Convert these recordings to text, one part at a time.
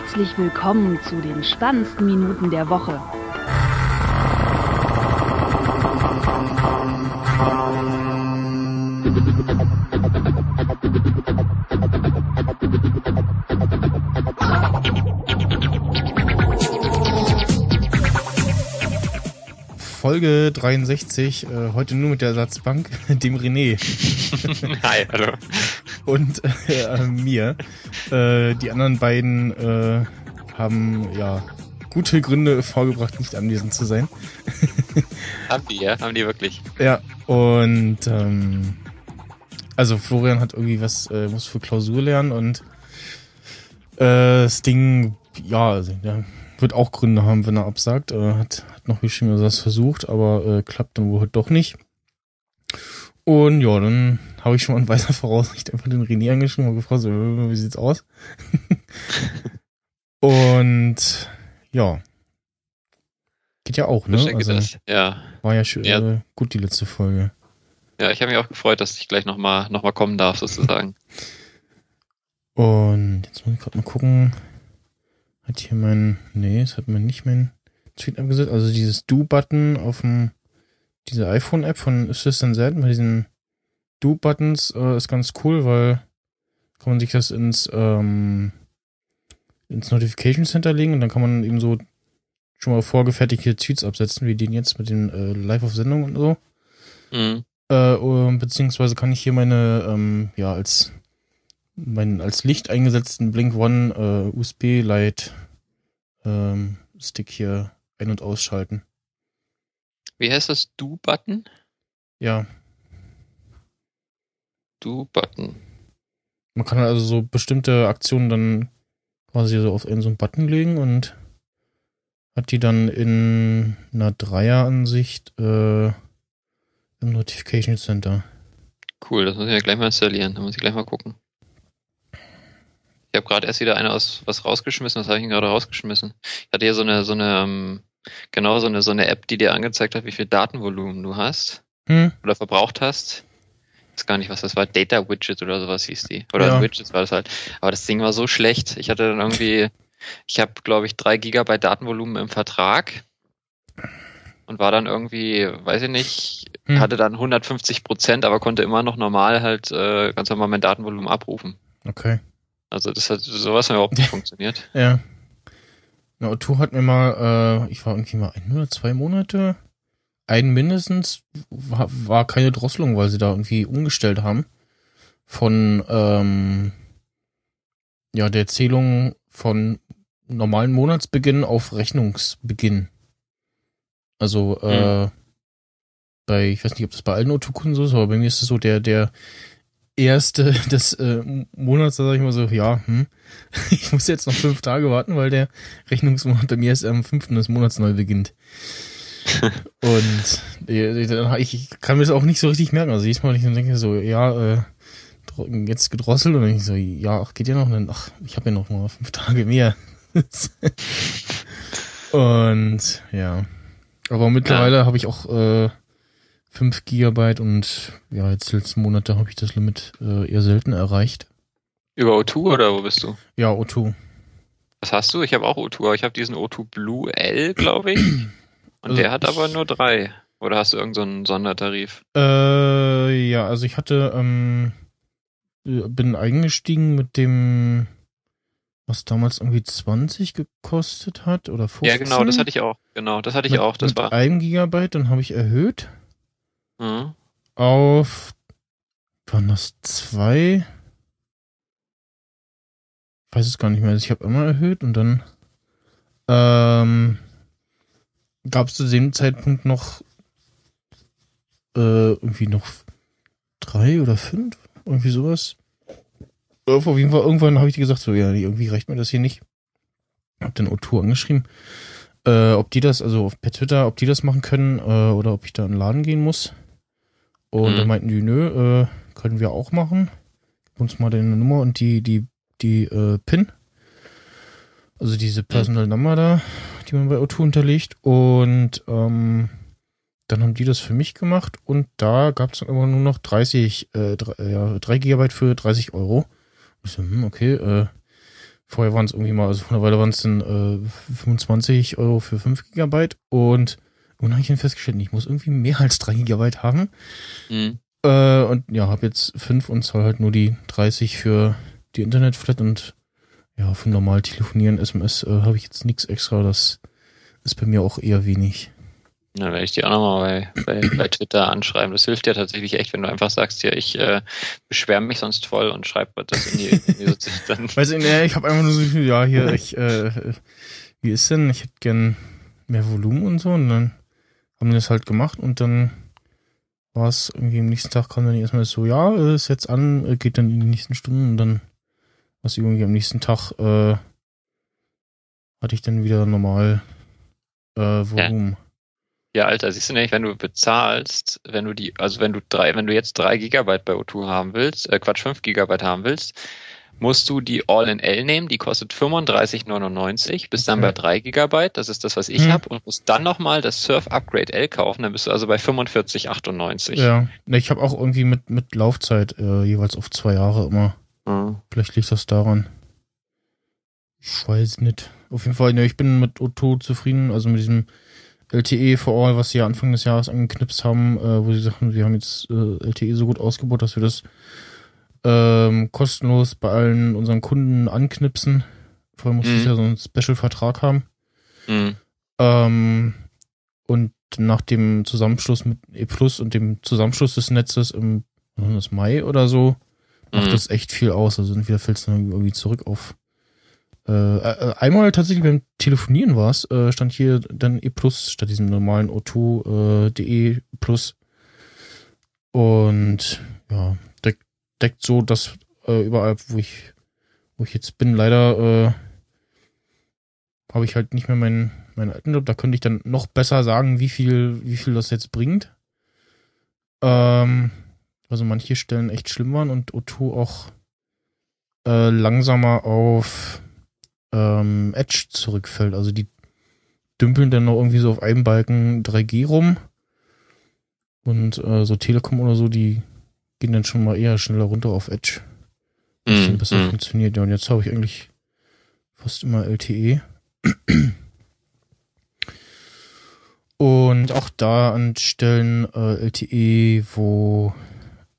Herzlich willkommen zu den spannendsten Minuten der Woche. Folge 63, äh, heute nur mit der Ersatzbank, dem René. Hi, hallo. Und äh, mir. Äh, die anderen beiden äh, haben ja gute Gründe vorgebracht, nicht anwesend zu sein. haben die, ja? Haben die wirklich? Ja, und ähm, also Florian hat irgendwie was, äh, muss für Klausur lernen und äh, das Ding, ja, also, ja, wird auch Gründe haben, wenn er absagt. Äh, hat, hat noch geschrieben, dass er es versucht, aber äh, klappt dann wohl doch nicht. Und ja, dann habe ich schon mal in weiser Voraussicht einfach den René angeschrieben und gefragt, so, wie sieht's aus? und ja. Geht ja auch, ne? Also, das, ja. War ja, schön, ja. Äh, gut die letzte Folge. Ja, ich habe mich auch gefreut, dass ich gleich nochmal noch mal kommen darf, sozusagen. und jetzt muss ich gerade mal gucken. Hat hier mein, nee, es hat mir nicht mein Tweet abgesetzt. Also dieses Do-Button auf dem, diese iPhone-App von Assistant Z mit diesen Do-Buttons äh, ist ganz cool, weil kann man sich das ins, ähm, ins Notification Center legen und dann kann man eben so schon mal vorgefertigte Tweets absetzen, wie den jetzt mit den äh, Live auf Sendung und so. Mhm. Äh, beziehungsweise kann ich hier meine, ähm, ja, als meinen als Licht eingesetzten Blink One äh, USB Light ähm, Stick hier ein- und ausschalten. Wie heißt das Do-Button? Ja. Do-Button. Man kann also so bestimmte Aktionen dann quasi so auf in so einen Button legen und hat die dann in einer Dreieransicht äh, im Notification Center. Cool, das muss ich ja gleich mal installieren. Da muss ich gleich mal gucken. Ich habe gerade erst wieder eine aus was rausgeschmissen. Was habe ich denn gerade rausgeschmissen? Ich hatte hier so eine, so eine, ähm, genau so eine, so eine App, die dir angezeigt hat, wie viel Datenvolumen du hast hm. oder verbraucht hast. Gar nicht, was das war. Data Widget oder sowas hieß die. Oder ja. Widgets war das halt. Aber das Ding war so schlecht. Ich hatte dann irgendwie, ich habe, glaube ich, drei Gigabyte Datenvolumen im Vertrag und war dann irgendwie, weiß ich nicht, hm. hatte dann 150 Prozent, aber konnte immer noch normal halt äh, ganz normal mein Datenvolumen abrufen. Okay. Also das hat sowas überhaupt nicht funktioniert. Ja. Na, Otto hat mir mal, äh, ich war irgendwie mal ein oder zwei Monate, ein mindestens, war, war keine Drosselung, weil sie da irgendwie umgestellt haben. Von ähm, ja, der Zählung von normalen Monatsbeginn auf Rechnungsbeginn. Also, äh, hm. bei, ich weiß nicht, ob das bei allen Otto-Kunden so ist, aber bei mir ist es so, der, der erste des äh, Monats, da sage ich mal so, ja, hm, ich muss jetzt noch fünf Tage warten, weil der Rechnungsmonat bei mir erst am fünften des Monats neu beginnt. und äh, ich kann mir das auch nicht so richtig merken. Also jedes Mal, wenn ich dann denke so, ja, äh, jetzt gedrosselt und ich so, ja, ach, geht ja noch, und dann, ach, ich habe ja noch mal fünf Tage mehr. und ja. Aber mittlerweile ja. habe ich auch äh, 5 Gigabyte und ja, jetzt letzten Monate habe ich das Limit äh, eher selten erreicht. Über O2 oder wo bist du? Ja, O2. Was hast du? Ich habe auch O2, aber ich habe diesen O2 Blue L, glaube ich. Und also der hat aber nur drei. Oder hast du irgendeinen so Sondertarif? Äh, ja, also ich hatte, ähm, bin eingestiegen mit dem, was damals irgendwie 20 gekostet hat oder 15. Ja, genau, das hatte ich auch. Genau, das hatte ich mit, auch. Das mit war. 1 Gigabyte, dann habe ich erhöht. Mhm. Auf, waren das zwei? Ich weiß es gar nicht mehr. Also ich habe immer erhöht und dann ähm, gab es zu dem Zeitpunkt noch äh, irgendwie noch drei oder fünf, irgendwie sowas. Auf jeden Fall, irgendwann habe ich gesagt, so, ja, irgendwie reicht mir das hier nicht. Hab den O2 angeschrieben, äh, ob die das, also per Twitter, ob die das machen können äh, oder ob ich da in den Laden gehen muss. Und mhm. dann meinten die, nö, äh, können wir auch machen. Gib uns mal deine Nummer und die, die, die äh, PIN. Also diese Personal mhm. Number da, die man bei O2 hinterlegt. Und ähm, dann haben die das für mich gemacht und da gab es dann immer nur noch 30, äh, 3, ja, 3 Gigabyte für 30 Euro. Ich so, hm, okay, äh, Vorher waren es irgendwie mal, also von der Weile waren es dann äh, 25 Euro für 5 Gigabyte und und habe ich dann festgestellt, ich muss irgendwie mehr als 3 Gigabyte haben. Mhm. Äh, und ja, habe jetzt 5 und zahle halt nur die 30 für die Internetflat und ja, für normal telefonieren, SMS äh, habe ich jetzt nichts extra. Das ist bei mir auch eher wenig. Na, werde ich dir auch nochmal bei, bei, bei Twitter anschreiben. Das hilft dir tatsächlich echt, wenn du einfach sagst, ja, ich äh, beschwere mich sonst voll und schreibe das in die, in die dann. Weiß ich, nee, ich habe einfach nur so viel, ja, hier, ich, äh, wie ist denn? Ich hätte gern mehr Volumen und so und dann haben die das halt gemacht und dann war es irgendwie am nächsten Tag kam dann erstmal so, ja, äh, ist jetzt an, äh, geht dann in die nächsten Stunden und dann war es irgendwie am nächsten Tag, äh, hatte ich dann wieder normal äh, Volumen. Ja, Alter, siehst du nicht, wenn du bezahlst, wenn du die, also wenn du drei, wenn du jetzt drei Gigabyte bei O2 haben willst, äh, Quatsch, fünf Gigabyte haben willst, musst du die All-in-L nehmen, die kostet 35,99, bist dann Okay. bei 3 Gigabyte, das ist das, was ich Hm. hab, und musst dann nochmal das Surf Upgrade L kaufen, dann bist du also bei 45,98. Ja, ne, ich habe auch irgendwie mit, mit Laufzeit äh, jeweils auf zwei Jahre immer. Mhm. Vielleicht liegt das daran. Ich weiß nicht. Auf jeden Fall, ne, ich bin mit Otto zufrieden, also mit diesem LTE for All, was sie ja Anfang des Jahres angeknipst haben, äh, wo sie sagten, wir haben jetzt äh, LTE so gut ausgebaut, dass wir das ähm, kostenlos bei allen unseren Kunden anknipsen. Vorher musste Mhm. es ja so einen Special-Vertrag haben. Mhm. Ähm, und nach dem Zusammenschluss mit E Plus und dem Zusammenschluss des Netzes im Mai oder so, macht Mhm. das echt viel aus. Also entweder fällt es dann irgendwie zurück auf. Äh, äh, einmal tatsächlich beim Telefonieren war es, äh, stand hier dann E Plus statt diesem normalen O2 äh, DE Plus. Und ja, deckt, deckt so das äh, überall, wo ich, wo ich jetzt bin. Leider äh, habe ich halt nicht mehr meinen, meinen alten Job. Da könnte ich dann noch besser sagen, wie viel, wie viel das jetzt bringt. Ähm, also manche Stellen echt schlimm waren und O2 auch äh, langsamer auf ähm, Edge zurückfällt. Also die dümpeln dann noch irgendwie so auf einem Balken 3G rum. Und äh, so Telekom oder so, die gehen dann schon mal eher schneller runter auf Edge. Was dann Mhm. besser Mhm. funktioniert. Ja, und jetzt habe ich eigentlich fast immer LTE. Und auch da an Stellen äh, LTE, wo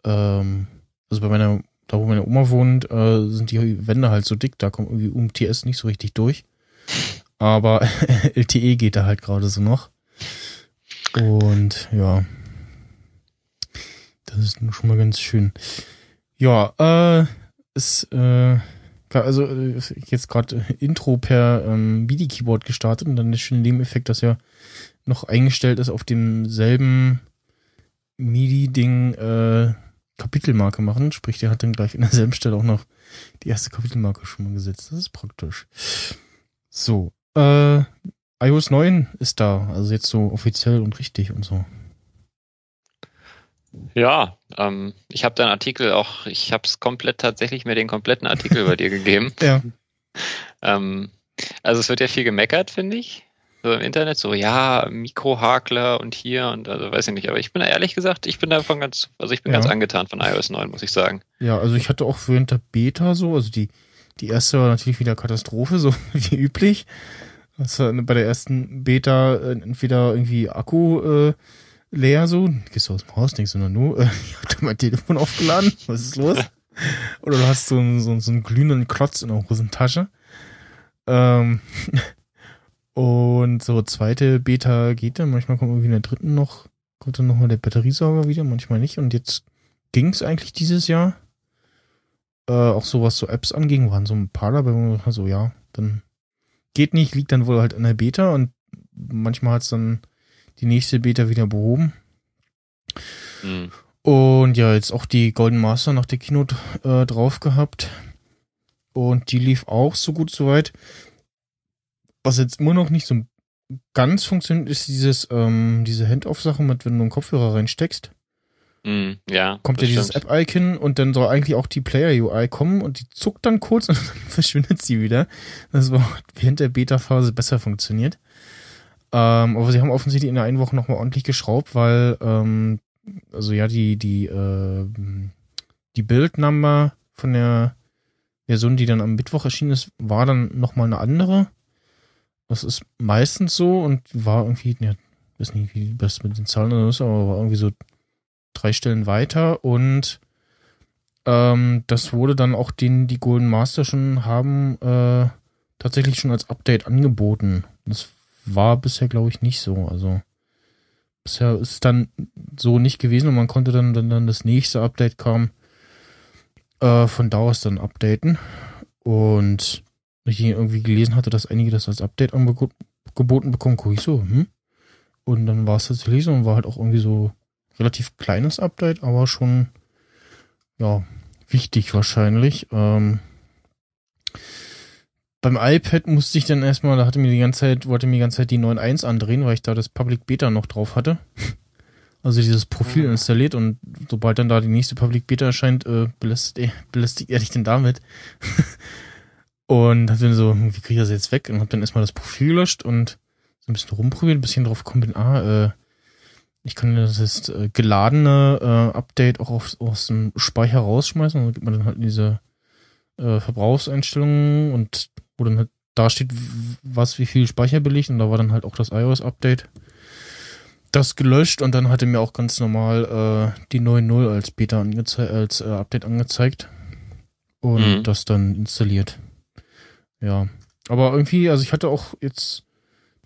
ähm, also bei meiner, da wo meine Oma wohnt, äh, sind die Wände halt so dick, da kommt irgendwie UMTS nicht so richtig durch. Aber LTE geht da halt gerade so noch. Und ja. Das ist nun schon mal ganz schön. Ja, äh, ist, äh, also äh, jetzt gerade Intro per ähm, MIDI-Keyboard gestartet und dann der schöne Nebeneffekt, dass ja noch eingestellt ist auf demselben MIDI-Ding äh, Kapitelmarke machen. Sprich, der hat dann gleich in derselben Stelle auch noch die erste Kapitelmarke schon mal gesetzt. Das ist praktisch. So, äh, iOS 9 ist da, also jetzt so offiziell und richtig und so. Ja, ähm, ich habe deinen Artikel auch, ich habe es komplett tatsächlich mir den kompletten Artikel bei dir gegeben. Ja. Ähm, also es wird ja viel gemeckert, finde ich. So im Internet, so ja, Mikrohakler und hier und also weiß ich nicht, aber ich bin ehrlich gesagt, ich bin davon ganz, also ich bin Ja. ganz angetan von iOS 9, muss ich sagen. Ja, also ich hatte auch während der Beta so, also die, die erste war natürlich wieder Katastrophe, so wie üblich. Also bei der ersten Beta äh, entweder irgendwie Akku äh, leer so, gehst du aus dem Haus, denkst du, na nu, äh, ich hatte mein Telefon aufgeladen, was ist los? Oder du hast so einen, so, so einen glühenden Klotz in der Hosentasche. Ähm, und so zweite Beta geht dann, manchmal kommt irgendwie in der dritten noch, kommt dann nochmal der Batteriesauger wieder, manchmal nicht. Und jetzt ging es eigentlich dieses Jahr. Äh, auch so was so Apps anging, waren so ein paar dabei, wo man so, ja, dann geht nicht, liegt dann wohl halt an der Beta und manchmal hat es dann die nächste Beta wieder behoben. Hm. Und ja, jetzt auch die Golden Master nach der Keynote äh, drauf gehabt. Und die lief auch so gut soweit. Was jetzt immer noch nicht so ganz funktioniert, ist dieses, ähm, diese Hand-Off-Sache mit, wenn du einen Kopfhörer reinsteckst, Hm, ja, kommt ja dieses. App-Icon und dann soll eigentlich auch die Player-UI kommen und die zuckt dann kurz und dann verschwindet sie wieder. Das war während der Beta-Phase besser funktioniert. Ähm, aber sie haben offensichtlich in der einen Woche nochmal ordentlich geschraubt, weil, ähm, also ja, die, die, äh, die Build-Number von der Version, die dann am Mittwoch erschienen ist, war dann nochmal eine andere. Das ist meistens so und war irgendwie, ja, weiß nicht, wie das mit den Zahlen ist, aber war irgendwie so drei Stellen weiter und ähm, das wurde dann auch denen, die Golden Master schon haben, äh, tatsächlich schon als Update angeboten. Das war bisher, glaube ich, nicht so. Also bisher ist es dann so nicht gewesen und man konnte dann, dann, dann das nächste Update kam, äh, von da aus dann updaten. Und ich irgendwie gelesen hatte, dass einige das als Update angeboten bekommen, guck ich so, hm? Und dann war es tatsächlich so und war halt auch irgendwie so relativ kleines Update, aber schon, ja, wichtig wahrscheinlich. Ähm, beim iPad musste ich dann erstmal, da hatte mir die ganze Zeit, wollte mir die ganze Zeit die 9.1 andrehen, weil ich da das Public Beta noch drauf hatte. Also dieses Profil mhm. installiert und sobald dann da die nächste Public Beta erscheint, äh, belästigt, belästigt er dich denn damit. und hab dann so, wie kriege ich das jetzt weg? Und hab dann erstmal das Profil gelöscht und so ein bisschen rumprobiert, ein bisschen drauf gekommen bin, ah, äh, ich kann das äh, geladene äh, Update auch auf, aus dem Speicher rausschmeißen. Und dann gibt man dann halt diese äh, Verbrauchseinstellungen und wo dann halt da steht, was wie viel Speicher belegt. Und da war dann halt auch das iOS-Update. Das gelöscht und dann hatte mir auch ganz normal äh, die 9.0 als Beta angezeigt, als äh, Update angezeigt. Und mhm. das dann installiert. Ja. Aber irgendwie, also ich hatte auch jetzt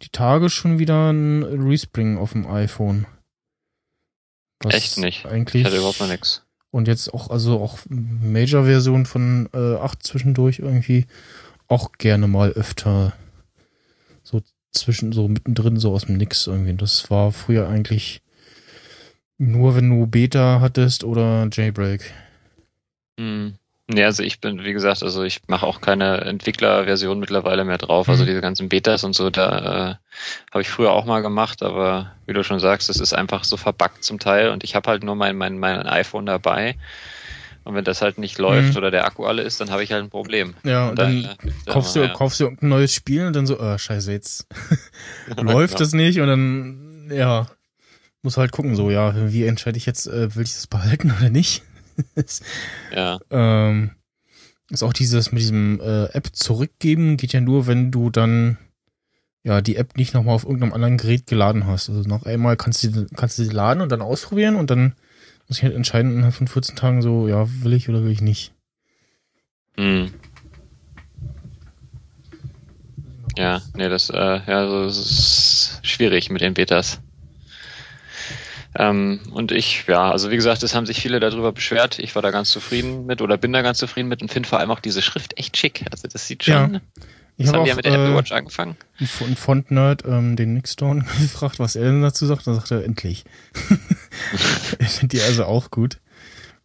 die Tage schon wieder ein Respring auf dem iPhone. Was Echt nicht. Eigentlich. Ich hatte überhaupt noch nichts. Und jetzt auch, also auch Major-Version von äh, 8 zwischendurch irgendwie auch gerne mal öfter so zwischen, so mittendrin, so aus dem Nix irgendwie. Das war früher eigentlich nur, wenn du Beta hattest oder Jailbreak. Hm. Nee, also ich bin, wie gesagt, also ich mache auch keine Entwicklerversion mittlerweile mehr drauf. Also mhm. diese ganzen Betas und so, da äh, habe ich früher auch mal gemacht, aber wie du schon sagst, es ist einfach so verbuggt zum Teil und ich habe halt nur mein, mein, mein iPhone dabei. Und wenn das halt nicht läuft mhm. oder der Akku alle ist, dann habe ich halt ein Problem. Ja, und dann, dann äh, kaufst, du, ja. kaufst du ein neues Spiel und dann so, oh, scheiße, jetzt läuft das nicht und dann, ja, muss halt gucken, so, ja, wie entscheide ich jetzt, äh, will ich das behalten oder nicht? Ja. Ähm, ist auch dieses mit diesem äh, App zurückgeben, geht ja nur, wenn du dann ja die App nicht nochmal auf irgendeinem anderen Gerät geladen hast. Also noch einmal kannst du, kannst du sie laden und dann ausprobieren und dann muss ich halt entscheiden innerhalb von 14 Tagen so, ja, will ich oder will ich nicht. Hm. Ja, nee, das, äh, ja, das ist schwierig mit den Betas. Ähm, und ich, ja, also wie gesagt, es haben sich viele darüber beschwert. Ich war da ganz zufrieden mit oder bin da ganz zufrieden mit und finde vor allem auch diese Schrift echt schick. Also das sieht schon. Ja. Ich habe haben auch, ja mit der Apple äh, Watch angefangen. Ein Font-Nerd, ähm, den Nick Stone, gefragt, was er denn dazu sagt. Dann sagt er, endlich. ich finde die also auch gut.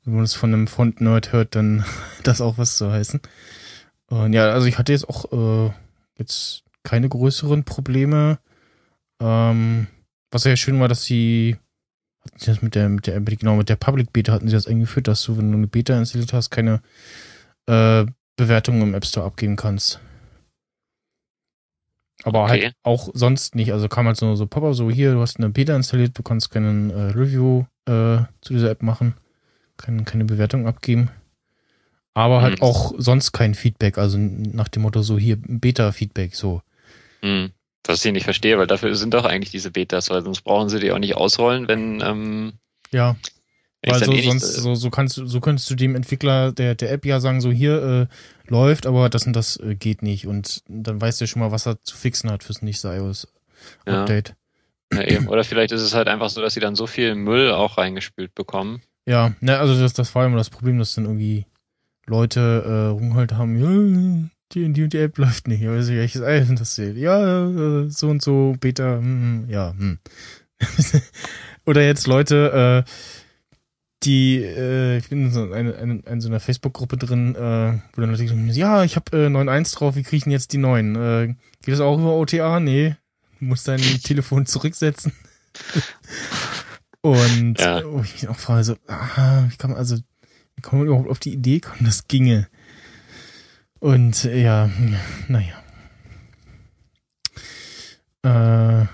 Wenn man es von einem Font-Nerd hört, dann das auch was zu heißen. Und ja, also ich hatte jetzt auch äh, jetzt keine größeren Probleme. Ähm, was ja schön war, dass sie das mit der, mit der, genau, mit der Public Beta hatten sie das eingeführt, dass du, wenn du eine Beta installiert hast, keine äh, Bewertungen im App Store abgeben kannst. Aber okay. halt auch sonst nicht. Also kam halt so, so Pop-up, so hier, du hast eine Beta installiert, du kannst keinen äh, Review äh, zu dieser App machen, keine, keine Bewertung abgeben. Aber halt mhm. auch sonst kein Feedback, also nach dem Motto so hier Beta-Feedback, so. Mhm. Was ich nicht verstehe, weil dafür sind doch eigentlich diese Betas, weil sonst brauchen sie die auch nicht ausrollen, wenn ähm, ja. Weil so, eh sonst, so, so kannst du, so könntest du dem Entwickler der, der App ja sagen, so hier äh, läuft, aber das und das äh, geht nicht. Und dann weißt du schon mal, was er zu fixen hat fürs nächste iOS-Update. Ja. ja, eben. Oder vielleicht ist es halt einfach so, dass sie dann so viel Müll auch reingespült bekommen. Ja, ne, also das, das war immer das Problem, dass dann irgendwie Leute äh, rumgeholt haben, die, die, die App läuft nicht. Ich weiß nicht, welches iPhone das ist. Ja, äh, so und so, Beta, hm, hm ja, hm. Oder jetzt Leute, äh, die, äh, ich bin in so, eine, eine, in so einer Facebook-Gruppe drin, äh, wo dann Leute sagen, ja, ich habe äh, 9.1 drauf, wie kriege ich denn jetzt die 9? Äh, geht das auch über OTA? Nee, du musst dein Telefon zurücksetzen. Und ja. oh, ich mich auch frage, so, ah, wie kann man also, wie kann man überhaupt auf die Idee kommen, das ginge? Und ja, naja. Äh,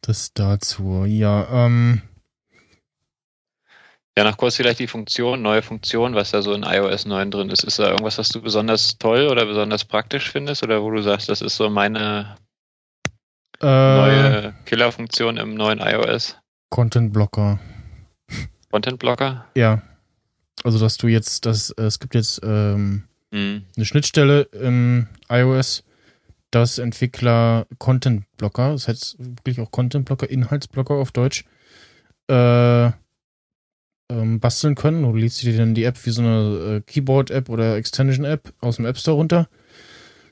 das dazu. Ja, ähm. Ja, noch kurz vielleicht die Funktion, neue Funktion, was da so in iOS 9 drin ist. Ist da irgendwas, was du besonders toll oder besonders praktisch findest oder wo du sagst, das ist so meine Äh, neue Killerfunktion im neuen iOS? Content Blocker. Content Blocker? Ja. Also, dass du jetzt, das, äh, es gibt jetzt ähm, Hm. eine Schnittstelle im iOS, dass Entwickler Content Blocker, das heißt wirklich auch Content Blocker, Inhaltsblocker auf Deutsch, äh, ähm, basteln können. Du lädst dir dann die App wie so eine äh, Keyboard-App oder Extension-App aus dem App Store runter.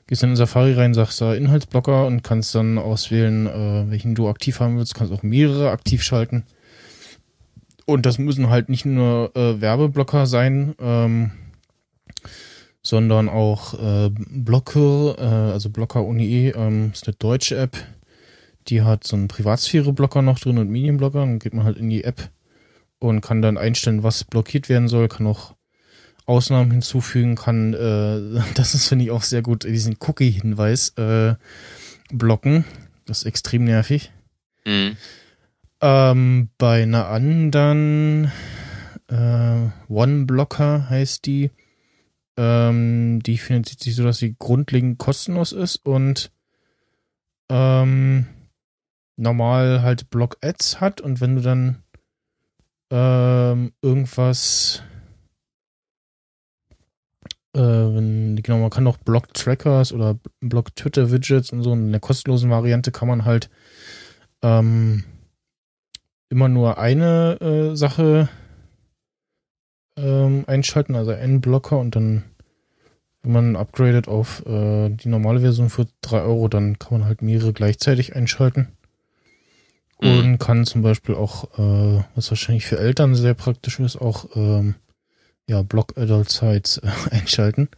Gehst dann in Safari rein, sagst da Inhaltsblocker und kannst dann auswählen, äh, welchen du aktiv haben willst. Kannst auch mehrere aktiv schalten. Und das müssen halt nicht nur äh, Werbeblocker sein, ähm, sondern auch äh, Blocker, äh, also Blocker Uni, ähm, ist eine deutsche App. Die hat so einen Privatsphäre-Blocker noch drin und Medienblocker. Dann geht man halt in die App und kann dann einstellen, was blockiert werden soll, kann auch Ausnahmen hinzufügen, kann, äh, das ist, finde ich, auch sehr gut, diesen Cookie-Hinweis äh, blocken. Das ist extrem nervig. Hm. Ähm, bei einer anderen äh, One-Blocker heißt die, ähm, die finanziert sich so, dass sie grundlegend kostenlos ist und ähm, normal halt Block-Ads hat und wenn du dann ähm, irgendwas äh, genau, man kann auch Block-Trackers oder Block-Twitter-Widgets und so in der kostenlosen Variante kann man halt ähm, immer nur eine äh, Sache ähm, einschalten, also einen Blocker und dann, wenn man upgradet auf äh, die normale Version für 3 Euro, dann kann man halt mehrere gleichzeitig einschalten. Mhm. Und kann zum Beispiel auch, äh, was wahrscheinlich für Eltern sehr praktisch ist, auch ähm, ja, Block Adult Sites äh, einschalten.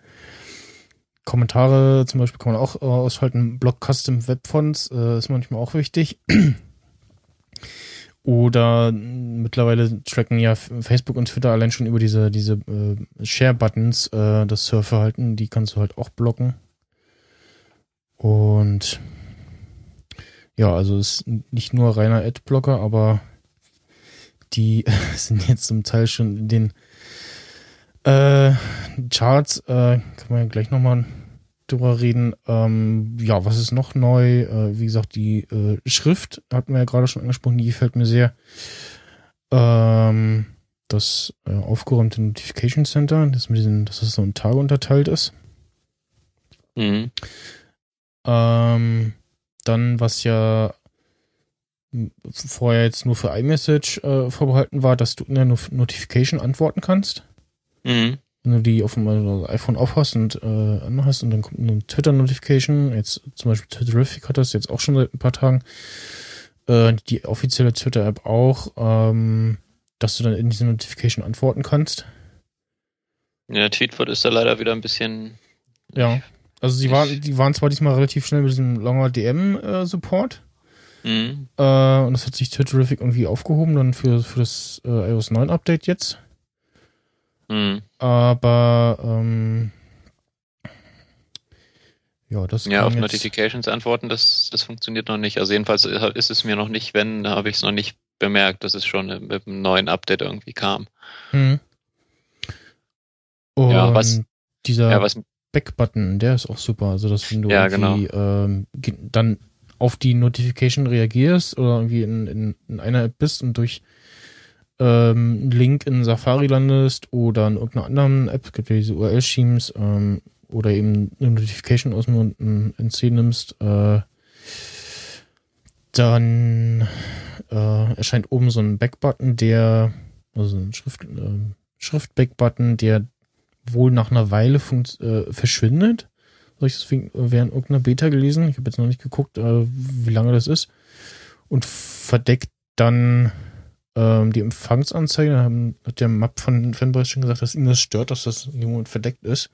Kommentare zum Beispiel kann man auch äh, ausschalten. Block Custom Web Fonts äh, ist manchmal auch wichtig. Oder mittlerweile tracken ja Facebook und Twitter allein schon über diese, diese äh, Share-Buttons äh, das Surfverhalten. Die kannst du halt auch blocken. Und ja, also es ist nicht nur reiner Ad-Blocker, aber die sind jetzt zum Teil schon in den äh, Charts. Kann man ja gleich nochmal drüber reden. Ähm, ja, was ist noch neu? Äh, wie gesagt, die äh, Schrift hatten wir ja gerade schon angesprochen, die gefällt mir sehr. Ähm, das äh, aufgeräumte Notification Center, das mit diesen, dass das so in Tage unterteilt ist. Mhm. Ähm, dann, was ja vorher jetzt nur für iMessage äh, vorbehalten war, dass du in der no Notification antworten kannst. Mhm. Wenn du die auf dem iPhone aufhast und äh, anhast und dann kommt eine Twitter-Notification, jetzt zum Beispiel Twitterific hat das jetzt auch schon seit ein paar Tagen, äh, die offizielle Twitter-App auch, ähm, dass du dann in diese Notification antworten kannst. Ja, Tweetbot ist da leider wieder ein bisschen. Ja. Also sie waren, die waren zwar diesmal relativ schnell mit diesem Longer DM-Support, Mhm. Äh, und das hat sich Twitterific irgendwie aufgehoben dann für, für das äh, iOS 9 Update jetzt. Mhm. Aber ähm, ja, das Ja, auf jetzt, Notifications antworten, das, das funktioniert noch nicht. Also jedenfalls ist es mir noch nicht, wenn, da habe ich es noch nicht bemerkt, dass es schon mit einem neuen Update irgendwie kam. Hm. Und Ja, was- dieser Ja, was Back-Button, der ist auch super. Also, dass wenn du Ja, irgendwie ähm, dann auf die Notification reagierst oder irgendwie in, in, in einer App bist und durch ähm, Link in Safari landest oder in irgendeiner anderen App, es gibt ja diese URL-Schemes, ähm, oder eben eine Notification aus dem NC nimmst, äh, dann äh, erscheint oben so ein Back-Button, der, also ein Schrift, äh, Schrift-Back-Button, der wohl nach einer Weile äh, verschwindet. Habe ich das während irgendeiner Beta gelesen. Ich habe jetzt noch nicht geguckt, äh, wie lange das ist. Und verdeckt dann ähm, die Empfangsanzeige. Haben, hat der Map von Fanboys schon gesagt, dass ihn das stört, dass das in Moment verdeckt ist.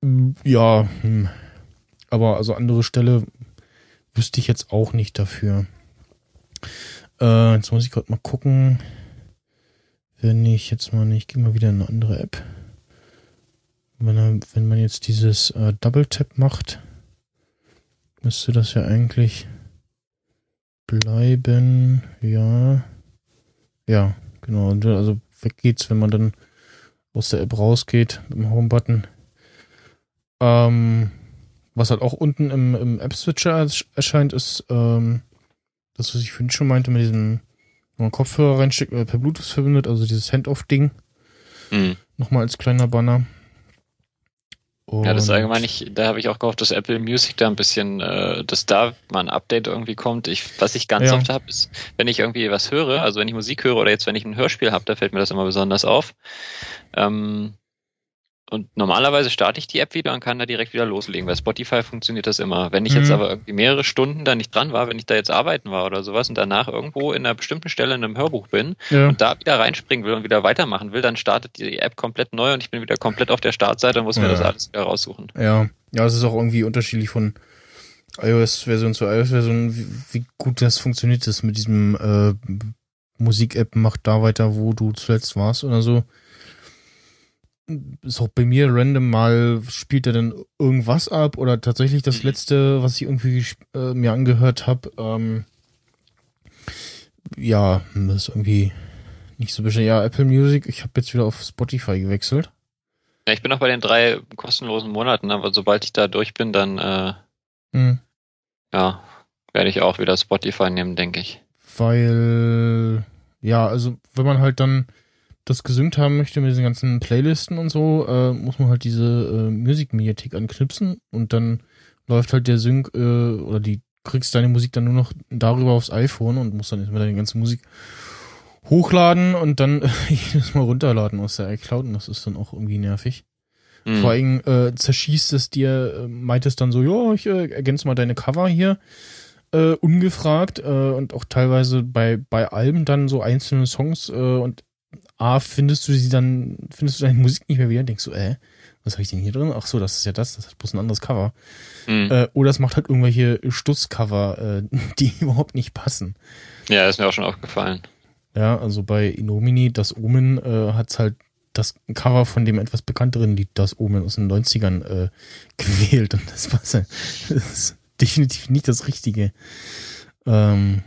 Mm, Ja, hm. aber also andere Stelle wüsste ich jetzt auch nicht dafür. Äh, jetzt muss ich gerade mal gucken. Wenn ich jetzt mal nicht, gehe mal wieder in eine andere App. Wenn, wenn man jetzt dieses äh, Double Tap macht, müsste das ja eigentlich bleiben. Ja. Ja, Genau, also weg geht's, wenn man dann aus der App rausgeht mit dem Home-Button. Ähm, was halt auch unten im, im App-Switcher erscheint, ist ähm, das, was ich vorhin schon meinte, mit diesem, wenn man Kopfhörer reinsteckt oder per Bluetooth verbindet, also dieses Hand-Off-Ding. Mhm. Nochmal als kleiner Banner. Und ja, das ist allgemein nicht, da habe ich auch gehofft, dass Apple Music da ein bisschen, äh, dass da mal ein Update irgendwie kommt. Ich, was ich ganz ja. oft habe, ist, wenn ich irgendwie was höre, also wenn ich Musik höre oder jetzt wenn ich ein Hörspiel habe, da fällt mir das immer besonders auf. Ähm, und normalerweise starte ich die App wieder und kann da direkt wieder loslegen. Bei Spotify funktioniert das immer. Wenn ich mhm. jetzt aber irgendwie mehrere Stunden da nicht dran war, wenn ich da jetzt arbeiten war oder sowas und danach irgendwo in einer bestimmten Stelle in einem Hörbuch bin ja. und da wieder reinspringen will und wieder weitermachen will, dann startet die App komplett neu und ich bin wieder komplett auf der Startseite und muss ja. mir das alles wieder raussuchen. Ja, ja, es ist auch irgendwie unterschiedlich von iOS-Version zu iOS-Version, wie, wie, gut das funktioniert ist mit diesem äh, Musik-App macht da weiter, wo du zuletzt warst oder so ist auch bei mir random mal spielt er dann irgendwas ab oder tatsächlich das mhm. letzte, was ich irgendwie äh, mir angehört habe, ähm, ja, das ist irgendwie nicht so bestimmt. Ja, Apple Music, ich habe jetzt wieder auf Spotify gewechselt. Ja, ich bin noch bei den drei kostenlosen Monaten, aber sobald ich da durch bin, dann äh, mhm. ja, werde ich auch wieder Spotify nehmen, denke ich. Weil, ja, also wenn man halt dann das gesynkt haben möchte mit diesen ganzen Playlisten und so, äh, muss man halt diese äh, Musikmediathek anknipsen und dann läuft halt der Sync äh, oder die kriegst deine Musik dann nur noch darüber aufs iPhone und musst dann erstmal deine ganze Musik hochladen und dann jedes Mal runterladen aus der iCloud und das ist dann auch irgendwie nervig. Mhm. Vor allem äh, zerschießt es dir, äh, meint es dann so, ja, ich äh, ergänze mal deine Cover hier äh, ungefragt äh, und auch teilweise bei, bei Alben dann so einzelne Songs äh, und A, findest du sie dann, findest du deine Musik nicht mehr wieder, denkst du, äh, was habe ich denn hier drin? Ach so, das ist ja das, das hat bloß ein anderes Cover. Mhm. Äh, oder es macht halt irgendwelche Stutzcover, äh, die überhaupt nicht passen. Ja, ist mir auch schon aufgefallen. Ja, also bei Inomini, das Omen, äh, hat's halt das Cover von dem etwas bekannteren Lied, das Omen aus den 90ern, äh, gewählt. Und das, war, das ist definitiv nicht das Richtige. Ähm,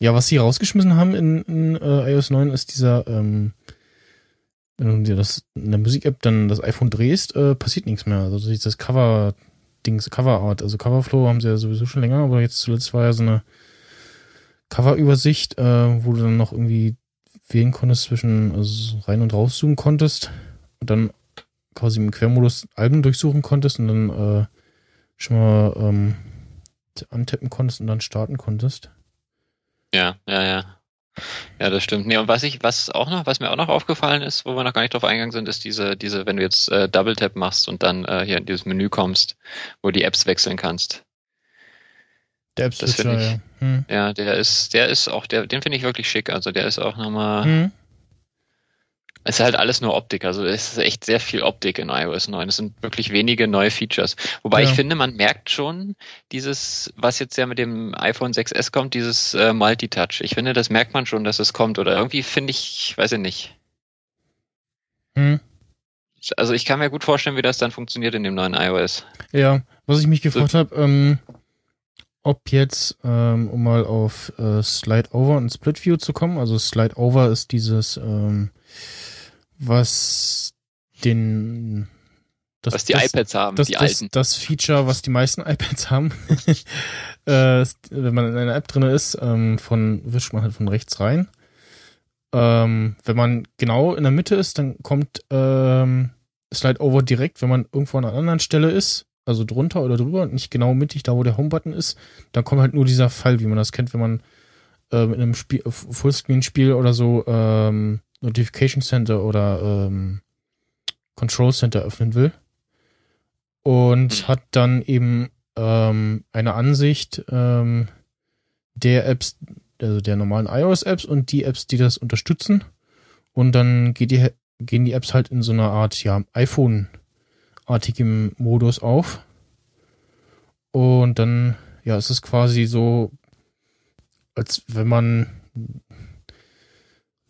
ja, was sie rausgeschmissen haben in, in äh, iOS 9 ist dieser, ähm, wenn du dir das in der Musik-App dann das iPhone drehst, äh, passiert nichts mehr. Also dieses Cover-Dings, Cover-Art, also Coverflow haben sie ja sowieso schon länger, aber jetzt zuletzt war ja so eine Cover-Übersicht, äh, wo du dann noch irgendwie wählen konntest zwischen, also rein und rauszoomen konntest und dann quasi im Quermodus Alben durchsuchen konntest und dann äh, schon mal ähm, antippen konntest und dann starten konntest. Ja, ja, ja. Ja, das stimmt. Nee, und was ich, was auch noch, was mir auch noch aufgefallen ist, wo wir noch gar nicht drauf eingegangen sind, ist diese, diese, wenn du jetzt äh, Double Tap machst und dann äh, hier in dieses Menü kommst, wo die Apps wechseln kannst. Der Apps das ich, ja. Hm. ja, der ist, der ist auch, der, den finde ich wirklich schick. Also der ist auch nochmal, hm. Es ist halt alles nur Optik, also es ist echt sehr viel Optik in iOS 9. Es sind wirklich wenige neue Features. Wobei ja. ich finde, man merkt schon dieses, was jetzt ja mit dem iPhone 6S kommt, dieses äh, Multitouch. Ich finde, das merkt man schon, dass es kommt. Oder irgendwie finde ich, weiß ich nicht. Hm. Also ich kann mir gut vorstellen, wie das dann funktioniert in dem neuen iOS. Ja, was ich mich gefragt so. habe, ähm, ob jetzt, ähm, um mal auf äh, Slide Over und Split View zu kommen, also Slide Over ist dieses ähm, was den das, was die das, iPads haben, das, die das, alten. Das Feature, was die meisten iPads haben, äh, wenn man in einer App drin ist, ähm, von wischt man halt von rechts rein. Ähm, wenn man genau in der Mitte ist, dann kommt ähm, Slide Over direkt, wenn man irgendwo an einer anderen Stelle ist, also drunter oder drüber und nicht genau mittig, da wo der Home-Button ist, dann kommt halt nur dieser Fall, wie man das kennt, wenn man ähm, in einem Spiel, Fullscreen-Spiel oder so ähm, Notification Center oder ähm, Control Center öffnen will. Und mhm. hat dann eben ähm, eine Ansicht ähm, der Apps, also der normalen iOS-Apps und die Apps, die das unterstützen. Und dann geht die, gehen die Apps halt in so einer Art, ja, iPhone-artigem Modus auf. Und dann, ja, es ist quasi so, als wenn man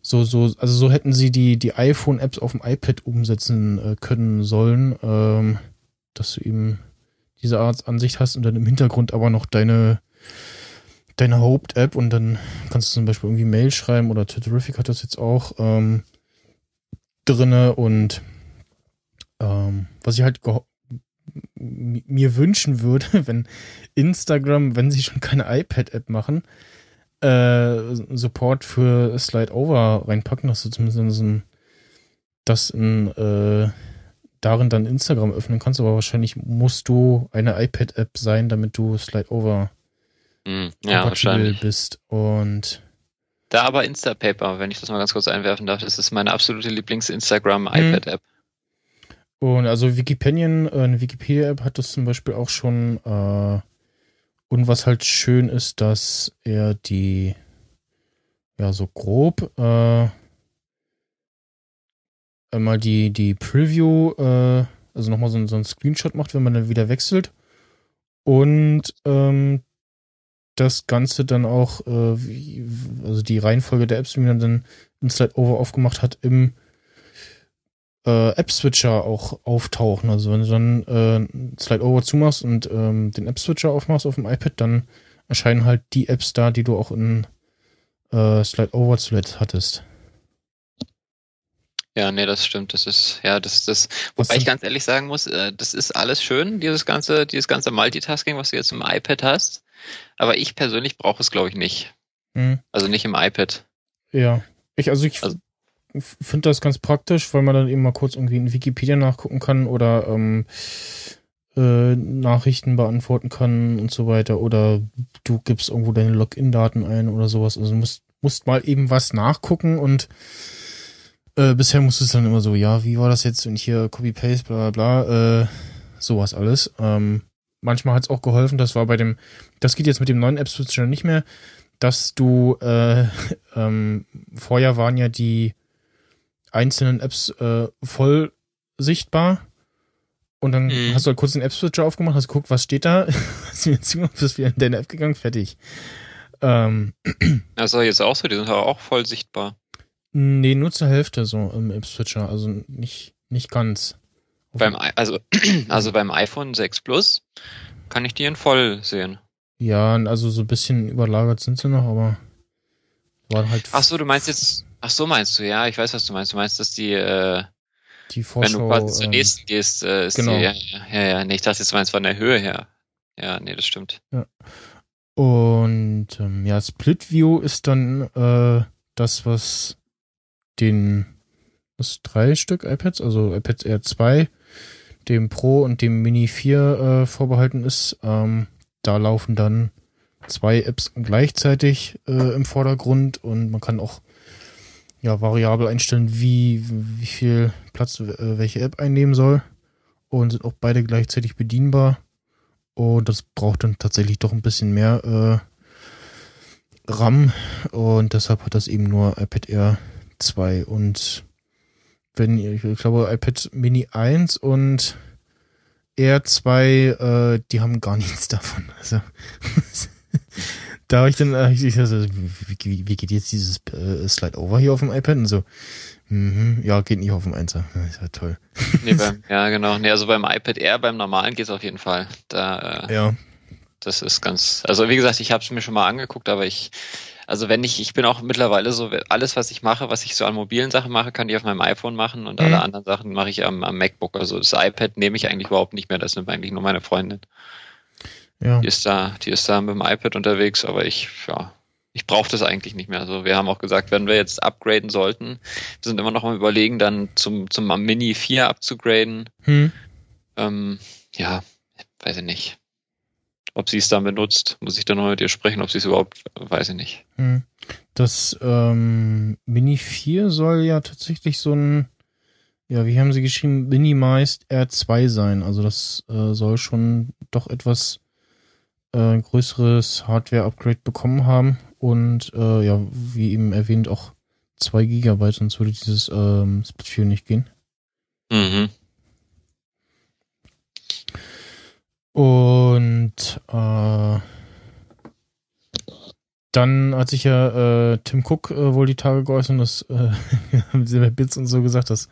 so, so, also so hätten sie die, die iPhone-Apps auf dem iPad umsetzen äh, können sollen, ähm, dass du eben diese Art Ansicht hast und dann im Hintergrund aber noch deine, deine Hoped-App und dann kannst du zum Beispiel irgendwie Mail schreiben oder Twitterific hat das jetzt auch ähm, drinne und ähm, was ich halt mir wünschen würde, wenn Instagram, wenn sie schon keine iPad-App machen, äh, Support für Slide Over reinpacken, dass du zumindest ein, das in, äh, darin dann Instagram öffnen kannst, aber wahrscheinlich musst du eine iPad-App sein, damit du Slide Over mm, ja, wahrscheinlich. bist. Und da aber Instapaper, wenn ich das mal ganz kurz einwerfen darf, das ist meine absolute Lieblings-Instagram-iPad-App. Und also Wikipedia, äh, eine Wikipedia-App hat das zum Beispiel auch schon. Äh, und was halt schön ist, dass er die, ja, so grob, äh, einmal die, die Preview, äh, also nochmal so, so ein Screenshot macht, wenn man dann wieder wechselt. Und ähm, das Ganze dann auch, äh, wie, also die Reihenfolge der Apps, wie man dann in Slide Over aufgemacht hat, im äh, App-Switcher auch auftauchen. Also wenn du dann äh, Slide Over zumachst und ähm, den App-Switcher aufmachst auf dem iPad, dann erscheinen halt die Apps da, die du auch in äh, Slide Over zuletzt hattest. Ja, nee, das stimmt. Das ist, ja, das, das, wobei ich ganz ehrlich sagen muss, äh, das ist alles schön, dieses ganze, dieses ganze Multitasking, was du jetzt im iPad hast. Aber ich persönlich brauche es, glaube ich, nicht. Hm. Also nicht im iPad. Ja. Ich, also ich also, finde das ganz praktisch, weil man dann eben mal kurz irgendwie in Wikipedia nachgucken kann oder ähm, äh, Nachrichten beantworten kann und so weiter. Oder du gibst irgendwo deine Login-Daten ein oder sowas. Also musst, musst mal eben was nachgucken und äh, bisher musst du es dann immer so, ja, wie war das jetzt und hier Copy-Paste, bla bla bla, äh, sowas alles. Ähm, manchmal hat es auch geholfen, das war bei dem, das geht jetzt mit dem neuen App-Switcher nicht mehr, dass du, äh, ähm, vorher waren ja die einzelnen Apps äh, voll sichtbar. Und dann mhm. hast du halt kurz den App-Switcher aufgemacht, hast geguckt, was steht da, hast bist wieder in deine App gegangen, fertig. Ähm, das ist jetzt auch so, die sind aber auch voll sichtbar. Nee, nur zur Hälfte so im App-Switcher, also nicht, nicht ganz. Beim, also, also beim iPhone 6 Plus kann ich die in voll sehen. Ja, also so ein bisschen überlagert sind sie noch, aber waren halt. Ach so, du meinst jetzt Ach so meinst du, ja, ich weiß, was du meinst. Du meinst, dass die, äh, die Vorschau, wenn du quasi zur ähm, nächsten gehst, äh, ist genau. die, ja, ja, ja, nee, ich dachte, jetzt meinst von der Höhe her. Ja, nee, das stimmt. Ja. Und ähm, ja, Split View ist dann äh, das, was den was drei Stück iPads, also iPads Air 2, dem Pro und dem Mini 4 äh, vorbehalten ist. Ähm, da laufen dann zwei Apps gleichzeitig äh, im Vordergrund und man kann auch ja, variabel einstellen, wie, wie viel Platz äh, welche App einnehmen soll. Und sind auch beide gleichzeitig bedienbar. Und das braucht dann tatsächlich doch ein bisschen mehr äh, RAM. Und deshalb hat das eben nur iPad Air 2. Und wenn ich glaube, iPad Mini 1 und Air 2, äh, die haben gar nichts davon. Also da habe ich dann, äh, ich, also, wie, wie, geht jetzt dieses äh, Slide-Over hier auf dem iPad? Und so, mhm, ja, geht nicht auf dem 1 Das ist ja toll. Nee, beim, ja, genau. Nee, also beim iPad Air, beim normalen geht es auf jeden Fall. Da, äh, ja. Das ist ganz, also wie gesagt, ich habe es mir schon mal angeguckt, aber ich, also wenn ich, ich bin auch mittlerweile so, alles, was ich mache, was ich so an mobilen Sachen mache, kann ich auf meinem iPhone machen und mhm. alle anderen Sachen mache ich am, am MacBook. Also das iPad nehme ich eigentlich überhaupt nicht mehr, das nimmt eigentlich nur meine Freundin. Ja. Die ist da, die ist da mit dem iPad unterwegs, aber ich, ja, ich brauche das eigentlich nicht mehr. Also wir haben auch gesagt, wenn wir jetzt upgraden sollten, wir sind immer noch am überlegen, dann zum, zum Mini 4 abzugraden. Hm. Ähm, ja, weiß ich nicht. Ob sie es dann benutzt, muss ich dann noch mit ihr sprechen, ob sie es überhaupt, weiß ich nicht. Hm. Das ähm, Mini 4 soll ja tatsächlich so ein, ja, wie haben sie geschrieben, Minimized R2 sein. Also das äh, soll schon doch etwas äh, größeres Hardware-Upgrade bekommen haben und äh, ja, wie eben erwähnt, auch 2 GB, sonst würde dieses ähm, Split 4 nicht gehen. Mhm. Und äh, dann hat sich ja äh, Tim Cook äh, wohl die Tage geäußert, das äh, bei Bits und so gesagt, das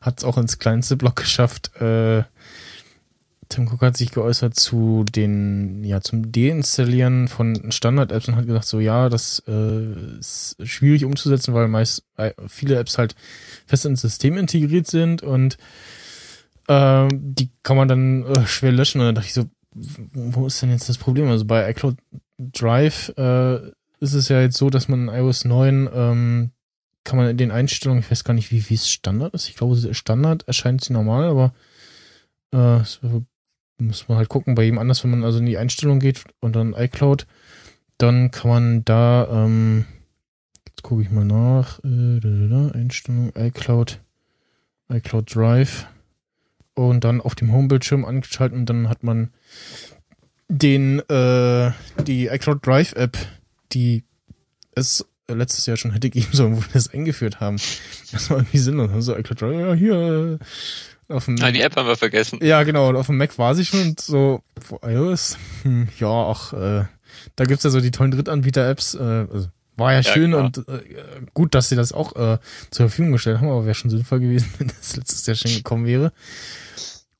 hat es auch ins kleinste Block geschafft. Äh, Tim Cook hat sich geäußert zu den, ja, zum Deinstallieren von Standard-Apps und hat gesagt, so ja, das äh, ist schwierig umzusetzen, weil meist äh, viele Apps halt fest ins System integriert sind und äh, die kann man dann äh, schwer löschen. Und dann dachte ich so, wo ist denn jetzt das Problem? Also bei iCloud Drive äh, ist es ja jetzt so, dass man in iOS 9 ähm, kann man in den Einstellungen, ich weiß gar nicht, wie, es Standard ist. Ich glaube, Standard erscheint sie normal, aber äh, muss man halt gucken. Bei jedem anders, wenn man also in die Einstellung geht und dann iCloud, dann kann man da, ähm, jetzt gucke ich mal nach, äh, Einstellung iCloud, iCloud Drive und dann auf dem Homebildschirm angeschalten und dann hat man den, äh, die iCloud Drive App, die es letztes Jahr schon hätte geben sollen, wo wir das eingeführt haben. Das war irgendwie sinnlos. Also iCloud Drive, ja, hier, auf dem, ah, die App haben wir vergessen. Ja, genau. Und auf dem Mac war sie schon und so, iOS, hm, ja, auch, äh, da gibt's ja so die tollen Drittanbieter-Apps, äh, also, war ja, ja schön klar. und äh, gut, dass sie das auch äh, zur Verfügung gestellt haben, aber wäre schon sinnvoll gewesen, wenn das letztes Jahr schon gekommen wäre.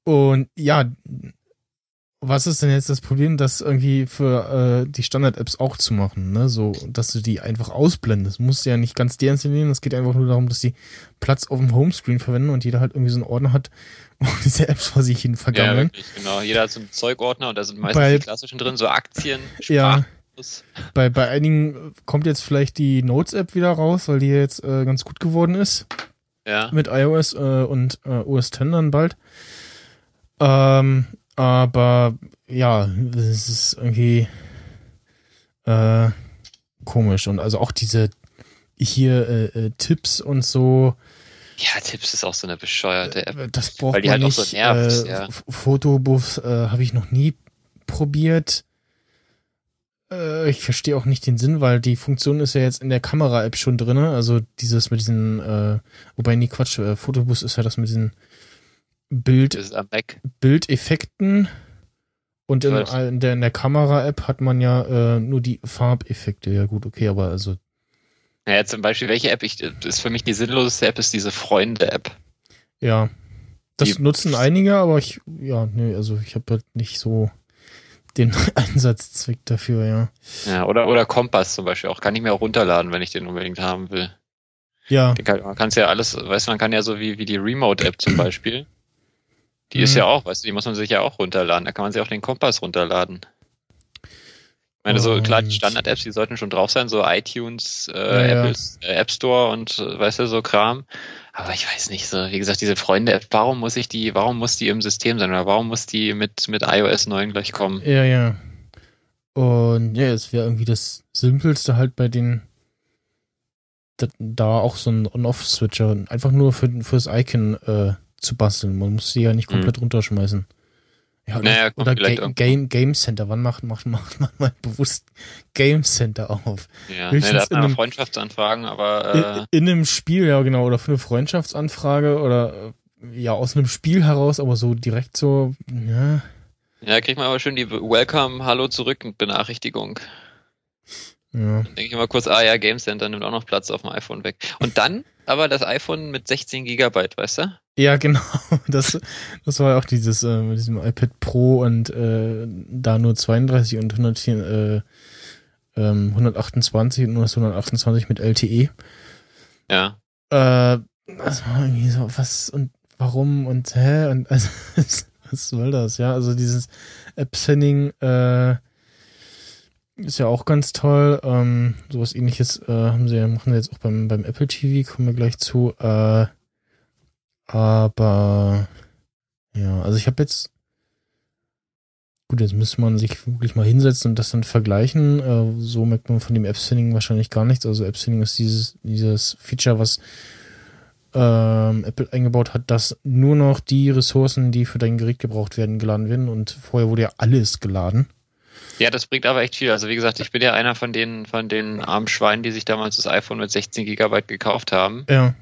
Und ja, was ist denn jetzt das Problem, das irgendwie für äh, die Standard-Apps auch zu machen, ne? So, dass du die einfach ausblendest. Du musst ja nicht ganz deinstallieren, es geht einfach nur darum, dass die Platz auf dem Homescreen verwenden und jeder halt irgendwie so einen Ordner hat, wo diese Apps vor sich hin vergammeln. Ja, wirklich, genau. Jeder hat so einen Zeugordner und da sind meistens bei, die klassischen drin, so Aktien, Sprach ja. Bei, bei einigen kommt jetzt vielleicht die Notes-App wieder raus, weil die jetzt äh, ganz gut geworden ist. Ja. Mit iOS äh, und äh, OS X dann bald. Ähm, aber ja, es ist irgendwie äh, komisch. Und also auch diese hier äh, äh, Tipps und so. Ja, Tipps ist auch so eine bescheuerte App. Äh, das braucht weil die man halt nicht. Auch so nervt, äh, ja. Fotobuff äh, habe ich noch nie probiert. Äh, ich verstehe auch nicht den Sinn, weil die Funktion ist ja jetzt in der Kamera-App schon drin. Also dieses mit diesen, wobei nie Quatsch, äh, Fotobus ist ja das mit diesen Bild, Bildeffekten. Und in, in der, in der Kamera-App hat man ja äh, nur die Farbeffekte. Ja gut, okay, aber also. Ja, zum Beispiel, welche App ich, das ist für mich die sinnloseste App, ist diese Freunde-App. Ja. Das die, nutzen einige, aber ich, ja, nee, also ich habe halt nicht so den Einsatzzweck dafür, ja. Ja, oder, oder Kompass zum Beispiel auch. Kann ich mir auch runterladen, wenn ich den unbedingt haben will. Ja. Kann, man kann ja alles, weißt du, man kann ja so wie, wie die Remote-App zum Beispiel. Die mhm. ist ja auch, weißt du, die muss man sich ja auch runterladen. Da kann man sich auch den Kompass runterladen. Ich meine, so klar, die Standard-Apps, die sollten schon drauf sein, so iTunes, äh, ja, Apples. Äh, App Store und äh, weißt du, so Kram. Aber ich weiß nicht, so, wie gesagt, diese Freunde-App, warum muss ich die, warum muss die im System sein oder warum muss die mit, mit iOS 9 gleich kommen? Ja, ja. Und ja, es wäre irgendwie das Simpelste halt bei den da auch so ein On-Off-Switcher, einfach nur für, fürs Icon äh, zu basteln. Man muss sie ja nicht komplett mhm. runterschmeißen. Ja, oder, naja, oder Ga Game, Game Center. Wann macht, macht, macht man mal bewusst Game Center auf? Ja, nee, da hat man einem, Freundschaftsanfragen, aber. Äh, in, in, einem Spiel, ja, genau. Oder für eine Freundschaftsanfrage oder äh, ja, aus einem Spiel heraus, aber so direkt so, ja. Ja, kriegt man aber schön die Welcome, Hallo zurück Benachrichtigung. Ja. Dann denke ich mal kurz, ah ja, Game Center nimmt auch noch Platz auf dem iPhone weg. Und dann aber das iPhone mit 16 Gigabyte, weißt du? Ja, genau. Das, das war ja auch dieses äh, mit diesem iPad Pro und äh, da nur 32 und 104, äh, ähm, 128 und nur das 128 mit LTE. Ja. Äh, das war irgendwie so, was und warum und hä und also, was soll das? Ja, also dieses App-Sending, äh, ist ja auch ganz toll. Ähm, sowas ähnliches äh, haben sie, machen sie jetzt auch beim, beim Apple TV, kommen wir gleich zu. Äh, aber ja, also ich habe jetzt. Gut, jetzt müsste man sich wirklich mal hinsetzen und das dann vergleichen. Äh, so merkt man von dem App-Sending wahrscheinlich gar nichts. Also App-Sending ist dieses, dieses Feature, was ähm, Apple eingebaut hat, dass nur noch die Ressourcen, die für dein Gerät gebraucht werden, geladen werden. Und vorher wurde ja alles geladen. Ja, das bringt aber echt viel. Also wie gesagt, ich bin ja einer von den, von den armen Schweinen, die sich damals das iPhone mit 16 Gigabyte gekauft haben. Ja.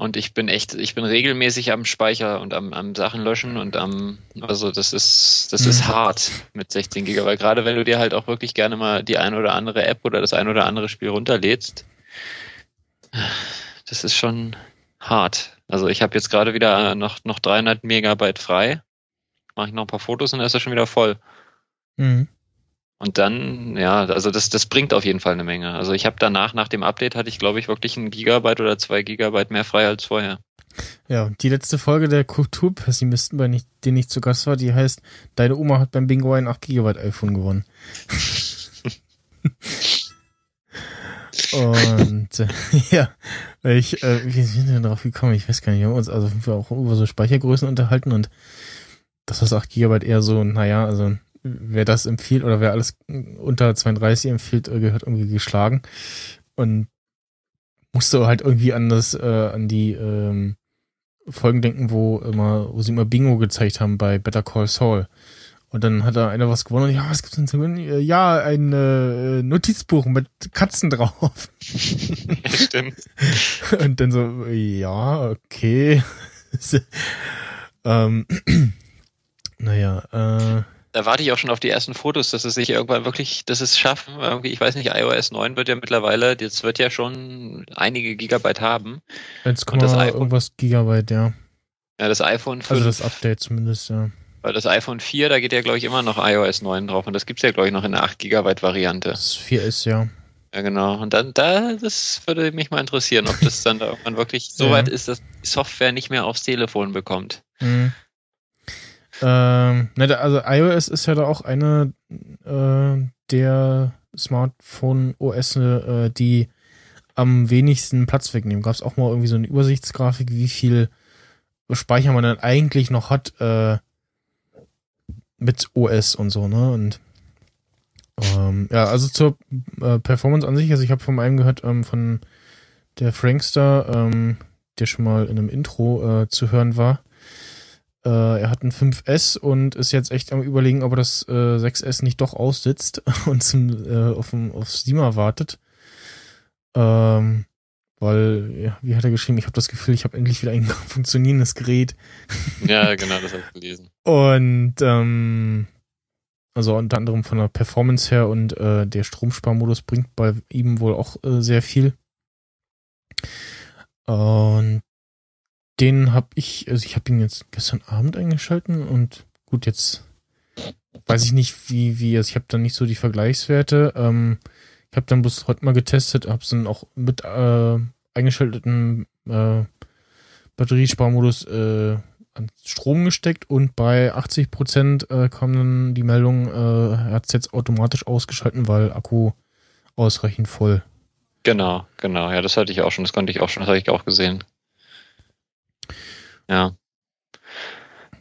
Und ich bin echt, ich bin regelmäßig am Speicher und am, am Sachen löschen und am, also das ist, das mhm. ist hart mit 16 Gigabyte. Gerade wenn du dir halt auch wirklich gerne mal die ein oder andere App oder das ein oder andere Spiel runterlädst. Das ist schon hart. Also ich habe jetzt gerade wieder noch, noch 300 Megabyte frei. mache ich noch ein paar Fotos und dann ist er schon wieder voll. Mhm. Und dann, ja, also das, das bringt auf jeden Fall eine Menge. Also ich habe danach, nach dem Update, hatte ich, glaube ich, wirklich ein Gigabyte oder zwei Gigabyte mehr frei als vorher. Ja, und die letzte Folge der Kulturpessimisten, bei denen ich zu Gast war, die heißt, deine Oma hat beim Bingo ein 8 GB iPhone gewonnen. und äh, ja, ich, äh, wie sind wir denn drauf gekommen? Ich weiß gar nicht, wir haben uns also auch über so Speichergrößen unterhalten und das ist 8 GB eher so, naja, also wer das empfiehlt oder wer alles unter 32 empfiehlt, äh, gehört irgendwie geschlagen. Und musste halt irgendwie an das, äh, an die ähm, Folgen denken, wo immer, wo sie immer Bingo gezeigt haben bei Better Call Saul. Und dann hat da einer was gewonnen. Und, ja, was gibt's denn zu gewinnen? Ja, ein äh, Notizbuch mit Katzen drauf. Stimmt. Und dann so, ja, okay. ähm, naja, äh, da warte ich auch schon auf die ersten Fotos, dass es sich irgendwann wirklich, dass es schaffen. Irgendwie, ich weiß nicht, iOS 9 wird ja mittlerweile, jetzt wird ja schon einige Gigabyte haben. 1, irgendwas Gigabyte, ja. Ja, das iPhone 5. Also das Update zumindest, ja. Weil das iPhone 4, da geht ja, glaube ich, immer noch iOS 9 drauf und das gibt's ja, glaube ich, noch in der 8 Gigabyte Variante. Das 4 ist, ja. Ja, genau. Und dann, da, das würde mich mal interessieren, ob das dann da irgendwann wirklich so weit ist, dass die Software nicht mehr aufs Telefon bekommt. Mhm. Ähm, ne, also iOS ist ja da auch eine äh, der Smartphone OS, äh, die am wenigsten Platz wegnehmen. Gab es auch mal irgendwie so eine Übersichtsgrafik, wie viel Speicher man dann eigentlich noch hat äh, mit OS und so, ne? Und ähm, ja, also zur äh, Performance an sich, also ich habe von einem gehört, ähm, von der Frankster, ähm, der schon mal in einem Intro äh, zu hören war. Äh, er hat ein 5S und ist jetzt echt am überlegen, ob er das äh, 6S nicht doch aussitzt und zum, äh, auf, auf Steamer wartet. Ähm, weil, ja, wie hat er geschrieben, ich habe das Gefühl, ich habe endlich wieder ein funktionierendes Gerät. Ja, genau, das habe ich gelesen. Und ähm, also unter anderem von der Performance her und äh, der Stromsparmodus bringt bei ihm wohl auch äh, sehr viel. Und den habe ich, also ich habe ihn jetzt gestern Abend eingeschalten und gut, jetzt weiß ich nicht, wie, wie, also ich habe da nicht so die Vergleichswerte. Ähm, ich habe dann bloß heute mal getestet, habe es dann auch mit äh, eingeschalteten äh, Batteriesparmodus äh, an Strom gesteckt und bei 80 Prozent äh, kam dann die Meldung, äh, hat es jetzt automatisch ausgeschalten, weil Akku ausreichend voll. Genau, genau, ja, das hatte ich auch schon, das konnte ich auch schon, das habe ich auch gesehen. Ja.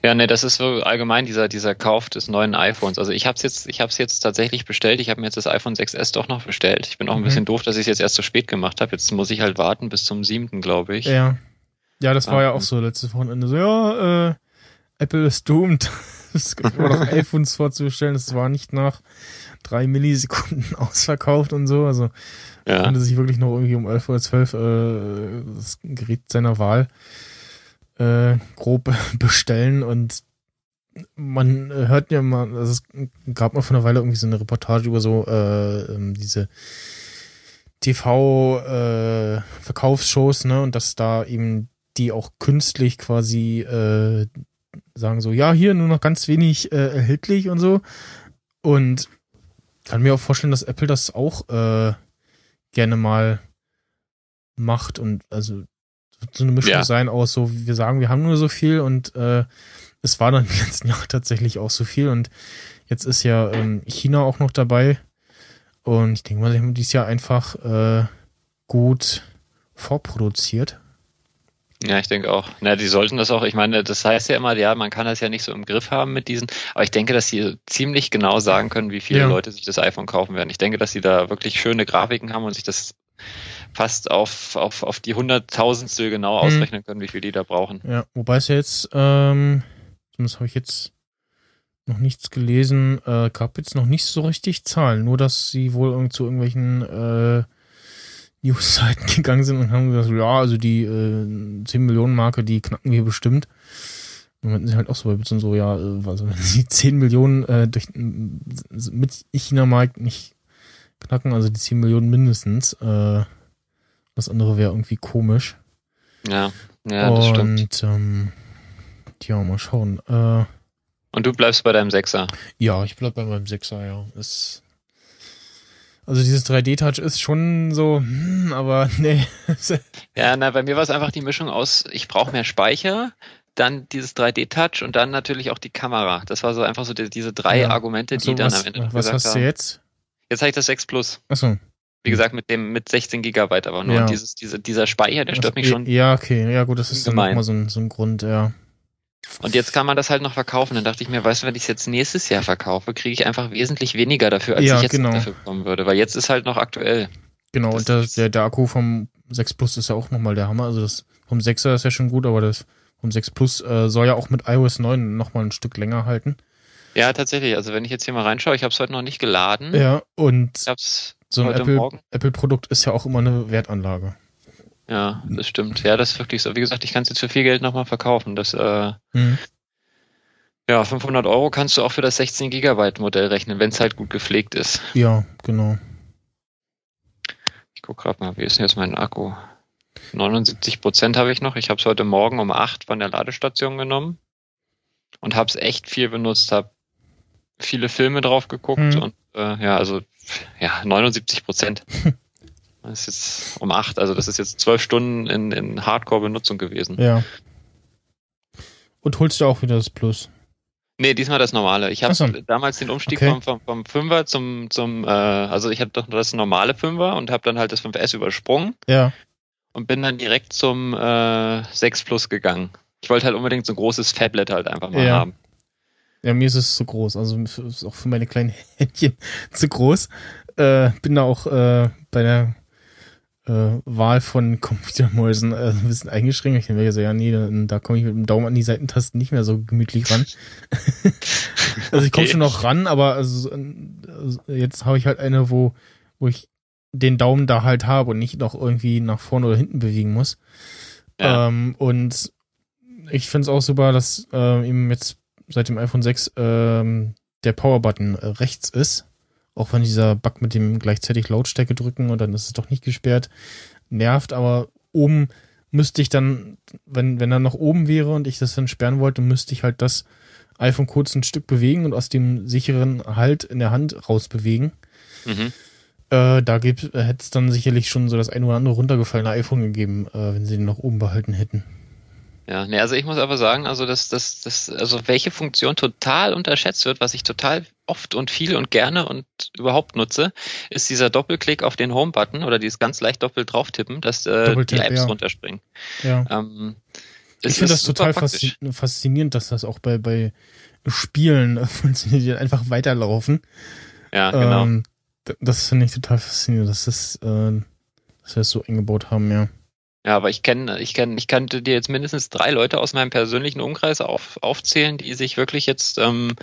Ja, ne, das ist so allgemein dieser dieser Kauf des neuen iPhones. Also ich habe es jetzt ich habe es jetzt tatsächlich bestellt. Ich habe mir jetzt das iPhone 6s doch noch bestellt. Ich bin auch ein mhm. bisschen doof, dass ich es jetzt erst so spät gemacht habe. Jetzt muss ich halt warten bis zum 7., glaube ich. Ja. Ja, das war ah, ja auch so letztes Wochenende so, ja, äh, Apple ist doomed. Es gibt immer noch iPhones vorzubestellen. Es war nicht nach drei Millisekunden ausverkauft und so. Also ja. konnte sich wirklich noch irgendwie um 11 oder 12 äh, das Gerät seiner Wahl äh, grob bestellen und man hört ja mal, also es gab mal vor einer Weile irgendwie so eine Reportage über so äh, ähm, diese TV-Verkaufsshows, äh, ne, und dass da eben die auch künstlich quasi äh, sagen so, ja, hier nur noch ganz wenig äh, erhältlich und so. Und kann mir auch vorstellen, dass Apple das auch äh, gerne mal macht und also so eine Mischung ja. sein aus so, wir sagen, wir haben nur so viel und äh, es war dann im letzten Jahr tatsächlich auch so viel und jetzt ist ja ähm, China auch noch dabei und ich denke mal, sie haben dieses Jahr einfach äh, gut vorproduziert. Ja, ich denke auch. Na, die sollten das auch, ich meine, das heißt ja immer, ja, man kann das ja nicht so im Griff haben mit diesen, aber ich denke, dass sie ziemlich genau sagen können, wie viele ja. Leute sich das iPhone kaufen werden. Ich denke, dass sie da wirklich schöne Grafiken haben und sich das fast auf, auf, auf die Hunderttausendstel genau hm. ausrechnen können, wie viel die da brauchen. Ja, wobei es ja jetzt, ähm, zumindest habe ich jetzt noch nichts gelesen, äh, gab jetzt noch nicht so richtig Zahlen, nur dass sie wohl zu irgendwelchen äh, News-Seiten gegangen sind und haben gesagt, ja, also die äh, 10 Millionen Marke, die knacken wir bestimmt. Und sind sie halt auch so ein bisschen so, ja, äh, also wenn sie 10 Millionen äh, durch, mit China-Markt nicht knacken, also die 10 Millionen mindestens, äh, das andere wäre irgendwie komisch. Ja, ja, das Und, stimmt. Ähm, ja, mal schauen. Äh, Und du bleibst bei deinem 6er? Ja, ich bleib bei meinem 6er, ja. Ist also dieses 3D-Touch ist schon so, hm, aber nee. ja, na, bei mir war es einfach die Mischung aus, ich brauche mehr Speicher, dann dieses 3D-Touch und dann natürlich auch die Kamera. Das war so einfach so die, diese drei ja. Argumente, die so, dann was, am Ende Was hast du jetzt? Jetzt habe ich das 6 Plus. Achso. Wie gesagt, mit dem mit 16 Gigabyte, aber nur ja. dieses, diese, dieser Speicher, der stört mich schon. Ja, okay, ja gut, das ist gemein. dann nochmal so ein, so ein Grund, ja. Und jetzt kann man das halt noch verkaufen. Dann dachte ich mir, weißt du, wenn ich es jetzt nächstes Jahr verkaufe, kriege ich einfach wesentlich weniger dafür, als ja, ich jetzt genau. dafür bekommen würde. Weil jetzt ist halt noch aktuell. Genau, das und der, der, der Akku vom 6 Plus ist ja auch nochmal der Hammer. Also das vom 6er ist ja schon gut, aber das vom 6 Plus äh, soll ja auch mit iOS 9 nochmal ein Stück länger halten. Ja, tatsächlich. Also wenn ich jetzt hier mal reinschaue, ich habe es heute noch nicht geladen. Ja, und so ein Apple-Produkt Apple ist ja auch immer eine Wertanlage. Ja, das stimmt. Ja, das ist wirklich so. Wie gesagt, ich kann es jetzt für viel Geld nochmal verkaufen. Das äh, mhm. Ja, 500 Euro kannst du auch für das 16 Gigabyte Modell rechnen, wenn es halt gut gepflegt ist. Ja, genau. Ich gucke gerade mal, wie ist denn jetzt mein Akku? 79 Prozent habe ich noch. Ich habe es heute Morgen um 8 von der Ladestation genommen und habe es echt viel benutzt. Habe viele Filme drauf geguckt mhm. und äh, ja, also ja 79 Prozent. Das ist jetzt um 8, also das ist jetzt 12 Stunden in, in Hardcore-Benutzung gewesen. Ja. Und holst du auch wieder das Plus? Nee, diesmal das normale. Ich habe so. damals den Umstieg okay. vom, vom, vom Fünfer zum, zum äh, also ich hatte doch das normale Fünfer und habe dann halt das 5S übersprungen. Ja. Und bin dann direkt zum äh, 6 Plus gegangen. Ich wollte halt unbedingt so ein großes Fablet halt einfach mal ja. haben. Ja, mir ist es zu groß. Also ist auch für meine kleinen Händchen zu groß. Äh, bin da auch äh, bei der äh, Wahl von Computermäusen äh, ein bisschen eingeschränkt. Ich denke mir so, ja, nee, da, da komme ich mit dem Daumen an die Seitentasten nicht mehr so gemütlich ran. also ich komme okay. schon noch ran, aber also, also jetzt habe ich halt eine, wo, wo ich den Daumen da halt habe und nicht noch irgendwie nach vorne oder hinten bewegen muss. Ja. Ähm, und ich finde es auch super, dass äh, eben jetzt seit dem iPhone 6 ähm, der Power-Button rechts ist. Auch wenn dieser Bug mit dem gleichzeitig Lautstärke drücken und dann ist es doch nicht gesperrt, nervt, aber oben müsste ich dann, wenn, wenn er noch oben wäre und ich das dann sperren wollte, müsste ich halt das iPhone kurz ein Stück bewegen und aus dem sicheren Halt in der Hand rausbewegen. Mhm. Äh, da hätte es dann sicherlich schon so das ein oder andere runtergefallene iPhone gegeben, äh, wenn sie den noch oben behalten hätten. Ja, nee, also ich muss aber sagen, also dass das, das, also welche Funktion total unterschätzt wird, was ich total oft und viel und gerne und überhaupt nutze, ist dieser Doppelklick auf den Home-Button oder dieses ganz leicht doppelt drauf tippen, dass äh, die Apps ja. runterspringen. Ja. Ähm, ich finde das total praktisch. faszinierend, dass das auch bei, bei Spielen funktioniert, die einfach weiterlaufen. Ja, genau. Ähm, das finde ich total faszinierend, dass, das, äh, dass wir es so eingebaut haben, ja. Ja, aber ich kenne, ich kenne, ich könnte dir jetzt mindestens drei Leute aus meinem persönlichen Umkreis auf, aufzählen, die sich wirklich jetzt, ähm,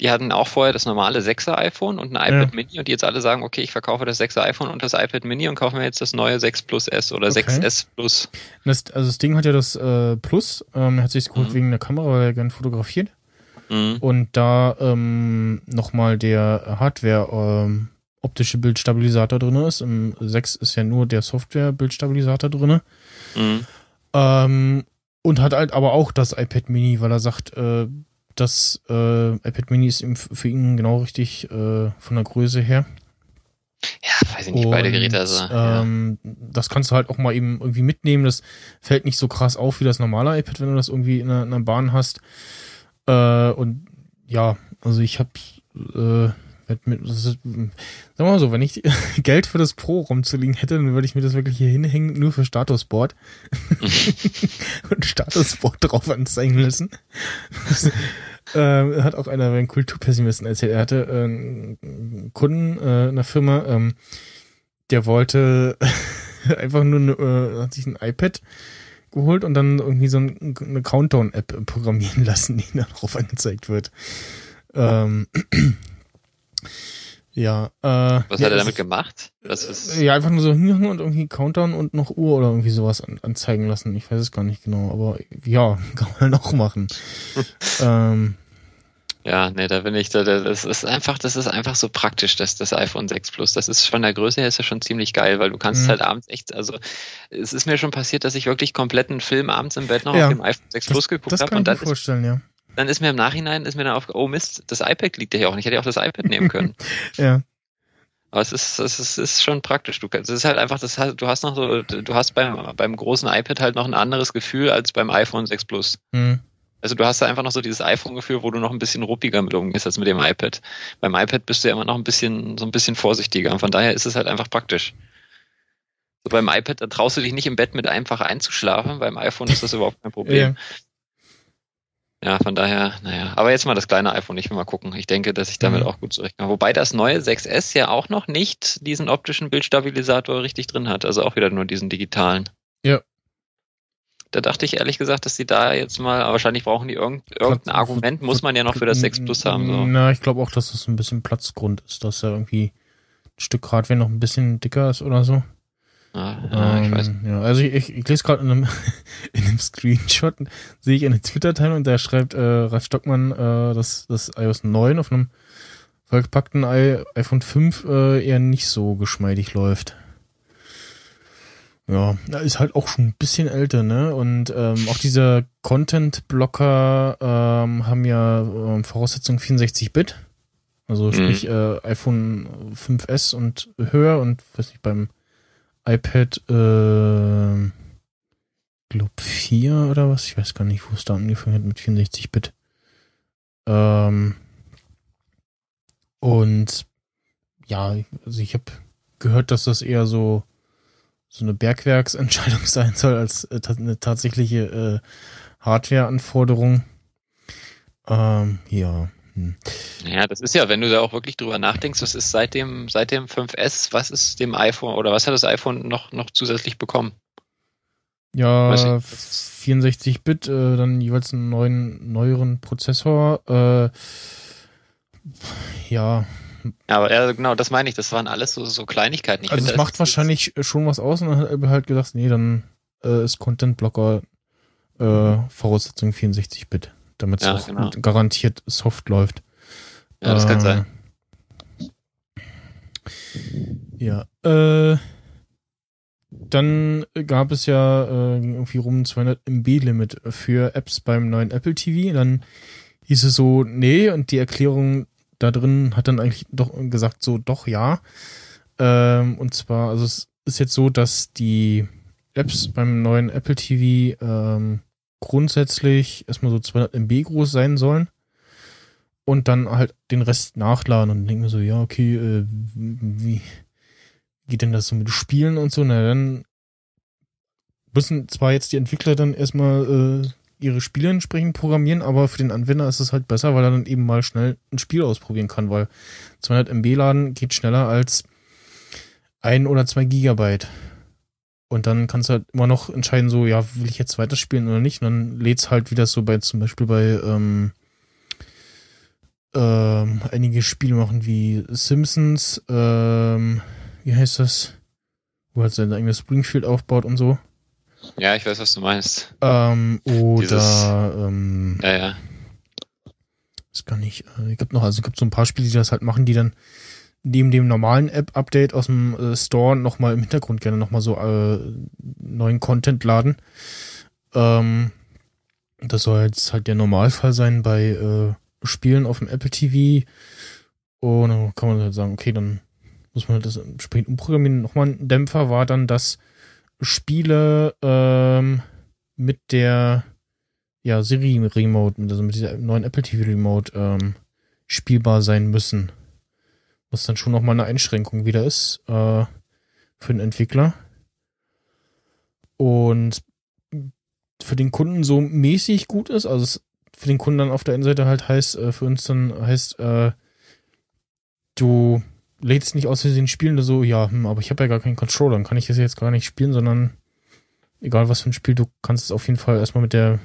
die hatten auch vorher das normale 6er iPhone und ein iPad ja. Mini und die jetzt alle sagen, okay, ich verkaufe das 6er iPhone und das iPad Mini und kaufe mir jetzt das neue 6 Plus S oder okay. 6S Plus. Das, also das Ding hat ja das äh, Plus, ähm, hat sich geholt mhm. wegen der Kamera, weil er gern fotografiert. Mhm. Und da ähm, nochmal der Hardware ähm, optische Bildstabilisator drin ist. Im 6 ist ja nur der Software-Bildstabilisator drin. Mhm. Ähm, und hat halt aber auch das iPad Mini, weil er sagt, äh, das äh, iPad Mini ist für ihn genau richtig äh, von der Größe her. Ja, weiß ich nicht, und, beide Geräte. Also, ähm, ja. Das kannst du halt auch mal eben irgendwie mitnehmen. Das fällt nicht so krass auf wie das normale iPad, wenn du das irgendwie in einer, in einer Bahn hast. Äh, und ja, also ich habe äh, ist, sagen wir mal so, wenn ich Geld für das Pro rumzuliegen hätte, dann würde ich mir das wirklich hier hinhängen, nur für Statusboard. und Statusboard drauf anzeigen lassen. äh, hat auch einer bei den Kulturpessimisten erzählt. Er hatte äh, einen Kunden äh, in der Firma, ähm, der wollte einfach nur, eine, äh, hat sich ein iPad geholt und dann irgendwie so ein, eine Countdown-App programmieren lassen, die dann darauf angezeigt wird. Ähm, ja. Äh, Was ja, hat er damit gemacht? Das ist ja, einfach nur so und irgendwie Countdown und noch Uhr oder irgendwie sowas an, anzeigen lassen. Ich weiß es gar nicht genau, aber ja, kann man auch machen. ähm, ja, nee, da bin ich da, das ist einfach, das ist einfach so praktisch, dass das iPhone 6 Plus, das ist von der Größe her ist ja schon ziemlich geil, weil du kannst mhm. halt abends echt, also es ist mir schon passiert, dass ich wirklich kompletten Film abends im Bett noch ja, auf dem iPhone 6 Plus geguckt habe und dann vorstellen, ja dann ist mir im Nachhinein, ist mir dann auf, oh Mist, das iPad liegt ja hier auch nicht. Ich hätte ja auch das iPad nehmen können. ja. Aber es ist, es ist, es ist schon praktisch. Du, es ist halt einfach, das, du hast noch so, du hast beim, beim großen iPad halt noch ein anderes Gefühl als beim iPhone 6 Plus. Mhm. Also du hast da einfach noch so dieses iPhone-Gefühl, wo du noch ein bisschen ruppiger mit umgehst als mit dem iPad. Beim iPad bist du ja immer noch ein bisschen, so ein bisschen vorsichtiger. Und von daher ist es halt einfach praktisch. So beim iPad, da traust du dich nicht im Bett mit einfach einzuschlafen. Beim iPhone ist das überhaupt kein Problem. Ja. Ja, von daher, naja. Aber jetzt mal das kleine iPhone, ich will mal gucken. Ich denke, dass ich damit mhm. auch gut zurechtkomme. Wobei das neue 6S ja auch noch nicht diesen optischen Bildstabilisator richtig drin hat. Also auch wieder nur diesen digitalen. Ja, da dachte ich ehrlich gesagt, dass die da jetzt mal, aber wahrscheinlich brauchen die irgendein, irgendein Argument, muss man ja noch für das 6 Plus haben. So. Na, ich glaube auch, dass das ein bisschen Platzgrund ist, dass da irgendwie ein Stück Hardware noch ein bisschen dicker ist oder so. Ah, ja, ähm, ich weiß. Ja, also ich, ich, ich lese gerade in einem, in einem Screenshot, sehe ich eine Twitter-Teil und da schreibt äh, Ralf Stockmann, äh, dass das iOS 9 auf einem vollgepackten iPhone 5 äh, eher nicht so geschmeidig läuft. Ja, ist halt auch schon ein bisschen älter, ne? Und ähm, auch diese Content-Blocker ähm, haben ja ähm, Voraussetzungen 64-Bit. Also mhm. sprich äh, iPhone 5S und höher und weiß nicht, beim iPad äh, glaub 4 oder was? Ich weiß gar nicht, wo es da angefangen hat mit 64-Bit. Ähm, und ja, also ich habe gehört, dass das eher so so eine Bergwerksentscheidung sein soll als äh, eine tatsächliche äh, Hardware-Anforderung. Ähm, ja. Hm. Ja, das ist ja, wenn du da auch wirklich drüber nachdenkst, was ist seit dem, seit dem 5S, was ist dem iPhone oder was hat das iPhone noch, noch zusätzlich bekommen? Ja, 64-Bit, äh, dann jeweils einen neuen, neueren Prozessor. Äh, ja, aber ja, genau, das meine ich. Das waren alles so, so Kleinigkeiten. Ich also finde, es macht wahrscheinlich schon was aus und dann hat er halt gesagt, nee, dann äh, ist Content Blocker äh, Voraussetzung 64-Bit, damit es ja, auch genau. garantiert soft läuft. Ja, das äh, kann sein. Ja, äh, dann gab es ja äh, irgendwie rum 200 MB Limit für Apps beim neuen Apple TV. Dann hieß es so, nee, und die Erklärung da drin hat dann eigentlich doch gesagt, so doch ja. Ähm, und zwar, also es ist jetzt so, dass die Apps beim neuen Apple TV ähm, grundsätzlich erstmal so 200 MB groß sein sollen und dann halt den Rest nachladen und denken mir so, ja, okay, äh, wie geht denn das so mit Spielen und so? Na, dann müssen zwar jetzt die Entwickler dann erstmal äh, ihre Spiele entsprechend programmieren, aber für den Anwender ist es halt besser, weil er dann eben mal schnell ein Spiel ausprobieren kann, weil 200 MB laden geht schneller als ein oder zwei Gigabyte. Und dann kannst du halt immer noch entscheiden, so, ja, will ich jetzt weiterspielen oder nicht? Und dann lädt's halt wieder so bei, zum Beispiel bei, ähm, ähm, einige Spiele machen wie Simpsons, ähm, wie heißt das? Wo halt sein eigenes Springfield aufbaut und so. Ja, ich weiß, was du meinst. Ähm, oder Dieses, ähm, ja, ja. Ist gar nicht. Äh, ich gibt noch, also es gibt so ein paar Spiele, die das halt machen, die dann neben dem normalen App-Update aus dem äh, Store nochmal im Hintergrund gerne nochmal so äh, neuen Content laden. Ähm, das soll jetzt halt der Normalfall sein bei äh, Spielen auf dem Apple TV. Und dann kann man halt sagen, okay, dann muss man halt das entsprechend umprogrammieren. Nochmal ein Dämpfer war dann, dass Spiele ähm, mit der ja, Siri Remote, also mit dieser neuen Apple TV Remote ähm, spielbar sein müssen. Was dann schon nochmal eine Einschränkung wieder ist äh, für den Entwickler. Und für den Kunden so mäßig gut ist, also es für den Kunden dann auf der einen Seite halt heißt, äh, für uns dann heißt, äh, du lädst nicht aus Versehen spielen, so, ja, hm, aber ich habe ja gar keinen Controller, dann kann ich das jetzt gar nicht spielen, sondern egal was für ein Spiel, du kannst es auf jeden Fall erstmal mit der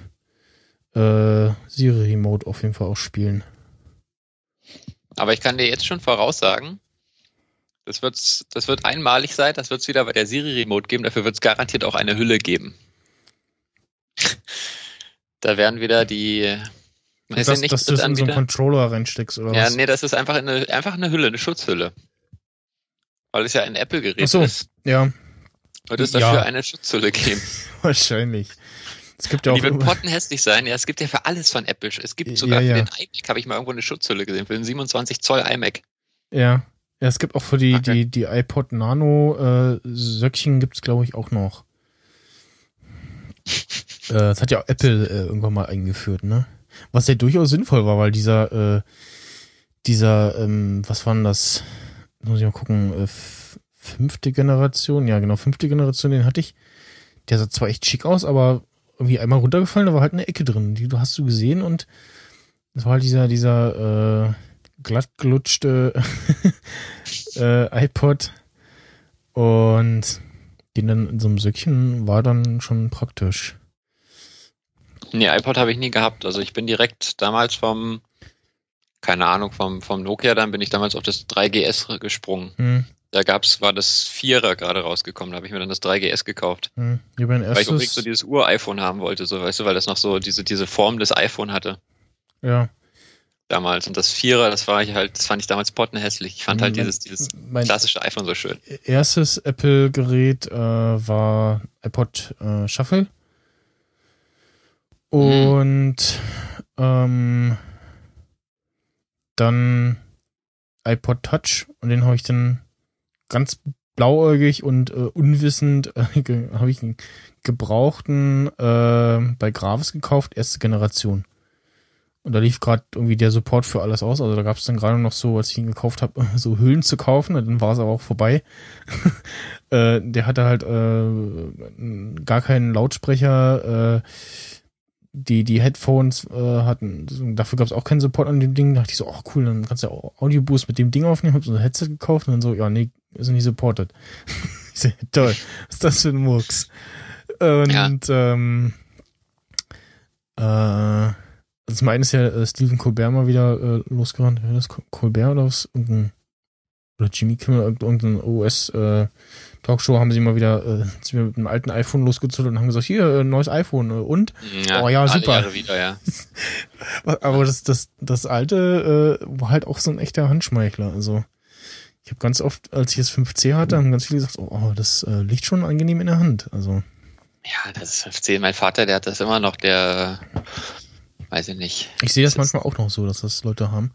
äh, Siri Remote auf jeden Fall auch spielen. Aber ich kann dir jetzt schon voraussagen, das, wird's, das wird einmalig sein, das wird es wieder bei der Siri Remote geben, dafür wird es garantiert auch eine Hülle geben. da werden wieder die ist das, ja dass du es in so einen Controller reinsteckst oder ja, was? Ja, nee, das ist einfach eine, einfach eine Hülle, eine Schutzhülle. Weil es ja ein Apple-Gerät so, ist. Ja. Wird es dafür ja. eine Schutzhülle geben? Wahrscheinlich. Es gibt ja Die auch wird immer- pottenhässlich sein. Ja, es gibt ja für alles von Apple. Es gibt sogar Ja, ja. für den iMac, habe ich mal irgendwo eine Schutzhülle gesehen, für den 27 Zoll iMac. Ja. Ja, es gibt auch für die, Okay. die, die iPod Nano äh, Söckchen gibt's glaube ich, auch noch. äh, das hat ja auch Apple äh, irgendwann mal eingeführt, ne? Was ja durchaus sinnvoll war, weil dieser, äh, dieser, ähm, was war denn das? Muss ich mal gucken, äh, fünfte Generation, ja genau, fünfte Generation, den hatte ich. Der sah zwar echt schick aus, aber irgendwie einmal runtergefallen, da war halt eine Ecke drin. Die du hast du gesehen und das war halt dieser, dieser äh, glattgelutschte äh, iPod und den dann in so einem Söckchen war dann schon praktisch. Nee, iPod habe ich nie gehabt. Also ich bin direkt damals vom, keine Ahnung, vom, vom Nokia, dann bin ich damals auf das 3GS gesprungen. Hm, Da gab's, war das Vierer gerade rausgekommen, da habe ich mir dann das 3GS gekauft. hm. Ja, Weil ich erstes, so dieses Ur-iPhone haben wollte, so weißt du, weil das noch so diese, diese Form des iPhone hatte ja, damals. Und das Vierer, das war ich halt, das fand ich damals pottenhässlich. Ich fand halt Mein- dieses, dieses mein klassische iPhone so schön. erstes Apple-Gerät äh, war iPod äh, Shuffle. Und ähm, dann iPod Touch und den habe ich dann ganz blauäugig und äh, unwissend äh, ge- habe ich einen gebrauchten äh, bei Gravis gekauft, erste Generation. Und da lief gerade irgendwie der Support für alles aus. Also da gab es dann gerade noch so, als ich ihn gekauft habe, so Hüllen zu kaufen. Dann war es aber auch vorbei. äh, der hatte halt äh, gar keinen Lautsprecher. Äh, die, die Headphones äh, hatten, dafür gab es auch keinen Support an dem Ding. Da dachte ich so, ach cool, dann kannst du ja Audioboost mit dem Ding aufnehmen. Hab so ein Headset gekauft und dann so, ja, nee, ist nicht supported. toll, was ist das für ein Murks? Und ähm, äh, also zum einen ist ja äh, Stephen Colbert mal wieder äh, losgerannt. Wer das? Col- Colbert oder was? Irgendein, oder Jimmy Kimmel, irgend- irgendein OS äh, haben sie mal wieder äh, mit einem alten iPhone losgezündet und haben gesagt, hier, äh, neues iPhone und Oh ja, alle super. Jahre wieder, ja. aber das, das, das alte äh, war halt auch so ein echter Handschmeichler. Also ich habe ganz oft, als ich das 5C hatte, haben ganz viele gesagt, oh, oh, das äh, liegt schon angenehm in der Hand. Also Ja, das ist 15. Mein Vater, der hat das immer noch, der, weiß ich nicht. ich sehe das Das manchmal auch noch so, dass das Leute haben.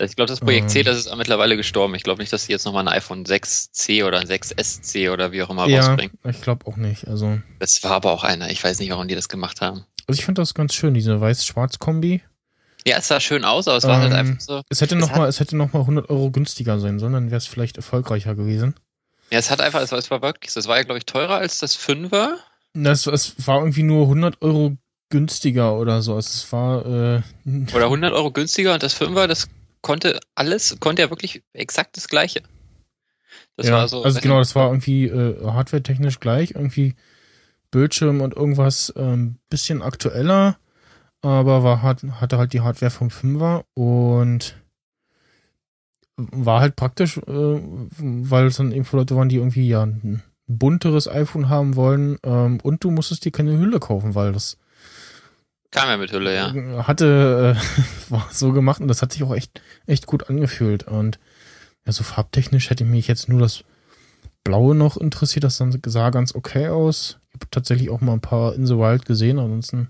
Ich glaube, das Projekt C, Ähm. das ist mittlerweile gestorben. Ich glaube nicht, dass sie jetzt nochmal ein iPhone 6C oder ein 6SC oder wie auch immer ja, rausbringen. ich glaube auch nicht. Also, Das war aber auch einer. Ich weiß nicht, warum die das gemacht haben. also ich fand das ganz schön, diese weiß-schwarz-Kombi. Ja, es sah schön aus, aber es war halt Ähm, einfach so. Es hätte Es noch hat- mal, es hätte noch mal 100 Euro günstiger sein sollen, dann wäre es vielleicht erfolgreicher gewesen. Ja, es hat einfach, es war, es war wirklich, das war ja, glaube ich, teurer als das Fünfer. Das, es war irgendwie nur 100 Euro günstiger oder so. Also es war äh, Oder 100 Euro günstiger und das Fünfer, das konnte alles, konnte ja wirklich exakt das Gleiche. Das ja, war so. also genau, das war irgendwie äh, hardware-technisch gleich, irgendwie Bildschirm und irgendwas ähm, bisschen aktueller, aber war hat, hatte halt die Hardware vom 5er und war halt praktisch, äh, weil es dann irgendwo Leute waren, die irgendwie ja ein bunteres iPhone haben wollen ähm, und du musstest dir keine Hülle kaufen, weil das Kam ja mit Hülle, ja. hatte äh, war so gemacht und das hat sich auch echt echt gut angefühlt und ja, so farbtechnisch hätte mich jetzt nur das Blaue noch interessiert, das dann sah ganz okay aus. Ich habe tatsächlich auch mal ein paar In the Wild gesehen, ansonsten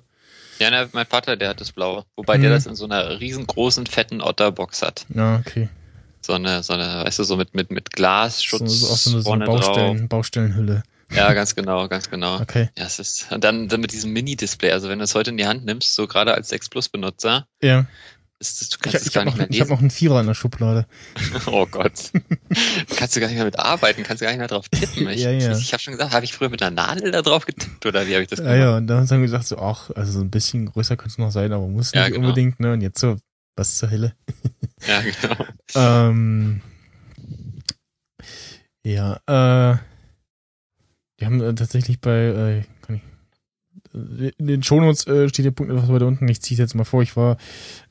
Ja, na, mein Vater, der hat das Blaue. Wobei Mhm. der das in so einer riesengroßen, fetten Otterbox hat. ja okay. So eine, so eine, weißt du, so mit, mit, mit Glasschutz So, so auch so eine, so eine Baustellen, drauf. Baustellenhülle. Ja, ganz genau, ganz genau. Okay. Ja, es ist, und dann, dann mit diesem Mini-Display, also wenn du es heute in die Hand nimmst, so gerade als 6 Plus Benutzer, Ja. Ist das, du Ich, kannst es ich gar habe nicht noch, mehr ich hab lesen. noch einen Vierer in der Schublade. Oh Gott. kannst du gar nicht mehr mit arbeiten, kannst du gar nicht mehr drauf tippen. Ich, Ja, ja. ich, ich habe schon gesagt, habe ich früher mit einer Nadel da drauf getippt oder wie habe ich das Ja, ja, und dann haben sie gesagt, so, ach, also so ein bisschen größer könnte es noch sein, aber muss Ja, nicht genau. unbedingt, ne? Und jetzt so, was zur Hölle. Ja, genau. Ähm, ja, äh, wir haben äh, tatsächlich bei, äh, kann ich, äh, in den Shownotes äh, steht der Punkt etwas weiter unten. Ich ziehe jetzt mal vor. Ich war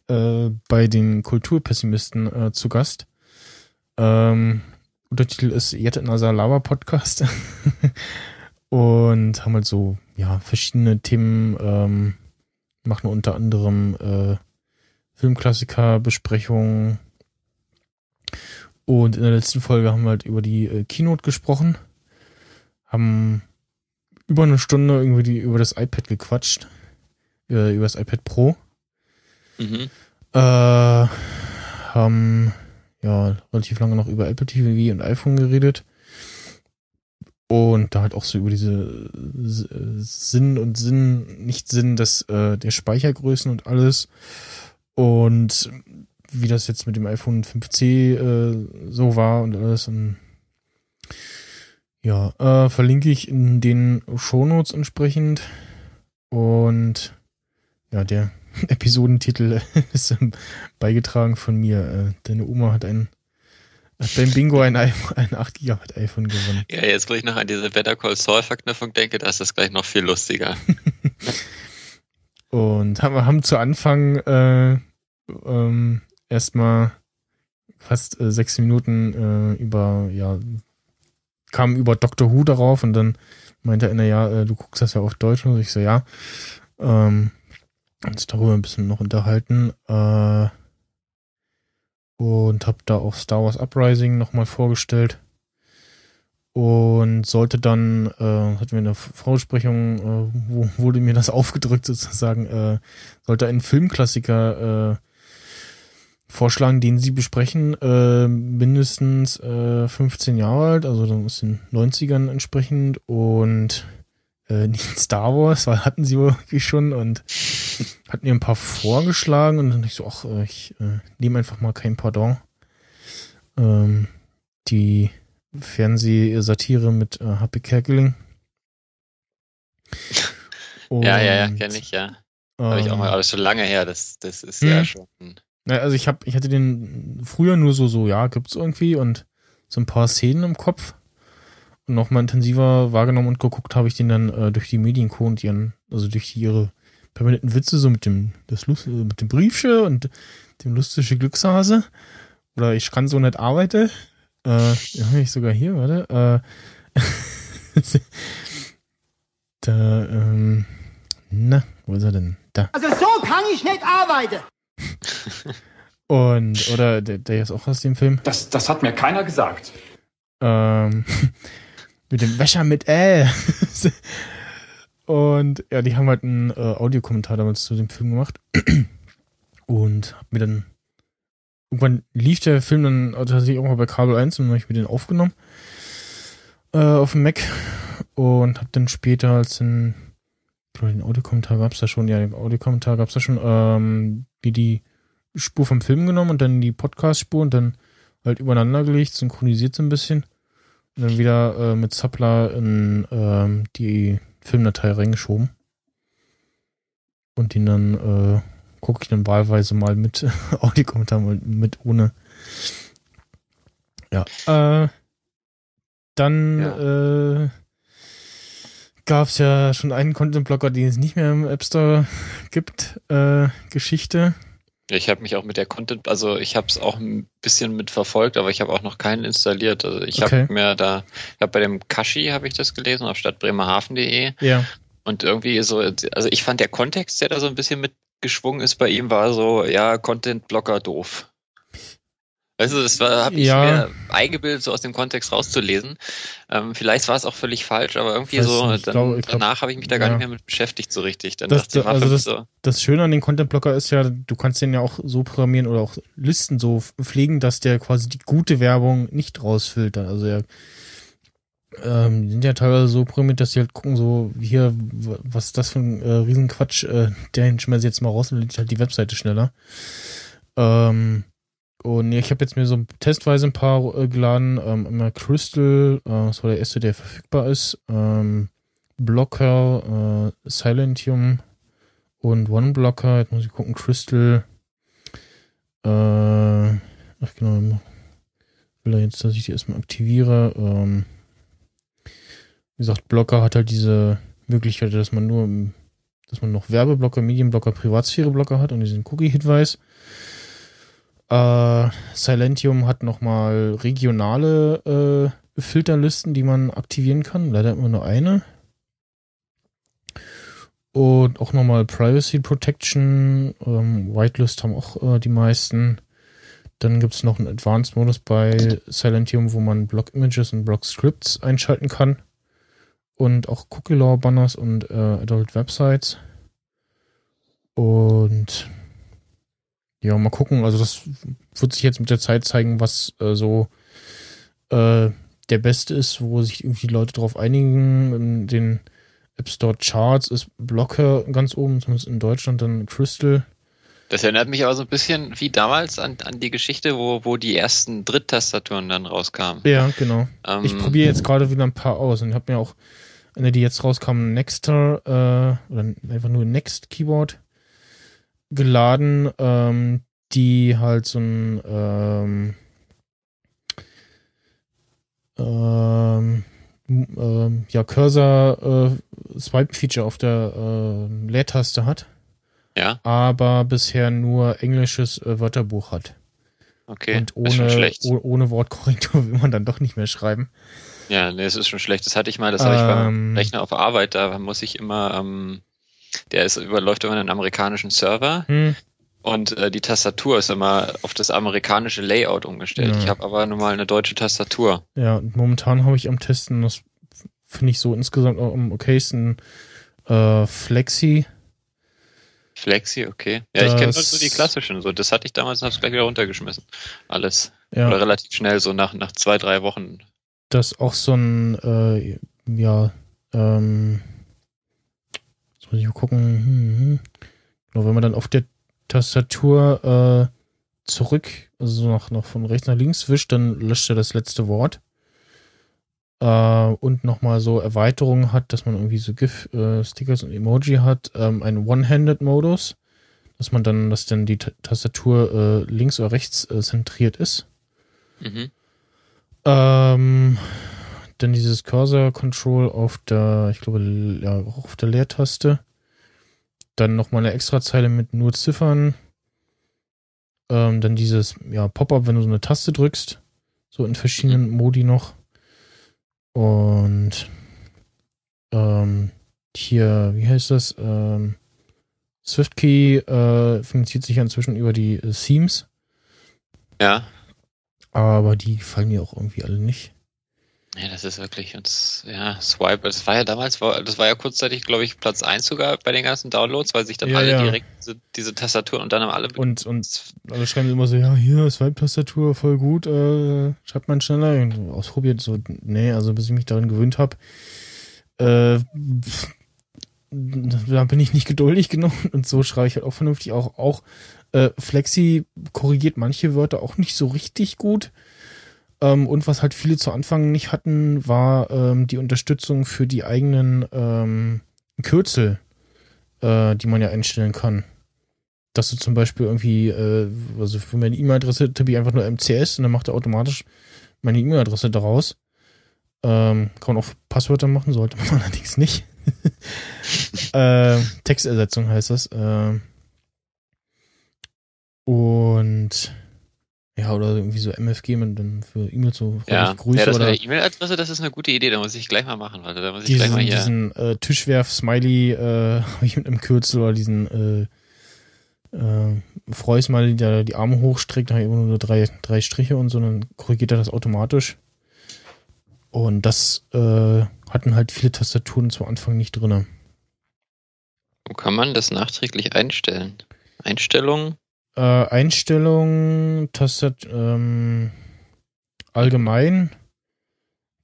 äh, bei den Kulturpessimisten äh, zu Gast. Ähm, Untertitel ist Yet Another Lava Podcast. Und haben halt so, ja, verschiedene Themen, ähm, machen unter anderem äh, Filmklassiker-Besprechungen. Und in der letzten Folge haben wir halt über die äh, Keynote gesprochen. Haben über eine Stunde irgendwie die, über das iPad gequatscht. Äh, über das iPad Pro. Mhm. Äh, haben ja relativ lange noch über Apple TV und iPhone geredet. Und da halt auch so über diese Sinn und Sinn, nicht Sinn des, äh, der Speichergrößen und alles. Und wie das jetzt mit dem iPhone 5C äh, so war und alles. Und ja, äh, verlinke ich in den Shownotes entsprechend. Und ja, der Episodentitel ist ähm, beigetragen von mir. Äh, deine Oma hat ein hat beim Bingo ein, iPhone, ein 8 GB iPhone gewonnen. Ja, jetzt, wo ich noch an diese Better Call Saul Verknüpfung denke, da ist das gleich noch viel lustiger. Und haben, haben zu Anfang äh, ähm, erstmal fast äh, sechs Minuten äh, über, ja, kam über Doctor Who darauf und dann meinte er, ja, äh, du guckst das ja auf Deutsch und ich so, ja. Ähm, uns darüber ein bisschen noch unterhalten. Äh, und habe da auch Star Wars Uprising nochmal vorgestellt. Und sollte dann, äh, hatten wir eine Vorsprechung, äh, wo wurde mir das aufgedrückt sozusagen, äh, sollte ein Filmklassiker äh, vorschlagen, den sie besprechen, äh, mindestens äh, 15 Jahre alt, also dann aus den 90ern entsprechend und äh, nicht Star Wars, weil hatten sie wirklich schon und hatten ihr ein paar vorgeschlagen und dann ich so, ach, äh, ich äh, nehme einfach mal kein Pardon. Ähm, die Fernsehsatire mit äh, Happy Kerkeling. ja, ja, ja, kenne ich, ja. Habe ich auch mal, ähm, aber schon lange her, das, das ist hm. ja schon. Ja, also ich habe, ich hatte den früher nur so, so, ja, gibt's irgendwie und so ein paar Szenen im Kopf. Nochmal intensiver wahrgenommen und geguckt habe ich den dann äh, durch die Medienco und ihren, also durch ihre permanenten Witze, so mit dem, das Lust, mit dem Briefsche und dem lustige Glückshase. Oder ich kann so nicht arbeiten. Äh, ja, habe ich sogar hier, warte. Äh, da, ähm, na, wo ist er denn? Da. Also so kann ich nicht arbeiten. Und, oder der, der ist auch aus dem Film. Das, das hat mir keiner gesagt. Ähm, mit dem Wäscher mit L. Und ja, die haben halt einen äh, Audiokommentar damals zu dem Film gemacht. Und hab mir dann. Irgendwann lief der Film dann tatsächlich auch mal bei Kabel 1 und dann habe ich mir den aufgenommen. Äh, auf dem Mac. Und hab dann später als den. Den Audiokommentar gab's da schon, ja, den Audiokommentar gab's da schon, ähm, wie die Spur vom Film genommen und dann die Podcast-Spur und dann halt übereinander gelegt, synchronisiert so ein bisschen. Und dann wieder äh, mit Suppler in ähm, die Filmdatei reingeschoben. Und den dann äh, gucke ich dann wahlweise mal mit Audiokommentar mit, mit ohne. Ja. Äh, dann ja. äh, gab es ja schon einen Content-Blocker, den es nicht mehr im App Store gibt. Äh, Geschichte. Ich habe mich auch mit der Content, also ich habe es auch ein bisschen mit verfolgt, aber ich habe auch noch keinen installiert. Also ich okay. habe mir da, ich habe bei dem Kashi habe ich das gelesen auf stadtbremerhaven.de. Ja. Und irgendwie so, also ich fand der Kontext, der da so ein bisschen mitgeschwungen ist bei ihm, war so, ja, Content-Blocker doof. Weißt du, das habe ich ja. mir eingebildet, so aus dem Kontext rauszulesen. Ähm, vielleicht war es auch völlig falsch, aber irgendwie Weiß so, dann, glaub, glaub, danach habe ich mich da gar nicht mehr mit beschäftigt so richtig. Dann das, dachte, also das, so. das Schöne an den Content Blocker ist ja, du kannst den ja auch so programmieren oder auch Listen so pflegen, dass der quasi die gute Werbung nicht rausfiltert. Also ja, ähm, die sind ja teilweise so programmiert, dass sie halt gucken, so hier, was ist das für ein äh, Riesenquatsch, äh, den schmeiß ich jetzt mal raus und lädt halt die Webseite schneller. Ähm, und ich habe jetzt mir so testweise ein paar äh, geladen. Ähm, immer Crystal, äh, das war der erste, der verfügbar ist. Ähm, Blocker, äh, Silentium und OneBlocker. Jetzt muss ich gucken, Crystal. Äh, ach genau, will er jetzt, dass ich die erstmal aktiviere. Ähm, wie gesagt, Blocker hat halt diese Möglichkeit, dass man nur, dass man noch Werbeblocker, Medienblocker, Privatsphäreblocker hat und diesen Cookie-Hinweis. Äh, Silentium hat nochmal regionale äh, Filterlisten, die man aktivieren kann. Leider immer nur eine. Und auch nochmal Privacy Protection. Ähm, Whitelist haben auch äh, die meisten. Dann gibt es noch einen Advanced-Modus bei Silentium, wo man Block-Images und Block-Scripts einschalten kann. und auch Cookie Law Banners und äh, Adult Websites. Und ja, mal gucken. Also das wird sich jetzt mit der Zeit zeigen, was äh, so äh, der beste ist, wo sich irgendwie die Leute drauf einigen. In den App Store Charts ist Blocker ganz oben, zumindest in Deutschland, dann Crystal. Das erinnert mich aber so ein bisschen wie damals an, an die Geschichte, wo, wo die ersten Dritttastaturen dann rauskamen. Ja, genau. Ähm, Ich probiere jetzt gerade wieder ein paar aus und habe mir auch eine, die jetzt rauskam, Nexter äh, oder einfach nur Next Keyboard geladen, ähm, die halt so ein ähm, ähm, ähm, ja, Cursor äh, Swipe Feature auf der äh, Leertaste hat, Ja, aber bisher nur englisches äh, Wörterbuch hat. okay. Und ist schon ohne, schlecht. oh- ohne Wortkorrektur will man dann doch nicht mehr schreiben. Ja, nee, es ist schon schlecht. Das hatte ich mal, das habe ich beim Ähm. Rechner auf Arbeit, da muss ich immer, ähm, der ist, überläuft immer einen amerikanischen Server Hm. und äh, die Tastatur ist immer auf das amerikanische Layout umgestellt. Ja. Ich habe aber nun mal eine deutsche Tastatur. Ja, und momentan habe ich am Testen, das finde ich so insgesamt auch am okaysten, äh, Flexi. Flexi, okay. Ja, ich kenne nur Das- so die klassischen. So, das hatte ich damals und habe es gleich wieder runtergeschmissen. Alles. Ja, Oder relativ schnell, so nach, nach zwei, drei Wochen. das ist auch so ein, äh, ja, ähm, muss ich mal gucken. Hm, hm. Genau, wenn man dann auf der Tastatur äh, zurück, also so nach, noch von rechts nach links wischt, dann löscht er das letzte Wort. Äh, und nochmal so Erweiterungen hat, dass man irgendwie so GIF-Stickers und Emoji hat. Ähm, ein One-Handed-Modus, dass man dann, dass dann die Ta- Tastatur äh, links oder rechts äh, zentriert ist. Mhm. Ähm, dann dieses Cursor Control auf der, ich glaube, ja, auch auf der Leertaste. Dann nochmal eine extra Zeile mit nur Ziffern. Ähm, dann dieses, ja, Pop-up, wenn du so eine Taste drückst. So in verschiedenen Modi noch. Und ähm, hier, wie heißt das? Ähm, SwiftKey äh, finanziert sich ja inzwischen über die äh, Themes, Ja. aber die gefallen mir auch irgendwie alle nicht. Ja, das ist wirklich, und, ja, Swipe, das war ja damals, war, das war ja kurzzeitig, glaube ich, Platz eins sogar bei den ganzen Downloads, weil sich dann Ja, alle ja. direkt diese, diese Tastaturen und dann haben alle Und, und alle schreiben immer so, ja, hier, Swipe-Tastatur, voll gut, äh, schreibt man schneller. Und ausprobiert, so, nee, also bis ich mich daran gewöhnt habe, äh, da bin ich nicht geduldig genug und so schreibe ich halt auch vernünftig. Auch, auch äh, Flexi korrigiert manche Wörter auch nicht so richtig gut. Ähm, und was halt viele zu Anfang nicht hatten, war ähm, die Unterstützung für die eigenen ähm, Kürzel, äh, die man ja einstellen kann dass du zum Beispiel irgendwie, äh, also für meine E-Mail-Adresse tippe ich einfach nur MCS und dann macht er automatisch meine E-Mail-Adresse daraus. Ähm, kann man auch Passwörter machen, sollte man allerdings nicht. äh, Textersetzung heißt das. Äh, und ja, oder irgendwie so MFG mit dann für E-Mail so Ja, Grüße ja das mit oder der E-Mail-Adresse, das ist eine gute Idee, da muss ich gleich mal machen, Leute. Da muss ich gleich diesen, mal hier. diesen äh, Tischwerf-Smiley äh, ich mit einem Kürzel oder diesen äh, äh, Freu-Smiley, der die Arme hochstreckt, da habe ich immer nur drei, drei Striche und so, dann korrigiert er das automatisch. Und das äh, hatten halt viele Tastaturen zu Anfang nicht drinne. Wo kann man das nachträglich einstellen? Einstellungen? Äh, Einstellungen, Tastat, ähm, allgemein,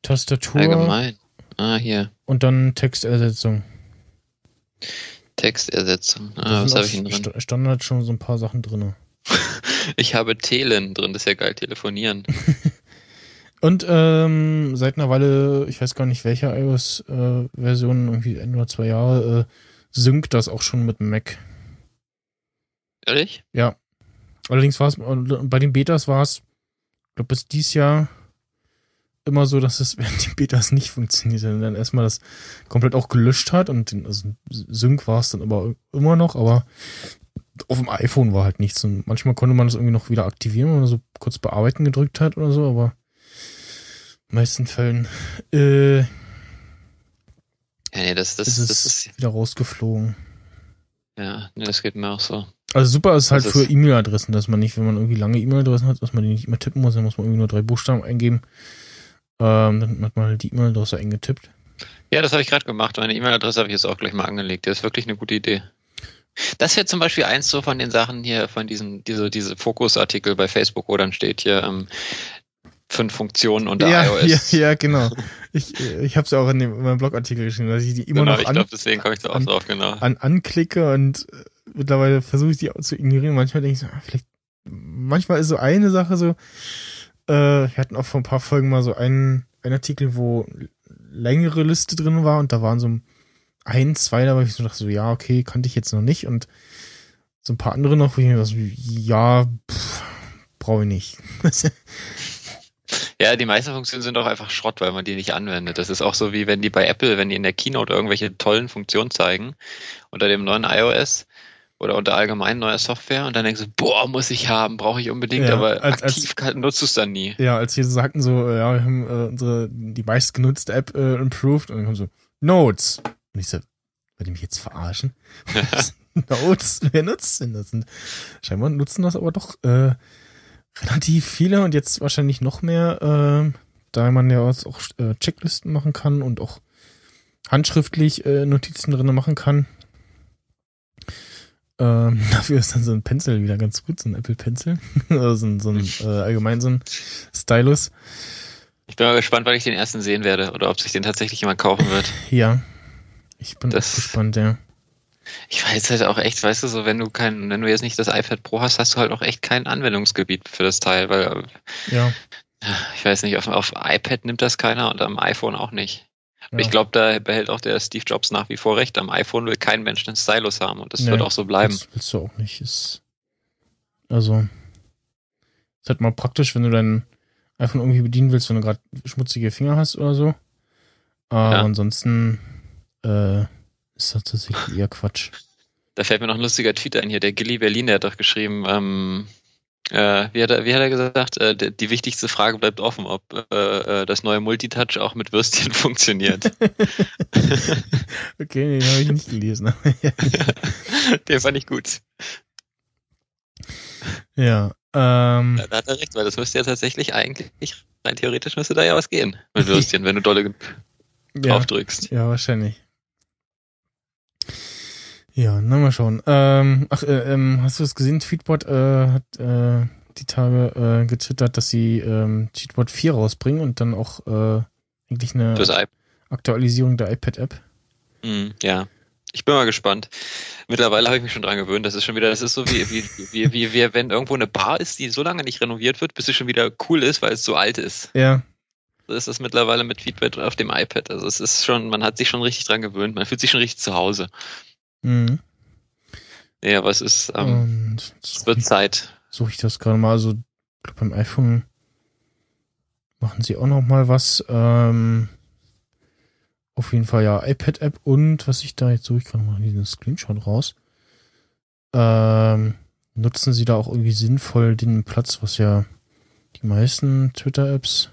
Tastatur Allgemein. Ah, hier. und dann Textersetzung. Textersetzung. Da Ah, was habe ich denn drin? St- Standard schon so ein paar Sachen drinne. Ich habe Telen drin, das ist ja geil, telefonieren. Und ähm, seit einer Weile, ich weiß gar nicht welcher iOS-Version, irgendwie ein oder zwei Jahre, äh, synkt das auch schon mit Mac. Ehrlich? Allerdings war es, bei den Betas war es, ich glaube bis dieses Jahr immer so, dass es während den Betas nicht funktioniert, sondern dann erstmal das komplett auch gelöscht hat und den, also Sync war es dann aber immer noch, aber auf dem iPhone war halt nichts und manchmal konnte man das irgendwie noch wieder aktivieren, wenn man so kurz bearbeiten gedrückt hat oder so, aber in meisten Fällen äh, Ja, nee, das, das, ist das ist, wieder rausgeflogen. Ja, das geht mir auch so. Also super ist halt Das für E-Mail-Adressen, dass man nicht, wenn man irgendwie lange E-Mail-Adressen hat, dass man die nicht immer tippen muss, dann muss man irgendwie nur drei Buchstaben eingeben. Ähm, dann hat man halt die E-Mail-Adresse eingetippt. Ja, das habe ich gerade gemacht. Meine E-Mail-Adresse habe ich jetzt auch gleich mal angelegt. Das ist wirklich eine gute Idee. Das wäre zum Beispiel eins so von den Sachen hier, von diesen, diese, diese Fokusartikel bei Facebook, wo dann steht hier ähm, fünf Funktionen unter ja, iOS. Ja, ja, genau. Ich, ich habe es ja auch in, dem, in meinem Blogartikel geschrieben, dass ich die immer genau, noch ich an, glaube, deswegen komme ich da auch an- drauf, genau. an, anklicke und äh, mittlerweile versuche ich die auch zu ignorieren. Manchmal denke ich so, ah, vielleicht, manchmal ist so eine Sache so, äh, wir hatten auch vor ein paar Folgen mal so einen, einen Artikel, wo längere Liste drin war und da waren so ein, zwei, da war ich so dachte so, ja, okay, kannte ich jetzt noch nicht und so ein paar andere noch, wo ich mir dachte, so, ja, pff, brauche ich nicht. Ja, die meisten Funktionen sind auch einfach Schrott, weil man die nicht anwendet. Das ist auch so wie wenn die bei Apple, wenn die in der Keynote irgendwelche tollen Funktionen zeigen, unter dem neuen iOS oder unter allgemein neuer Software und dann denkst du, boah, muss ich haben, brauche ich unbedingt, Ja, aber als- als- aktiv kann- nutzt du es dann nie. Ja, als wir sagten so, ja, wir haben äh, unsere, die meistgenutzte App äh, improved und dann kommt so, Notes. Und ich so, wollt ihr mich jetzt verarschen? Notes, wer nutzt denn das? Und scheinbar nutzen das aber doch äh, relativ viele und jetzt wahrscheinlich noch mehr, äh, da man ja auch äh, Checklisten machen kann und auch handschriftlich äh, Notizen drin machen kann. Ähm, dafür ist dann so ein Pencil wieder ganz gut, so ein Apple Pencil. also so ein, so ein äh, allgemein so ein Stylus. Ich bin mal gespannt, wann ich den ersten sehen werde oder ob sich den tatsächlich jemand kaufen wird. Ja. Ich bin Das- gespannt, ja. Ich weiß halt auch echt, weißt du, so wenn du kein, wenn du jetzt nicht das iPad Pro hast, hast du halt auch echt kein Anwendungsgebiet für das Teil, weil Ja. ich weiß nicht, auf, auf iPad nimmt das keiner und am iPhone auch nicht. Ja. Ich glaube, da behält auch der Steve Jobs nach wie vor recht. Am iPhone will kein Mensch einen Stylus haben und das Nee, wird auch so bleiben. Das willst du auch nicht. Ist, also, ist halt mal praktisch, wenn du dein iPhone irgendwie bedienen willst, wenn du gerade schmutzige Finger hast oder so. Aber Ja. ansonsten äh, ist das tatsächlich eher Quatsch. Da fällt mir noch ein lustiger Tweet ein hier. Der Gilly Berlin, der hat doch geschrieben, ähm, äh, wie, hat er, wie hat er gesagt, äh, die, die wichtigste Frage bleibt offen, ob äh, äh, das neue Multitouch auch mit Würstchen funktioniert. Okay, den habe ich nicht gelesen. Den fand ich gut. ja. Ähm, Da, hat er recht, weil das müsste ja tatsächlich eigentlich, rein theoretisch müsste da ja was gehen mit Würstchen, wenn du dolle ja. draufdrückst. Ja, wahrscheinlich. Ja, na mal schauen. Ähm, ach, äh, ähm, hast du das gesehen? Tweetbot äh, hat äh, die Tage äh, getwittert, dass sie ähm, Tweetbot 4 rausbringen und dann auch äh, eigentlich eine. Aktualisierung der iPad-App. Mhm, ja. Ich bin mal gespannt. Mittlerweile habe ich mich schon dran gewöhnt. Das ist schon wieder, das ist so wie, wie, wie, wie, wie wenn irgendwo eine Bar ist, die so lange nicht renoviert wird, bis sie schon wieder cool ist, weil es so alt ist. Ja, So ist das mittlerweile mit Feedback auf dem iPad. Also es ist schon, man hat sich schon richtig dran gewöhnt. Man fühlt sich schon richtig zu Hause. Mhm. Ja, aber es ist, ähm, es wird Zeit. suche ich das gerade mal. Also, ich glaube, beim iPhone machen sie auch noch mal was. Ähm, auf jeden Fall ja iPad-App und was ich da jetzt suche, ich gerade mal diesen Screenshot raus. Ähm, nutzen sie da auch irgendwie sinnvoll den Platz, was ja die meisten Twitter-Apps,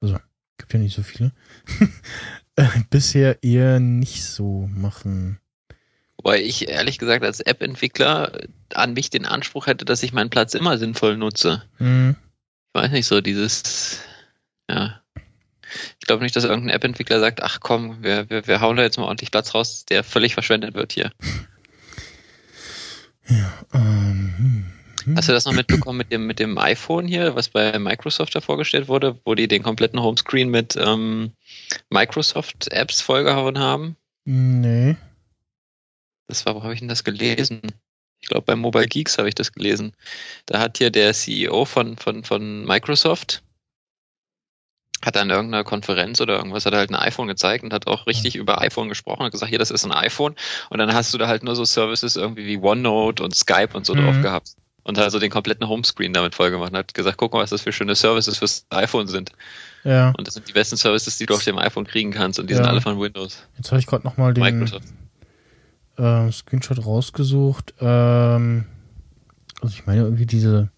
also gibt ja nicht so viele, äh, bisher eher nicht so machen. Wobei ich ehrlich gesagt als App-Entwickler an mich den Anspruch hätte, dass ich meinen Platz immer sinnvoll nutze. Hm, Ich weiß nicht so, dieses, ja. Ich glaube nicht, dass irgendein App-Entwickler sagt, ach komm, wir, wir, wir hauen da jetzt mal ordentlich Platz raus, der völlig verschwendet wird hier. ja, ähm, hm, hm. Hast du das noch mitbekommen mit dem, mit dem iPhone hier, was bei Microsoft da vorgestellt wurde, wo die den kompletten Homescreen mit ähm, Microsoft-Apps vollgehauen haben? Nee. Das war, wo habe ich denn das gelesen? Ich glaube, bei Mobile Geeks habe ich das gelesen. Da hat hier der CEO von, von, von Microsoft hat an irgendeiner Konferenz oder irgendwas hat er halt ein iPhone gezeigt und hat auch richtig über iPhone gesprochen und gesagt, hier, das ist ein iPhone. Und dann hast du da halt nur so Services irgendwie wie OneNote und Skype und so Mhm. drauf gehabt. Und hat so den kompletten Homescreen damit voll gemacht und hat gesagt, guck mal, was das für schöne Services fürs iPhone sind. Ja, Und das sind die besten Services, die du auf dem iPhone kriegen kannst und die Ja. sind alle von Windows. jetzt habe ich gerade noch mal den Microsoft. Äh, Screenshot rausgesucht. Ähm, also ich meine irgendwie diese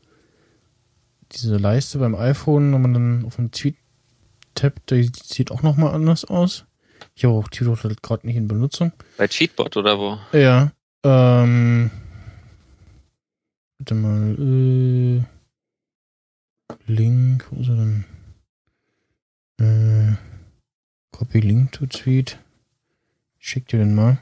diese Leiste beim iPhone, wenn man dann auf den Tweet tappt, die sieht auch noch mal anders aus. Ich habe auch Tweet halt gerade nicht in Benutzung. Bei Cheatbot oder wo? Ja. Ähm, warte mal. Äh, Link, wo ist er denn? Äh, Copy Link to Tweet. Ich schick dir den mal.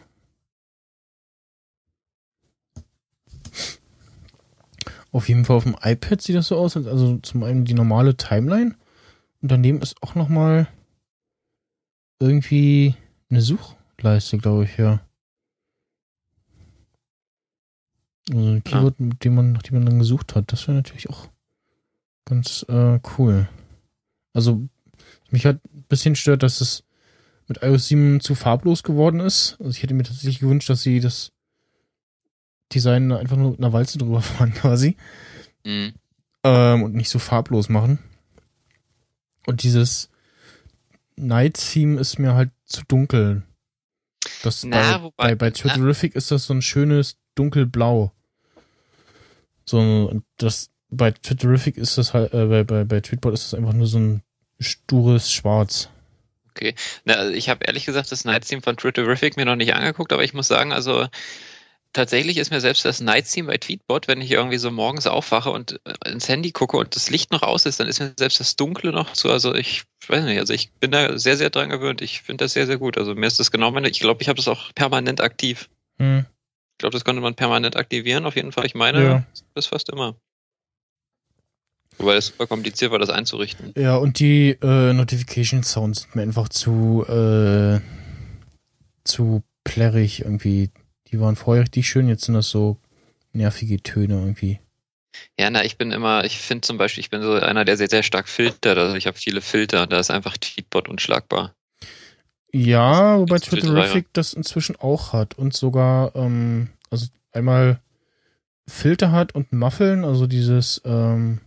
Auf jeden Fall auf dem iPad sieht das so aus, also zum einen die normale Timeline und daneben ist auch noch mal irgendwie eine Suchleiste, glaube ich, ja. Also ein Keyword, mit dem man, nach dem man dann gesucht hat. Das wäre natürlich auch ganz äh, cool. Also mich hat ein bisschen stört, dass es mit iOS 7 zu farblos geworden ist. Also ich hätte mir tatsächlich gewünscht, dass sie das Design einfach nur mit einer Walze drüber fahren quasi. Mhm. Ähm, und nicht so farblos machen. Und dieses Night Theme ist mir halt zu dunkel. Das Na, bei, wobei- bei, bei Twitterific ist das so ein schönes dunkelblau. So, das bei Twitterific ist das halt, äh, bei, bei, bei Tweetbot ist das einfach nur so ein stures Schwarz. Na, also ich habe ehrlich gesagt das Night Theme von Twitterific mir noch nicht angeguckt, aber ich muss sagen, also tatsächlich ist mir selbst das Night Theme bei Tweetbot, wenn ich irgendwie so morgens aufwache und äh, ins Handy gucke und das Licht noch aus ist, dann ist mir selbst das Dunkle noch zu. Also ich weiß nicht, also ich bin da sehr, sehr dran gewöhnt. Ich finde das sehr, sehr gut. Also mir ist das genau meine, ich glaube, ich habe das auch permanent aktiv. Hm. Ich glaube, das konnte man permanent aktivieren, auf jeden Fall. Ich meine, Ja. das fast immer. Wobei es super kompliziert war, das einzurichten. Ja, und die äh, Notification Sounds sind mir einfach zu, äh, zu plärrig irgendwie. Die waren vorher richtig schön, jetzt sind das so nervige Töne irgendwie. Ja, na, ich bin immer, ich finde zum Beispiel, ich bin so einer, der sehr, sehr stark filtert. Also ich habe viele Filter, da ist einfach Tweetbot unschlagbar. Ja, wobei Twitterific das inzwischen auch hat und sogar, ähm, also einmal Filter hat und Muffeln, also dieses, ähm,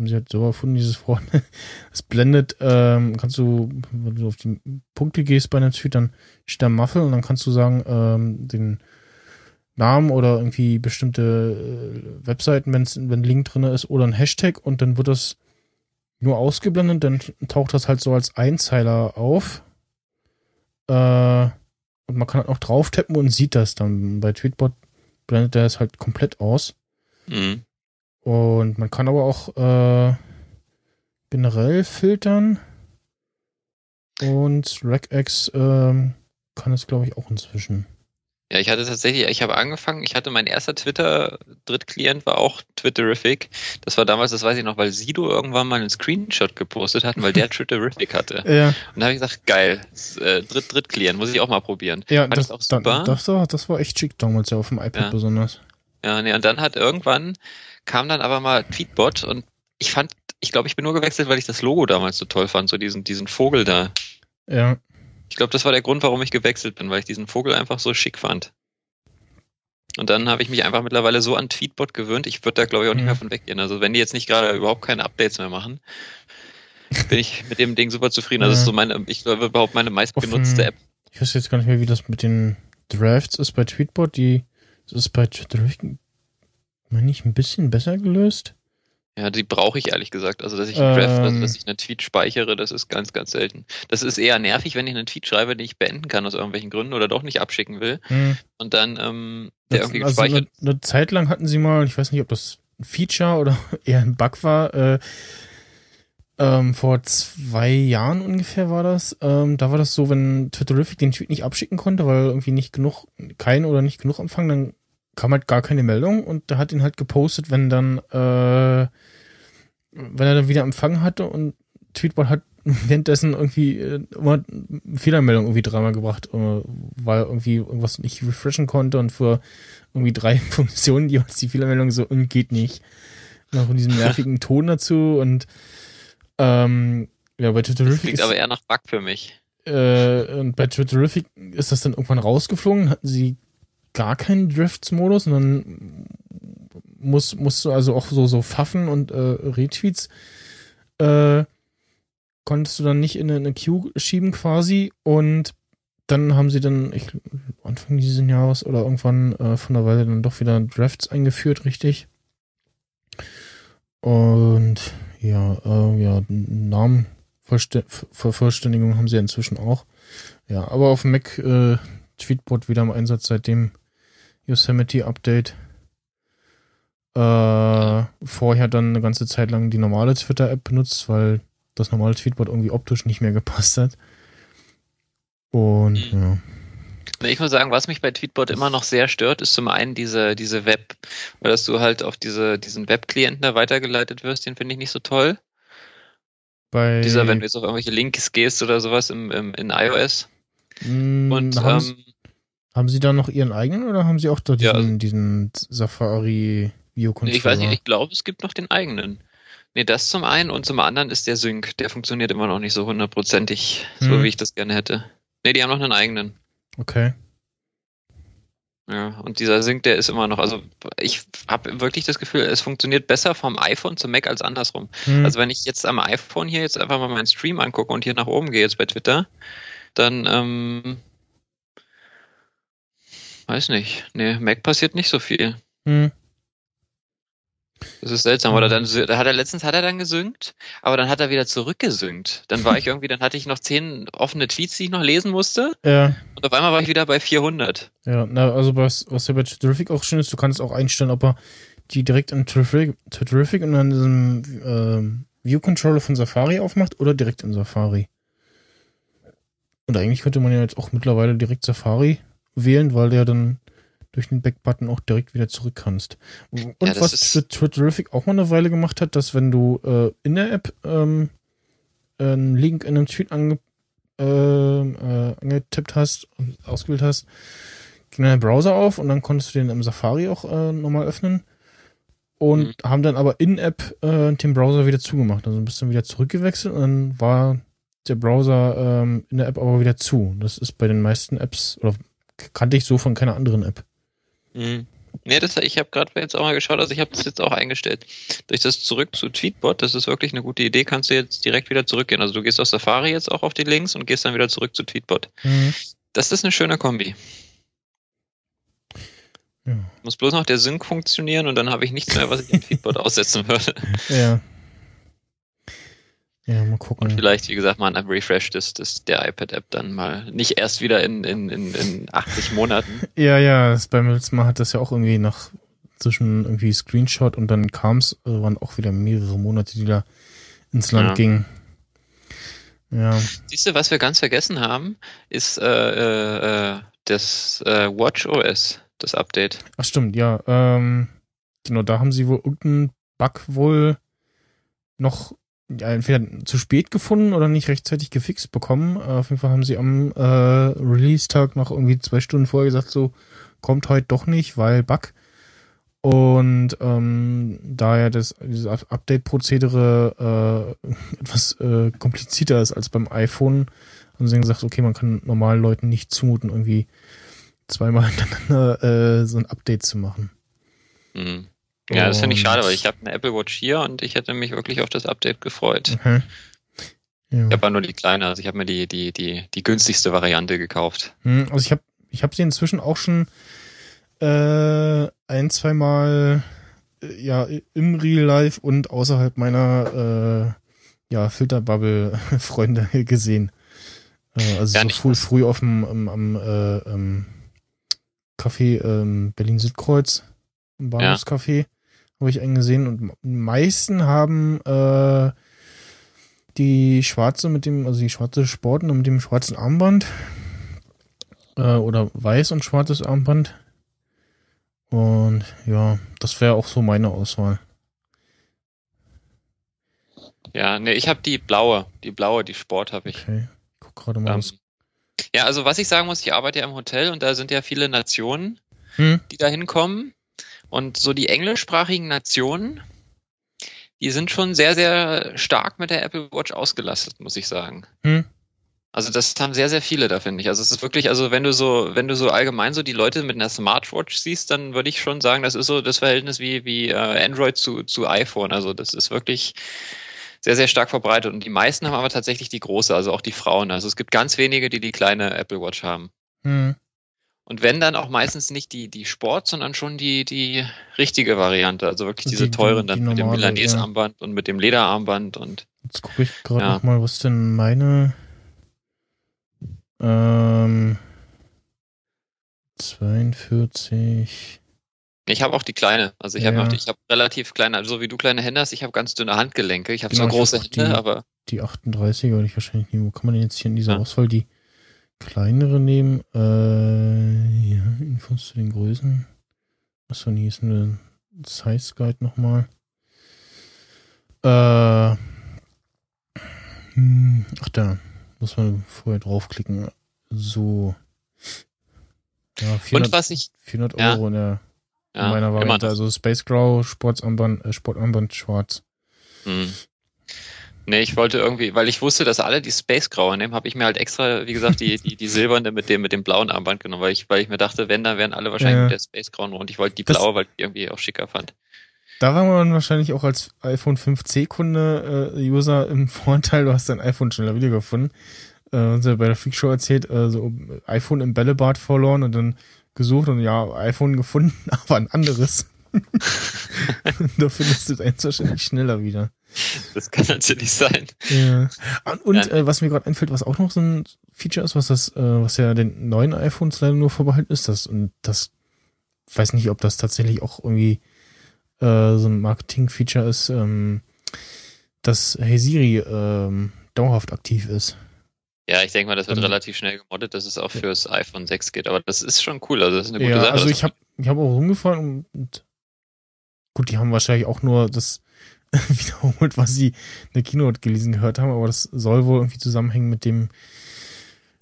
haben sie halt so erfunden, dieses vorne, es blendet, ähm, kannst du, wenn du auf die Punkte gehst bei einem Tweet, dann steht da Muffel und dann kannst du sagen, ähm, den Namen oder irgendwie bestimmte äh, Webseiten, wenn's, wenn ein Link drin ist oder ein Hashtag und dann wird das nur ausgeblendet, dann taucht das halt so als Einzeiler auf. Äh, und man kann halt auch drauf tappen und sieht das dann. Bei Tweetbot blendet er es halt komplett aus. Mhm. Und man kann aber auch äh, generell filtern. Und regex ähm, kann es, glaube ich, auch inzwischen. Ja, ich hatte tatsächlich, ich habe angefangen, ich hatte mein erster Twitter-Drittklient war auch Twitterific. Das war damals, das weiß ich noch, weil Sido irgendwann mal einen Screenshot gepostet hat, weil der Twitterific hatte. Ja, Und da habe ich gesagt, geil, äh, Dritt, Drittklient, muss ich auch mal probieren. ja Fand das, auch dann, super. das, war, das war echt schick damals, ja, auf dem iPad Ja. besonders. Ja, nee, und dann hat irgendwann kam dann aber mal Tweetbot und ich fand, ich glaube, ich bin nur gewechselt, weil ich das Logo damals so toll fand, so diesen, diesen Vogel da. Ja, Ich glaube, das war der Grund, warum ich gewechselt bin, weil ich diesen Vogel einfach so schick fand. Und dann habe ich mich einfach mittlerweile so an Tweetbot gewöhnt, ich würde da glaube ich auch nicht Mhm. mehr von weggehen. Also wenn die jetzt nicht gerade überhaupt keine Updates mehr machen, bin ich mit dem Ding super zufrieden. Also das ist so meine, ich glaube überhaupt meine meistgenutzte App. ich weiß jetzt gar nicht mehr, wie das mit den Drafts ist bei Tweetbot. Die, das ist bei Twitterific, meine ich, ein bisschen besser gelöst. Ja, die brauche ich ehrlich gesagt. Also, dass ich einen Draft, also Ähm. dass ich einen Tweet speichere, das ist ganz, ganz selten. Das ist eher nervig, wenn ich einen Tweet schreibe, den ich beenden kann aus irgendwelchen Gründen oder doch nicht abschicken will. Hm. Und dann ähm, der Das- irgendwie also gespeichert. eine, eine Zeit lang hatten sie mal, ich weiß nicht, ob das ein Feature oder eher ein Bug war, äh, ähm, vor zwei Jahren ungefähr war das. Ähm, da war das so, wenn Twitterific den Tweet nicht abschicken konnte, weil irgendwie nicht genug, kein oder nicht genug Empfang, dann kam halt gar keine Meldung und der hat ihn halt gepostet, wenn dann, äh, wenn er dann wieder Empfang hatte und Tweetbot hat währenddessen irgendwie äh, immer eine Fehlermeldung irgendwie dreimal gebracht, äh, weil irgendwie irgendwas nicht refreshen konnte und für irgendwie drei Funktionen jeweils die Fehlermeldung so und geht nicht. Noch in diesem nervigen Ton dazu und ähm, ja, bei Das Twitterific klingt ist, aber eher nach Bug für mich. äh, und bei Twitterific ist das dann irgendwann rausgeflogen, hatten sie gar keinen Drifts-Modus dann muss, musst du also auch so, so Pfaffen und äh, Retweets äh, konntest du dann nicht in eine, Queue schieben quasi und dann haben sie dann, ich, Anfang dieses Jahres oder irgendwann äh, von der Weile dann doch wieder Drafts eingeführt, richtig. Und ja, äh, ja, Namen Vollste- Vervollständigung haben sie inzwischen auch. Ja, aber auf dem Mac äh, Tweetbot wieder im Einsatz seit dem Yosemite Update. Äh, vorher dann eine ganze Zeit lang die normale Twitter-App benutzt, weil das normale Tweetbot irgendwie optisch nicht mehr gepasst hat. Und Mhm. ja. Ich muss sagen, was mich bei Tweetbot immer noch sehr stört, ist zum einen diese, diese Web, weil dass du halt auf diese, diesen Webklienten da weitergeleitet wirst, den finde ich nicht so toll. Bei Dieser, wenn du jetzt auf irgendwelche Links gehst oder sowas im, im, in iOS. Mh, Und ähm, haben Sie da noch Ihren eigenen oder haben Sie auch da Ja, diesen, diesen Safari Video-Controller? nee, ich weiß nicht, ich glaube, es gibt noch den eigenen. Nee, das zum einen und zum anderen ist der Sync. Der funktioniert immer noch nicht so hundertprozentig, so Hm. wie ich das gerne hätte. Nee, die haben noch einen eigenen. Okay. Ja, und dieser Sync, der ist immer noch, also ich habe wirklich das Gefühl, es funktioniert besser vom iPhone zum Mac als andersrum. Hm. Also wenn ich jetzt am iPhone hier jetzt einfach mal meinen Stream angucke und hier nach oben gehe jetzt bei Twitter, dann ähm, weiß nicht. Nee, Mac passiert nicht so viel. hm. Das ist seltsam. Oder dann da hat er letztens hat er dann gesynkt, aber dann hat er wieder zurückgesynkt. Dann war ich irgendwie, dann hatte ich noch zehn offene Tweets, die ich noch lesen musste, Ja, und auf einmal war ich wieder bei 400. ja, na, also was, was ja bei Terrific auch schön ist, du kannst auch einstellen, ob er die direkt in Terrific, Terrific und dann diesem ähm, View-Controller von Safari aufmacht oder direkt in Safari. Und eigentlich könnte man ja jetzt auch mittlerweile direkt Safari wählen, weil der dann durch den Back-Button auch direkt wieder zurück kannst. Und Ja, was Terrific auch mal eine Weile gemacht hat, dass wenn du äh, in der App ähm, einen Link in einem Tweet ange, äh, äh, angetippt hast und ausgewählt hast, ging der Browser auf und dann konntest du den im Safari auch äh, nochmal öffnen und Mhm. haben dann aber in-App äh, den Browser wieder zugemacht. Also bist dann wieder zurückgewechselt und dann war der Browser ähm, in der App aber wieder zu. Das ist bei den meisten Apps, oder kannte ich so von keiner anderen App. Mhm. Nee, das, ich habe gerade jetzt auch mal geschaut, also ich habe das jetzt auch eingestellt. Durch das zurück zu Tweetbot, das ist wirklich eine gute Idee, kannst du jetzt direkt wieder zurückgehen. Also du gehst auf Safari jetzt auch auf die Links und gehst dann wieder zurück zu Tweetbot. Mhm. Das ist eine schöne Kombi. Ja. Muss bloß noch der Sync funktionieren und dann habe ich nichts mehr, was ich im Tweetbot aussetzen würde. Ja. Ja, mal gucken. Und vielleicht, wie gesagt, mal ein Refresh des, des, der iPad-App dann mal. Nicht erst wieder in, in, in, in 80 Monaten. Ja, ja, das beim letzten Mal hat das ja auch irgendwie nach zwischen irgendwie Screenshot und dann kam's, äh, waren auch wieder mehrere Monate, die da ins Land Ja. gingen. Ja. Siehst du, was wir ganz vergessen haben, ist äh, äh, äh, das äh, WatchOS, das Update. Ach stimmt, ja. Ähm, genau, da haben sie wohl irgendeinen Bug wohl noch entweder zu spät gefunden oder nicht rechtzeitig gefixt bekommen. Äh, auf jeden Fall haben sie am äh, Release-Tag noch irgendwie zwei Stunden vorher gesagt, so kommt heute doch nicht, weil Bug. Und ähm, da ja das, dieses Up- Update-Prozedere äh, etwas äh, komplizierter ist als beim iPhone, haben sie gesagt, okay, man kann normalen Leuten nicht zumuten, irgendwie zweimal hintereinander äh, so ein Update zu machen. Mhm. Ja, das finde ich schade, weil ich habe eine Apple Watch hier und ich hätte mich wirklich auf das Update gefreut. Okay. Ja. Ich habe aber nur die kleine, also ich habe mir die, die, die, die günstigste Variante gekauft. Hm, Also ich habe ich hab sie inzwischen auch schon äh, ein, zwei Mal äh, ja, im Real Life und außerhalb meiner äh, ja, Filterbubble-Freunde gesehen. Äh, also Ja, so früh, früh auf dem am, am äh, ähm, Café ähm, Berlin-Südkreuz, im Bahnhofscafé, habe ich einen gesehen und die meisten haben äh, die schwarze mit dem, also die schwarze Sporten mit dem schwarzen Armband äh, oder weiß und schwarzes Armband. Und ja, das wäre auch so meine Auswahl. Ja, nee, ich habe die blaue, die blaue, die Sport habe ich. Okay, ich guck gerade mal. Ähm, was. ja, also was ich sagen muss, ich arbeite ja im Hotel und da sind ja viele Nationen, Hm? die da hinkommen. Und so die englischsprachigen Nationen, die sind schon sehr, sehr stark mit der Apple Watch ausgelastet, muss ich sagen. Hm? Also das haben sehr, sehr viele da, finde ich. Also es ist wirklich, also wenn du so, wenn du so allgemein so die Leute mit einer Smartwatch siehst, dann würde ich schon sagen, das ist so das Verhältnis wie, wie äh, Android zu, zu iPhone. Also das ist wirklich sehr, sehr stark verbreitet. Und die meisten haben aber tatsächlich die große, also auch die Frauen. Also es gibt ganz wenige, die die kleine Apple Watch haben. Hm. Und wenn dann auch meistens nicht die, die Sport, sondern schon die, die richtige Variante. Also wirklich Die- diese die- teuren dann die mit dem normale, ja. Milanese-Armband und mit dem Lederarmband und Jetzt gucke ich gerade Ja. noch mal, was denn meine ähm 42 ich habe auch die kleine. Also ich Ja, habe noch ja. die, ich habe relativ kleine, also so wie du kleine Hände hast, ich habe ganz dünne Handgelenke. Ich habe Genau, zwar große hab Hände, die- aber die 38er würde ich wahrscheinlich nehmen. Wo kann man denn jetzt hier in dieser Ja. Auswahl die kleinere nehmen. Äh, ja, Infos zu den Größen. Achso, nee, ist eine Size Guide nochmal. Äh, hm, ach da, muss man vorher draufklicken. So. Ja, 400, Und was ich, 400 ja. Euro in, der, in ja, meiner immer Variante. Also Space Grau, Sportsarmband, äh, Sportarmband schwarz. Hm. Nee, ich wollte irgendwie, weil ich wusste, dass alle die Space Graue nehmen, habe ich mir halt extra, wie gesagt, die, die, die silberne mit dem, mit dem blauen Armband genommen, weil ich, weil ich mir dachte, wenn, dann wären alle wahrscheinlich Ja. mit der Space Grauen und ich wollte die Das- blaue, weil ich die irgendwie auch schicker fand. Da war man wahrscheinlich auch als iPhone 5C-Kunde, äh, User im Vorteil, du hast dein iPhone schneller wiedergefunden. Äh, uns ja bei der Freak Show erzählt, äh, so iPhone im Bällebad verloren und dann gesucht und ja, iPhone gefunden, aber ein anderes. da findest du deins wahrscheinlich schneller wieder. Das kann natürlich sein. Ja. Und, und Ja. äh, was mir gerade einfällt, was auch noch so ein Feature ist, was das, äh, was ja den neuen iPhones leider nur vorbehalten ist, das und das weiß nicht, ob das tatsächlich auch irgendwie äh, so ein Marketing-Feature ist, ähm, dass Hey Siri ähm, dauerhaft aktiv ist. Ja, ich denke mal, das wird Ähm, relativ schnell gemoddet, dass es auch fürs iPhone 6 geht, aber das ist schon cool, also das ist eine gute ja, Sache. also ich habe ich hab auch rumgefahren und, und gut, die haben wahrscheinlich auch nur das wiederholt, was sie in der Keynote gelesen gehört haben, aber das soll wohl irgendwie zusammenhängen mit dem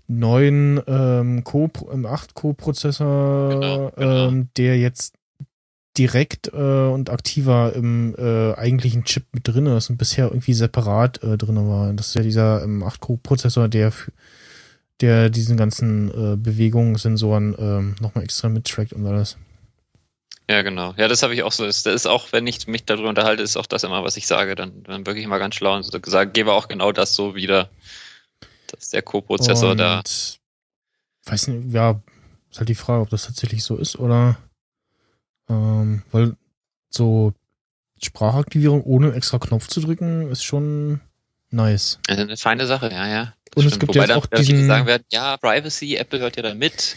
neuen ähm, Co M8 Co-Prozessor, Genau, genau. Ähm, der jetzt direkt äh, und aktiver im äh, eigentlichen Chip mit drin ist und bisher irgendwie separat äh, drin war. Das ist ja dieser M8 Co-Prozessor, der für der diesen ganzen äh, Bewegungssensoren ähm, nochmal extra mittrackt und alles. Ja, genau. Ja, das habe ich auch so. Das ist auch, wenn ich mich darüber unterhalte, ist auch das immer, was ich sage. Dann, dann wirklich immer ganz schlau und so gesagt, gebe auch genau das so wieder, dass der Co-Prozessor da. Weiß nicht, ja, ist halt die Frage, ob das tatsächlich so ist oder ähm, weil so Sprachaktivierung ohne extra Knopf zu drücken ist schon nice. Das ist eine feine Sache, ja, ja. Das Und es stimmt. gibt Wobei dann auch diesen- sagen werden, ja, Privacy, Apple hört ja dann mit.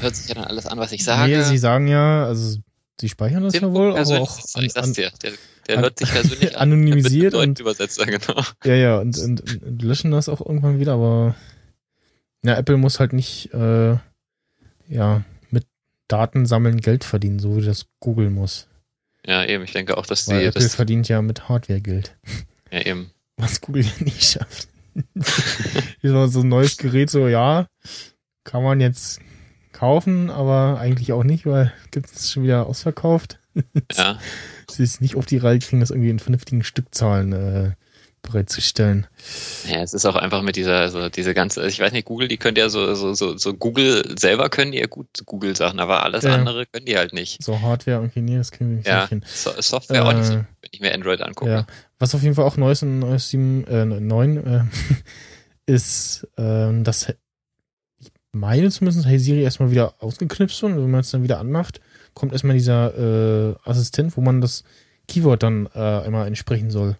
Hört sich ja dann alles an, was ich sage. Nee, sie sagen ja, also sie speichern das ja wohl, aber auch ich an, sag's an, dir, der, der an- hört sich persönlich an. anonymisiert einem und- Übersetzer, genau. Ja, ja, und, und, und löschen das auch irgendwann wieder, aber ja, Apple muss halt nicht äh, ja, mit Daten sammeln Geld verdienen, so wie das Google muss. Ja, eben. Ich denke auch, dass Weil die, Apple das, verdient ja mit Hardware Geld, ja, eben. was Google ja nicht schafft. So ein neues Gerät, so ja, kann man jetzt kaufen, aber eigentlich auch nicht, weil gibt es schon wieder ausverkauft. Ja. Sie ist nicht auf die Reihe kriegen, das irgendwie in vernünftigen Stückzahlen äh, bereitzustellen. Ja, es ist auch einfach mit dieser, also diese ganze, ich weiß nicht, Google, die können ja so, so, so, so Google selber können die ja gut Google-Sachen, aber alles Ja. andere können die halt nicht. So Hardware irgendwie, nee, das kriegen wir nicht Ja, hin. so, Software auch nicht so, Äh, wenn ich mir Android angucke. Ja. Was auf jeden Fall auch neu ist in iOS 7, äh, 9, äh, ist, ähm, dass ich meine zumindest, Hey Siri erstmal wieder ausgeknipst und wenn man es dann wieder anmacht, kommt erstmal dieser äh, Assistent, wo man das Keyword dann äh, einmal entsprechen soll.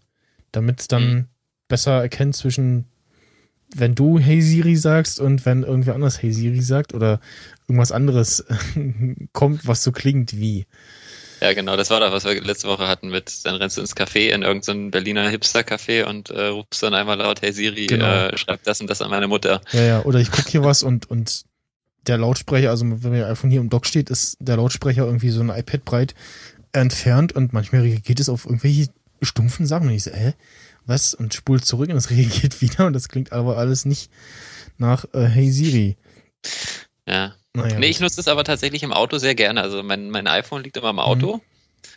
Damit es dann Mhm. besser erkennt zwischen, wenn du Hey Siri sagst und wenn irgendwer anders Hey Siri sagt oder irgendwas anderes kommt, was so klingt wie. Ja, genau, das war doch, was wir letzte Woche hatten mit, dann rennst du ins Café, in irgendein Berliner Hipster-Café und äh, rufst dann einmal laut, hey Siri, Genau. äh, schreib das und das an meine Mutter. Ja, ja, oder ich gucke hier was und, und der Lautsprecher, also wenn mein iPhone hier im Dock steht, ist der Lautsprecher irgendwie so ein iPad breit entfernt und manchmal reagiert es auf irgendwelche stumpfen Sachen und ich so, hä, was? Und spult zurück und es reagiert wieder und das klingt aber alles nicht nach äh, Hey Siri. Ja. Naja, Nee, ich nutze es aber tatsächlich im Auto sehr gerne. Also mein, mein iPhone liegt immer im Auto.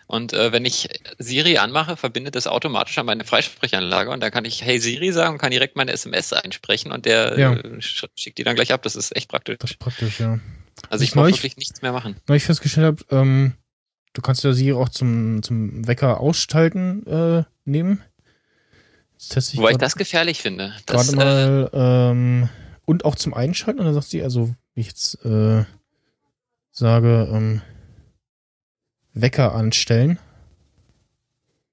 Und äh, wenn ich Siri anmache, verbindet es automatisch an meine Freisprechanlage und dann kann ich Hey Siri sagen und kann direkt meine SMS einsprechen und der Ja. äh, sch- schickt die dann gleich ab. Das ist echt praktisch. das ist praktisch, ja. Also ich ich muss wirklich nichts mehr machen. Neulich festgestellt habe, ähm, du kannst ja Siri auch zum, zum Wecker ausschalten äh, nehmen. Das teste ich Wobei ich grad- das gefährlich finde. Das, gerade mal ähm, und auch zum Einschalten und dann sagt sie, also wie ich jetzt äh, sage, ähm, Wecker anstellen.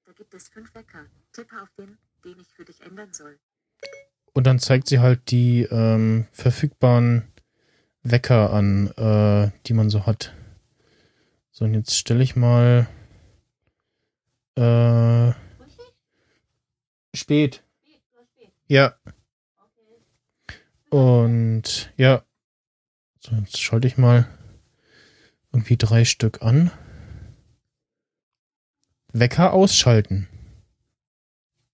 Da gibt es fünf Wecker. Tippe auf den, den ich für dich ändern soll. Und dann zeigt sie halt die ähm, verfügbaren Wecker an, äh, die man so hat. So, und jetzt stelle ich mal äh, spät. Ja. Und ja, so, jetzt schalte ich mal irgendwie drei Stück an. Wecker ausschalten.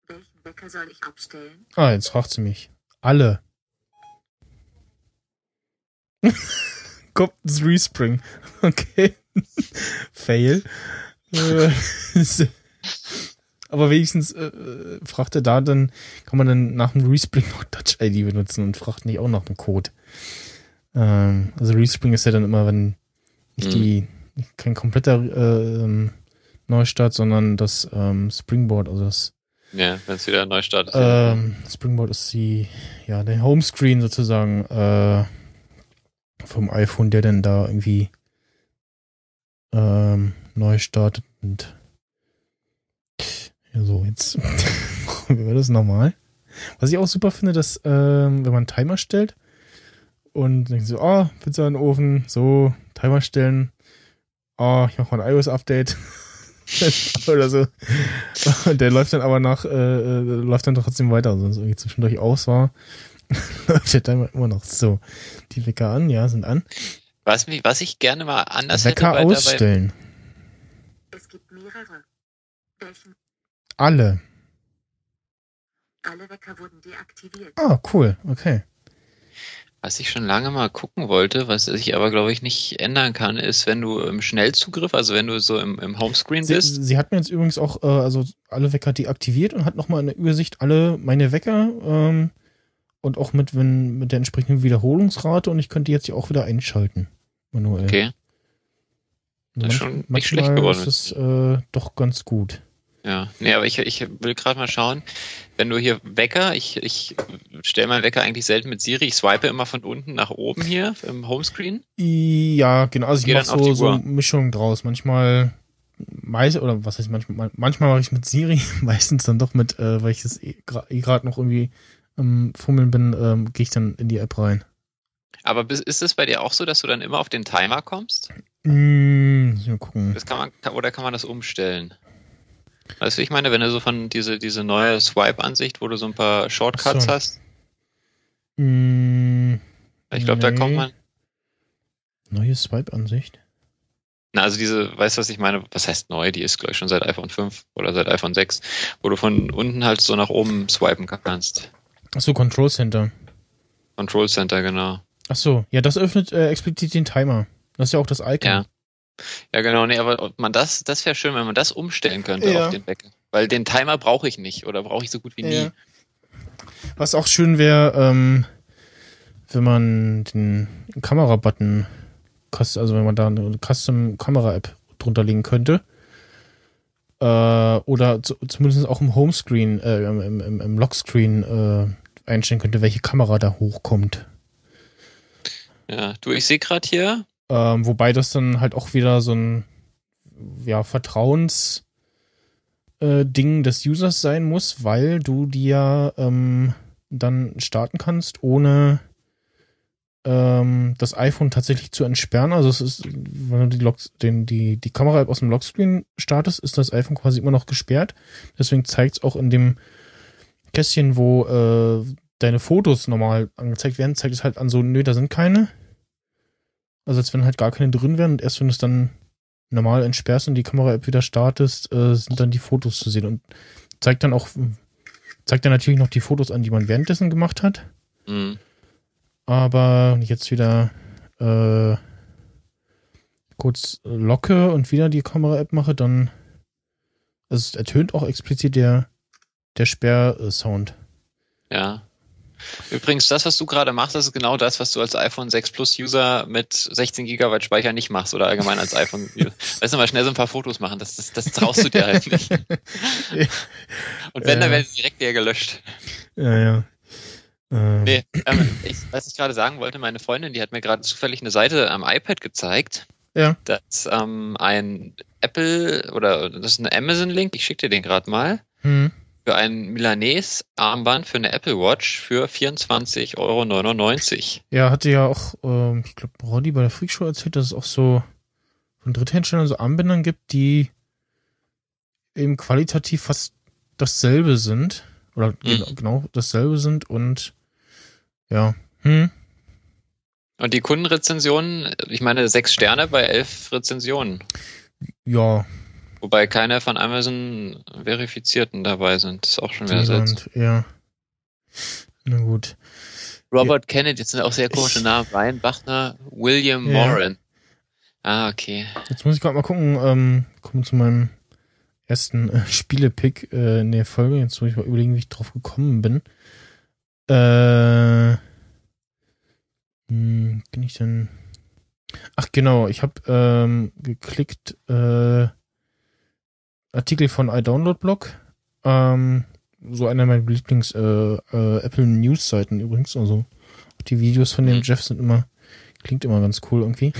Welchen Wecker soll ich abstellen? Ah, jetzt fragt sie mich. Alle. Kommt das Respring. Okay. Fail. Aber wenigstens äh, äh, fragt er da, dann kann man dann nach dem Respring auch Touch ID benutzen und fragt nicht auch nach dem Code. Ähm, also Respring ist ja dann immer, wenn nicht Mhm. die, kein kompletter äh, ähm, Neustart, sondern das ähm, Springboard, also das Ja, wenn es wieder neu startet. ähm, Springboard ist die, ja, der Homescreen sozusagen äh, vom iPhone, der dann da irgendwie ähm, neu startet und so, jetzt machen wir das nochmal. Was ich auch super finde, dass, ähm, wenn man einen Timer stellt und denkt so, oh, Pizza in den Ofen, so, Timer stellen, oh, ich mache mal ein iOS-Update oder so. Und der läuft dann aber nach, äh, äh, läuft dann trotzdem weiter, also wenn es irgendwie zwischendurch aus war, läuft der Timer immer noch so. Die Wecker an, ja, sind an. Was, mich, was ich gerne mal anders Wecker hätte, weil dabei, ausstellen. Es gibt mehrere. Welchen? Alle. Alle Wecker wurden deaktiviert. Ah, cool, okay. was ich schon lange mal gucken wollte, was ich aber glaube ich nicht ändern kann, ist, wenn du im Schnellzugriff, also wenn du so im, im Homescreen Sie, bist, sie hat mir jetzt übrigens auch, äh, also alle Wecker deaktiviert und hat nochmal in der Übersicht alle meine Wecker ähm, und auch mit, wenn, mit der entsprechenden Wiederholungsrate und ich könnte jetzt ja auch wieder einschalten. Manuell. okay, Das ist schon nicht schlecht geworden. ist es äh, doch ganz gut. Ja. Nee, aber ich, ich will gerade mal schauen, wenn du hier Wecker, ich, ich stelle meinen Wecker eigentlich selten mit Siri, ich swipe immer von unten nach oben hier im Homescreen. Ja, genau. Also ich mache so, so Uhr. Mischung draus. Manchmal, meist, oder was heißt manchmal, manchmal mache ich mit Siri, meistens dann doch mit, äh, weil ich das eh gra- eh gerade noch irgendwie am Fummeln bin, ähm, gehe ich dann in die App rein. Aber ist es bei dir auch so, dass du dann immer auf den Timer kommst? Mm, ich mal gucken. Das kann man, oder kann man das umstellen? Weißt du, wie ich meine, wenn du so von diese, diese neue Swipe-Ansicht, wo du so ein paar Shortcuts so. hast, Mm, ich glaube, da Nee. kommt man. neue Swipe-Ansicht. Na, also diese, weißt du, was ich meine? Was heißt neu? Die ist, glaube ich, schon seit iPhone 5 oder seit iPhone 6, wo du von unten halt so nach oben swipen kannst. Achso, Control Center. Control Center, genau. Achso, ja, das öffnet äh, explizit den Timer. Das ist ja auch das Icon. Ja. Ja, genau, nee, aber ob man das, das wäre schön, wenn man das umstellen könnte Ja. auf den Wecker. Weil den Timer brauche ich nicht oder brauche ich so gut wie nie. Ja. Was auch schön wäre, ähm, wenn man den Kamera-Button, also wenn man da eine Custom-Kamera-App drunter legen könnte. Äh, oder zu, zumindest auch im Homescreen, äh, im, im, im Lockscreen äh, einstellen könnte, welche Kamera da hochkommt. Ja, du, ich sehe gerade hier, Ähm, wobei das dann halt auch wieder so ein ja, Vertrauens äh, Ding des Users sein muss, weil du ja ähm, dann starten kannst, ohne ähm, das iPhone tatsächlich zu entsperren. Also es ist, wenn du die, Logs, den, die, die Kamera-App aus dem Lockscreen startest, ist das iPhone quasi immer noch gesperrt. Deswegen zeigt es auch in dem Kästchen, wo äh, deine Fotos normal angezeigt werden, zeigt es halt an so, nö, da sind keine. Also als wenn halt gar keine drin wären und erst wenn du es dann normal entsperrst und die Kamera-App wieder startest, äh, sind dann die Fotos zu sehen und zeigt dann auch, zeigt dann natürlich noch die Fotos an, die man währenddessen gemacht hat. hm, Aber wenn ich jetzt wieder äh, kurz locke und wieder die Kamera-App mache, dann also es ertönt auch explizit der, der Sperr-Sound. ja. Übrigens, das, was du gerade machst, das ist genau das, was du als iPhone 6 Plus User mit 16 GB Speicher nicht machst oder allgemein als iPhone. Weißt du, mal schnell so ein paar Fotos machen, das, das, das traust du dir halt nicht. Und wenn, dann Ja. werden sie direkt wieder gelöscht. Ja, ja. Ähm, Nee, ähm, ich, was ich gerade sagen wollte, meine Freundin, die hat mir gerade zufällig eine Seite am iPad gezeigt. Ja. Das ähm, ein Apple oder das ist ein Amazon-Link, ich schicke dir den gerade mal, Hm. Für ein Milanese-Armband für eine Apple Watch für 24,99 Euro. Ja, hatte ja auch, ähm, ich glaube, Roddy bei der Freakshow erzählt, dass es auch so von Drittherstellern so Armbändern gibt, die eben qualitativ fast dasselbe sind. Oder genau, genau dasselbe sind und ja, Hm? Und die Kundenrezensionen, ich meine sechs Sterne bei elf Rezensionen. Ja, Wobei keine von Amazon verifizierten dabei sind. Das ist auch schon wieder seltsam. Ja. Na gut. Robert Kennedy, das sind auch sehr komische Namen. Ryan Bachner, William Ja. Moran. Ah, okay. Jetzt muss ich gerade mal gucken, ähm, kommen zu meinem ersten äh, Spielepick äh, in der Folge. Jetzt muss ich mal überlegen, wie ich drauf gekommen bin. Äh, hm, bin ich denn? Ach genau, ich habe ähm, geklickt äh, Artikel von iDownloadBlog. Ähm, so einer meiner Lieblings äh, äh, Apple News Seiten übrigens. Also die Videos von dem Mhm. Jeff sind immer klingt immer ganz cool irgendwie.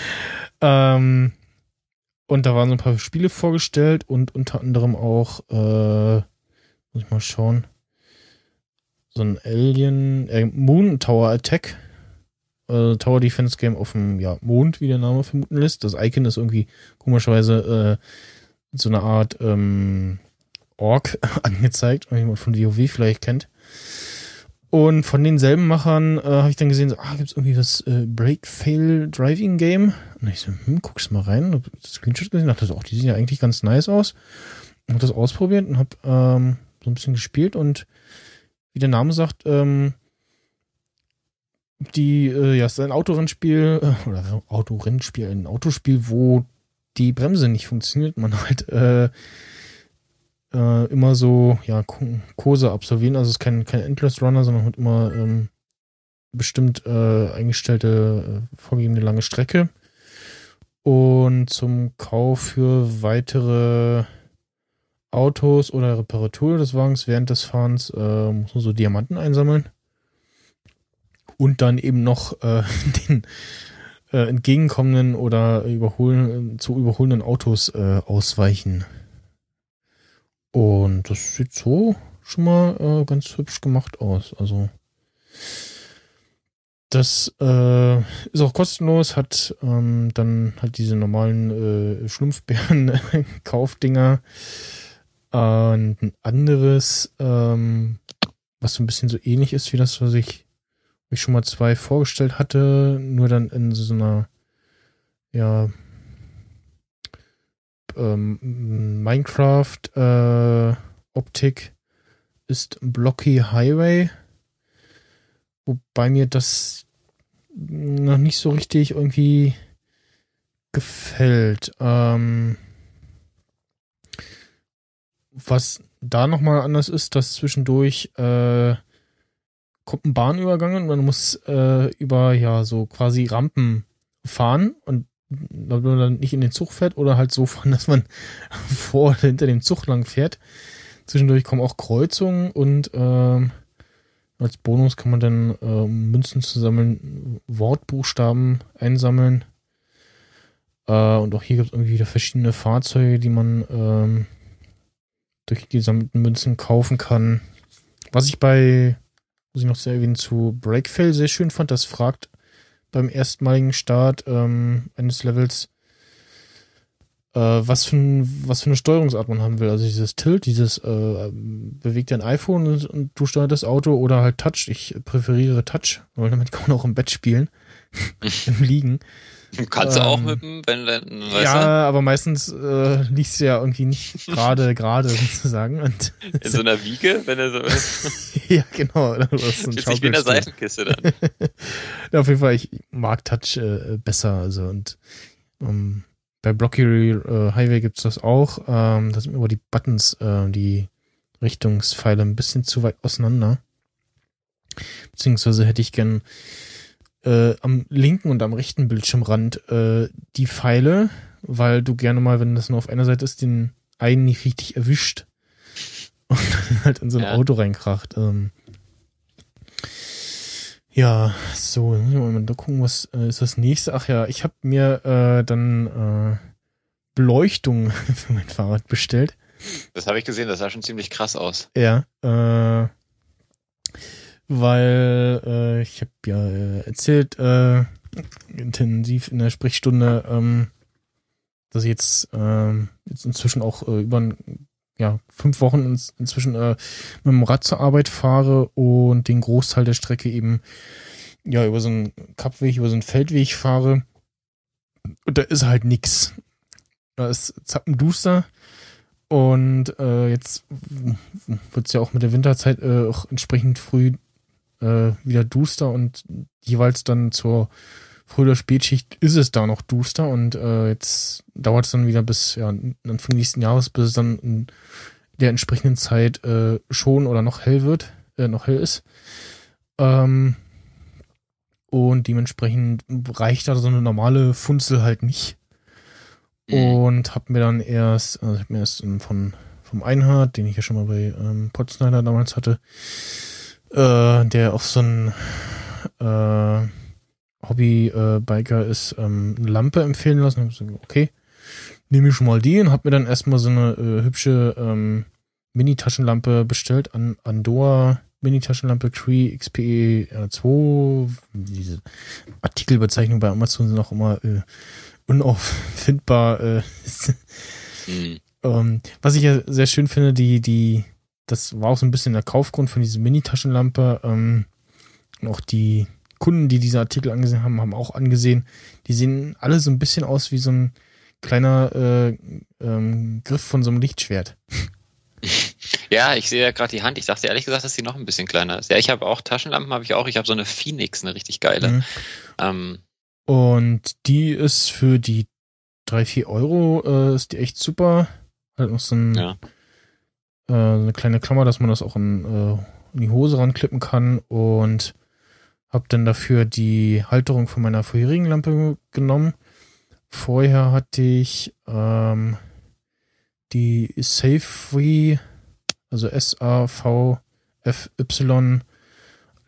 ähm, und da waren so ein paar Spiele vorgestellt und unter anderem auch, äh, muss ich mal schauen, so ein Alien, äh, Moon Tower Attack. Äh, Tower Defense Game auf dem ja, Mond, wie der Name vermuten lässt. Das Icon ist irgendwie komischerweise äh, so eine Art ähm, Ork angezeigt, wenn jemand von WoW vielleicht kennt. Und von denselben Machern äh, habe ich dann gesehen, so, ah, gibt's irgendwie das äh, Break Fail Driving Game? Und ich so, hm, guck's mal rein. Hab das Screenshot gesehen, dachte so, auch die sehen ja eigentlich ganz nice aus. Und hab das ausprobiert und hab ähm, so ein bisschen gespielt und wie der Name sagt, ähm, die, äh, ja, es ist ein Autorennspiel, äh, oder Autorennspiel, ein Autospiel, wo die Bremse nicht funktioniert. Man halt äh, äh, immer so, ja, Kurse absolvieren. Also es ist kein, kein Endless Runner, sondern halt immer ähm, bestimmt äh, eingestellte, äh, vorgegebene lange Strecke. Und zum Kauf für weitere Autos oder Reparatur des Wagens während des Fahrens äh, muss man so Diamanten einsammeln. Und dann eben noch äh, den äh, entgegenkommenden oder überholen, zu überholenden Autos äh, ausweichen. Und das sieht so schon mal äh, ganz hübsch gemacht aus. Also das äh, ist auch kostenlos, hat ähm, dann halt diese normalen äh, Schlumpfbären-Kaufdinger. Und ein anderes, ähm, was so ein bisschen so ähnlich ist wie das, was ich, ich schon mal zwei vorgestellt hatte, nur dann in so einer, ja, ähm, Minecraft-Optik ist Blocky Highway. Wobei mir das noch nicht so richtig irgendwie gefällt. Ähm, was da nochmal anders ist, dass zwischendurch äh, kommt ein Bahnübergang und man muss äh, über ja so quasi Rampen fahren und ob man dann nicht in den Zug fährt oder halt so fahren, dass man vor oder hinter dem Zug lang fährt. Zwischendurch kommen auch Kreuzungen und ähm, als Bonus kann man dann, äh, Münzen zu sammeln, Wortbuchstaben einsammeln. Äh, und auch hier gibt es irgendwie wieder verschiedene Fahrzeuge, die man ähm, durch die gesammelten Münzen kaufen kann. Was ich bei, muss ich noch sehr erwähnen, zu Breakfail sehr schön fand, das fragt beim erstmaligen Start ähm, eines Levels, äh, was, für ein, was für eine Steuerungsart man haben will. Also dieses Tilt, dieses äh, bewegt dein iPhone und, und du steuerst das Auto oder halt Touch. Ich präferiere Touch, weil damit kann man auch im Bett spielen. Im Liegen. Kannst du auch Ähm, mit dem, wenn, wenn weißt Ja, aber meistens äh, liegst du ja irgendwie nicht gerade, gerade sozusagen. Und du, in so einer Wiege, wenn er so ist. ja, genau. Du hast so sich wie in der. Seitenkiste dann. ja, auf jeden Fall, ich mag Touch äh, besser. Also und ähm, bei Blocky äh, Highway gibt's das auch. Ähm, da sind aber die Buttons, äh, die Richtungspfeile ein bisschen zu weit auseinander. Beziehungsweise hätte ich gern äh, am linken und am rechten Bildschirmrand äh, die Pfeile, weil du gerne mal, wenn das nur auf einer Seite ist, den einen nicht richtig erwischt und dann halt in so ein Ja. Auto reinkracht. Ähm, ja, so, mal gucken, was äh, ist das nächste. Ach ja, ich habe mir äh, dann äh, Beleuchtung für mein Fahrrad bestellt. Das habe ich gesehen, das sah schon ziemlich krass aus. Ja, äh, weil äh, ich habe ja äh, erzählt, äh, intensiv in der Sprechstunde, ähm, dass ich jetzt, ähm, jetzt inzwischen auch äh, über ein, ja, fünf Wochen ins, inzwischen äh, mit dem Rad zur Arbeit fahre und den Großteil der Strecke eben ja, über so einen Kappweg, über so einen Feldweg fahre und da ist halt nix. Da ist zappenduster und äh, jetzt wird's ja auch mit der Winterzeit äh, auch entsprechend früh äh, wieder duster und jeweils dann zur Früh- oder Spätschicht ist es da noch duster und äh, jetzt dauert es dann wieder bis ja, Anfang nächsten Jahres, bis es dann in der entsprechenden Zeit äh, schon oder noch hell wird, äh, noch hell ist. Ähm, und dementsprechend reicht da so eine normale Funzel halt nicht. Mhm. Und hab mir dann erst, also ich hab mir erst ähm, von vom Einhard, den ich ja schon mal bei ähm, Potsnyder damals hatte, äh, der auch so ein äh, Hobby-Biker ist, ähm, eine Lampe empfehlen lassen. Hab gesagt, okay, nehme ich schon mal die und hab mir dann erstmal so eine äh, hübsche ähm, Mini-Taschenlampe bestellt an Andorra Mini-Taschenlampe Cree XPE R2. Diese Artikelbezeichnungen bei Amazon sind auch immer äh, unauffindbar. Äh, Hm. ähm, was ich ja sehr schön finde, die, die, das war auch so ein bisschen der Kaufgrund von dieser Mini-Taschenlampe. Ähm, und auch die Kunden, die diese Artikel angesehen haben, haben auch angesehen, die sehen alle so ein bisschen aus wie so ein kleiner äh, ähm, Griff von so einem Lichtschwert. Ja, ich sehe ja gerade die Hand. Ich dachte ehrlich gesagt, dass die noch ein bisschen kleiner ist. Ja, ich habe auch Taschenlampen, habe ich auch. Ich habe so eine Phoenix, eine richtig geile. Mhm. Ähm, Und die ist für die 3, 4 Euro, äh, ist die echt super. Halt noch so, ein, Ja. Äh, eine kleine Klammer, dass man das auch in, äh, in die Hose ranklippen kann. Und hab dann dafür die Halterung von meiner vorherigen Lampe genommen. Vorher hatte ich ähm, die Safeway, also S-A-V-F-Y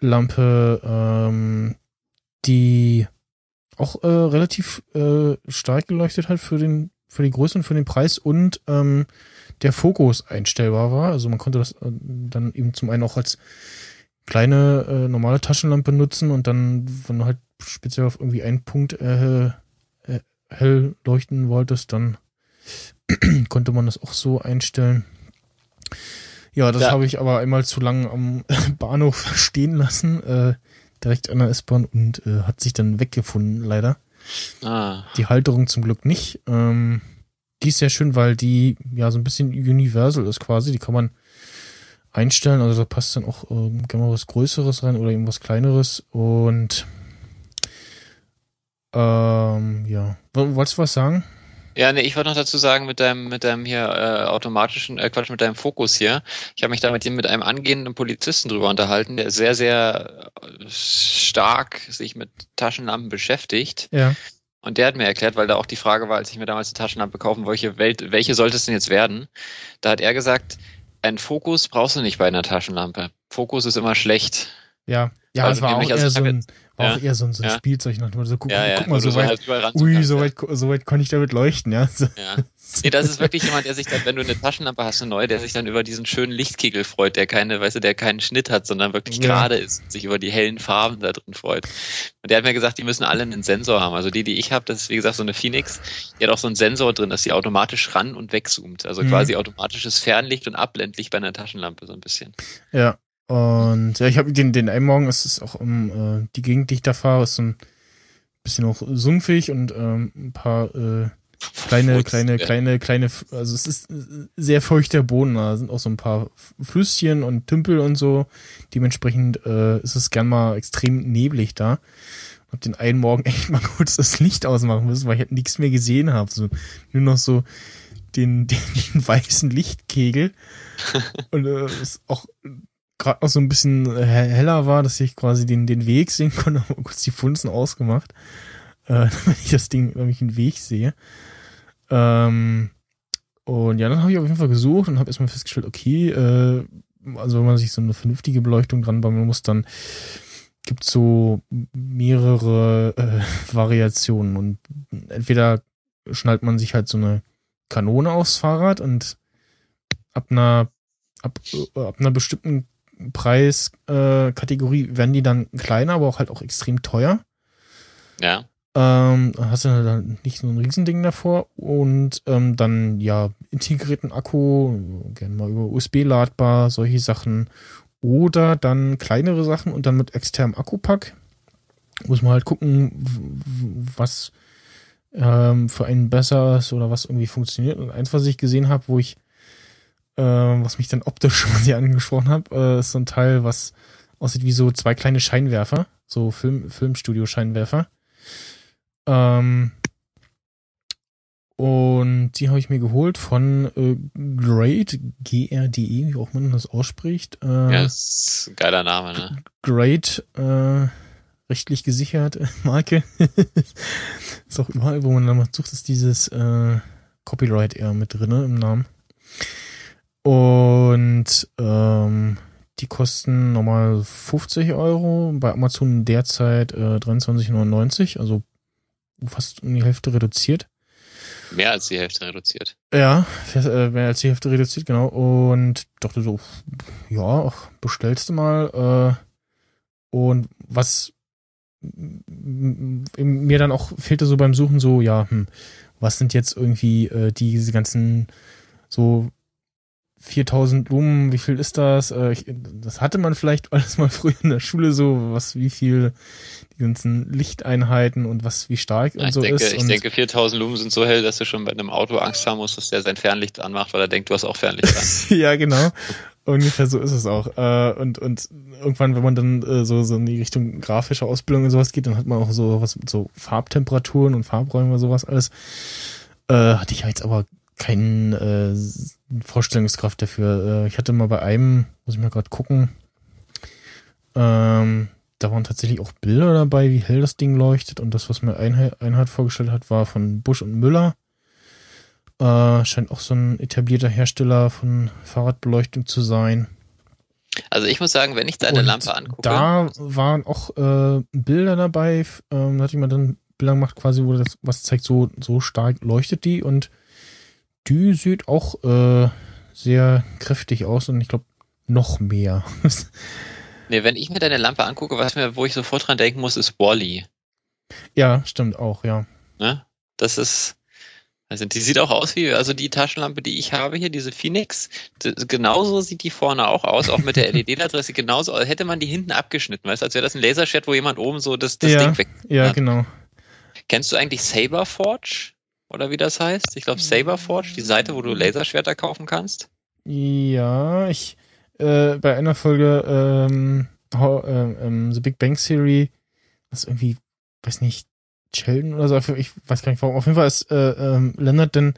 Lampe, ähm, die auch äh, relativ äh, stark geleuchtet hat für den für die Größe und für den Preis und ähm, der Fokus einstellbar war. Also man konnte das äh, dann eben zum einen auch als kleine äh, normale Taschenlampe nutzen und dann, wenn du halt speziell auf irgendwie einen Punkt äh, äh, hell leuchten wolltest, dann konnte man das auch so einstellen. Ja, das Ja. habe ich aber einmal zu lang am Bahnhof stehen lassen, äh, direkt an der S-Bahn und äh, hat sich dann weggefunden, leider. ah, Die Halterung zum Glück nicht. Ähm, die ist sehr schön, weil die ja so ein bisschen universal ist quasi. Die kann man einstellen. Also da passt dann auch ähm, gerne mal was Größeres rein oder irgendwas Kleineres. Und ähm, ja. Woll- Wolltest du was sagen? Ja, nee, ich wollte noch dazu sagen, mit deinem, mit deinem hier äh, automatischen, äh, Quatsch, mit deinem Fokus hier. Ich habe mich da mit, dem- mit einem angehenden Polizisten drüber unterhalten, der sehr, sehr äh, stark sich mit Taschenlampen beschäftigt. Ja. Und der hat mir erklärt, weil da auch die Frage war, als ich mir damals eine Taschenlampe kaufen wollte, welche, welche sollte es denn jetzt werden? Da hat er gesagt, ein Fokus brauchst du nicht bei einer Taschenlampe. Fokus ist immer schlecht. Ja. Ja, Also es war auch also eher so ein, ja. auch eher so ein, so ein Ja. Spielzeug. nach So, guck, Ja, ja, guck mal, so weit, halt überall ranzoomen ui, so weit, so weit konnte ich damit leuchten, ja. So, Ja. Nee, das ist wirklich jemand, der sich dann, wenn du eine Taschenlampe hast, eine neue, der sich dann über diesen schönen Lichtkegel freut, der keine, weißt du, der keinen Schnitt hat, sondern wirklich Ja. gerade ist und sich über die hellen Farben da drin freut. Und der hat mir gesagt, die müssen alle einen Sensor haben. Also die, die ich habe, das ist wie gesagt so eine Phoenix, die hat auch so einen Sensor drin, dass sie automatisch ran und wegzoomt. Also Mhm. quasi automatisches Fernlicht und Abblendlicht bei einer Taschenlampe so ein bisschen. Ja. Und ja, ich habe den, den einen Morgen, es ist auch um äh, die Gegend, die ich da fahre, ist so ein bisschen auch sumpfig und ähm, ein paar äh, kleine, kleine, kleine, kleine, also es ist äh, sehr feuchter Boden, da sind auch so ein paar Flüsschen und Tümpel und so. Dementsprechend äh, ist es gern mal extrem neblig da. Hab den einen Morgen echt mal kurz das Licht ausmachen müssen, weil ich halt nichts mehr gesehen habe. So, nur noch so den, den, den weißen Lichtkegel. Und äh, es auch gerade noch so ein bisschen äh, heller war, dass ich quasi den, den Weg sehen konnte, habe kurz die Funzen ausgemacht, äh, damit ich das Ding, damit ich den Weg sehe. Ähm, und ja, dann habe ich auf jeden Fall gesucht und habe erstmal festgestellt, okay, äh, also wenn man sich so eine vernünftige Beleuchtung dran bauen muss, dann gibt so mehrere äh, Variationen und entweder schnallt man sich halt so eine Kanone aufs Fahrrad und ab einer ab, äh, ab einer bestimmten Preiskategorie äh, werden die dann kleiner, aber auch halt auch extrem teuer. Ja. Ähm, hast du dann nicht so ein Riesending davor und ähm, dann ja integrierten Akku, gerne mal über USB ladbar, solche Sachen oder dann kleinere Sachen und dann mit externem Akkupack. muss man halt gucken, was ähm, für einen besser ist oder was irgendwie funktioniert. Und eins, was ich gesehen habe, wo ich, äh, was mich dann optisch quasi angesprochen habe, äh, ist so ein Teil, was aussieht wie so zwei kleine Scheinwerfer, so Film, Filmstudio-Scheinwerfer. Ähm, und die habe ich mir geholt von äh, Great, G-R-D-E, wie auch man das ausspricht. Äh, Ja, ist ein geiler Name, ne? Great, äh, rechtlich gesichert äh, Marke. ist auch überall, wo man dann sucht, ist dieses äh, Copyright eher mit drinne im Namen. Und ähm, die kosten normal 50 Euro, bei Amazon derzeit äh, 23,99, also fast um die Hälfte reduziert. Mehr als die Hälfte reduziert. Ja, äh, mehr als die Hälfte reduziert, genau. Und dachte so, ja, bestellst du mal. Äh, und was mir dann auch fehlte so beim Suchen so, ja, hm, was sind jetzt irgendwie äh, diese ganzen so 4000 Lumen, wie viel ist das? Äh, das hatte man vielleicht alles mal früher in der Schule so, was, wie viel die ganzen Lichteinheiten und was, wie stark Ja, und ich so denke, ist. ich denke, 4000 Lumen sind so hell, dass du schon bei einem Auto Angst haben musst, dass der sein Fernlicht anmacht, weil er denkt, du hast auch Fernlicht an. ja, genau. Ungefähr so ist es auch. Äh, und, und irgendwann, wenn man dann äh, so, so in die Richtung grafische Ausbildung und sowas geht, dann hat man auch so was mit so Farbtemperaturen und Farbräumen und sowas alles. Hatte ich jetzt aber keine äh, Vorstellungskraft dafür. Äh, ich hatte mal bei einem, muss ich mal gerade gucken, ähm, da waren tatsächlich auch Bilder dabei, wie hell das Ding leuchtet. Und das, was mir Einheit, Einheit vorgestellt hat, war von Busch und Müller. Äh, scheint auch so ein etablierter Hersteller von Fahrradbeleuchtung zu sein. Also ich muss sagen, wenn ich deine Und Lampe angucke, Da waren auch äh, Bilder dabei. Ähm, da hatte ich mal dann Bilder gemacht, quasi, wo das was zeigt, so, so stark leuchtet die. Und die sieht auch äh, sehr kräftig aus und ich glaube noch mehr. nee, wenn ich mir deine Lampe angucke, was mir, wo ich sofort dran denken muss, ist Wally. ja, stimmt auch, ja. Ne? Das ist, also die sieht auch aus wie, also die Taschenlampe, die ich habe hier, diese Phoenix, d- genauso sieht die vorne auch aus, auch mit der LED-Adresse genauso, als hätte man die hinten abgeschnitten, weißt du, als wäre das ein Laserschwert, wo jemand oben so das, das Ja, Ding weg. Ja, Ja. genau. Kennst du eigentlich Saberforge? Oder wie das heißt? Ich glaube Saberforge, die Seite, wo du Laserschwerter kaufen kannst. Ja, ich äh, bei einer Folge ähm, how, ähm, ähm, The Big Bang Theory, das irgendwie, weiß nicht, Sheldon oder so, ich weiß gar nicht warum. Auf jeden Fall ist äh, ähm, Leonard dann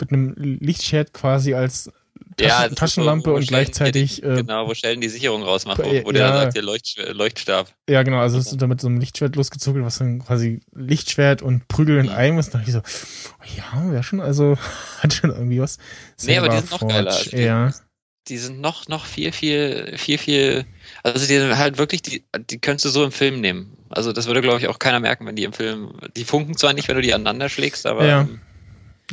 mit einem Lichtschwert quasi als Taschen, so, Taschenlampe wo und gleichzeitig die, äh, genau, wo Sheldon die Sicherung rausmacht, wo, Äh, wo der ja. sagt, der Leucht, Leuchtstab. ja genau, also ist da mit so einem Lichtschwert losgezuckelt, was dann quasi Lichtschwert und Prügel in Mhm. einem ist. Da dachte ich so, oh ja, wäre schon, also hat schon irgendwie was. Nee, aber die sind noch geiler. Also die- Ja. Die sind noch, noch viel, viel, viel, viel, also die sind halt wirklich, die, die könntest du so im Film nehmen. Also das würde, glaube ich, auch keiner merken, wenn die im Film, die funken zwar nicht, wenn du die aneinander schlägst, aber Ja.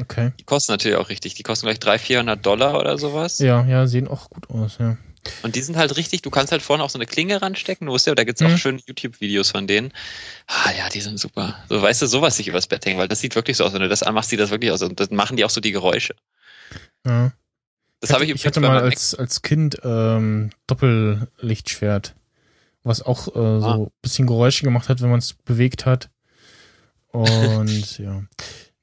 Okay. die kosten natürlich auch richtig. Die kosten gleich 300, 400 Dollar oder sowas. Ja, ja, sehen auch gut aus, ja. Und die sind halt richtig, du kannst halt vorne auch so eine Klinge ranstecken, du weißt ja, da gibt's Mhm. auch schöne YouTube-Videos von denen. Ah ja, die sind super. So, weißt du, sowas sich übers Bett hängen, weil das sieht wirklich so aus. Wenn du das anmachst, sieht das wirklich aus. Und dann machen die auch so die Geräusche. ja. Das habe ich, ich hatte mal als, als Kind ähm, Doppellichtschwert, was auch äh, so Ah. ein bisschen Geräusche gemacht hat, wenn man es bewegt hat. Und ja.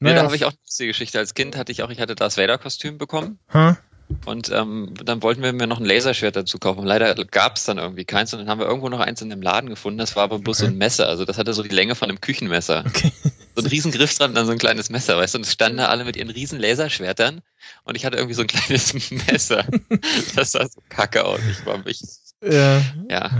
Nee, da habe ich auch lustige Geschichte. Als Kind hatte ich auch, ich hatte das Vader-Kostüm bekommen Ha? und ähm, dann wollten wir mir noch ein Laserschwert dazu kaufen. Leider gab es dann irgendwie keins und dann haben wir irgendwo noch eins in einem Laden gefunden. Das war aber bloß so Okay. ein Messer. Also das hatte so die Länge von einem Küchenmesser. Okay. So ein riesen Griff dran und dann so ein kleines Messer, weißt du? Und es standen da alle mit ihren riesen Laserschwertern und ich hatte irgendwie so ein kleines Messer. Das sah so kacke aus. Ich war mich, Ja. ja.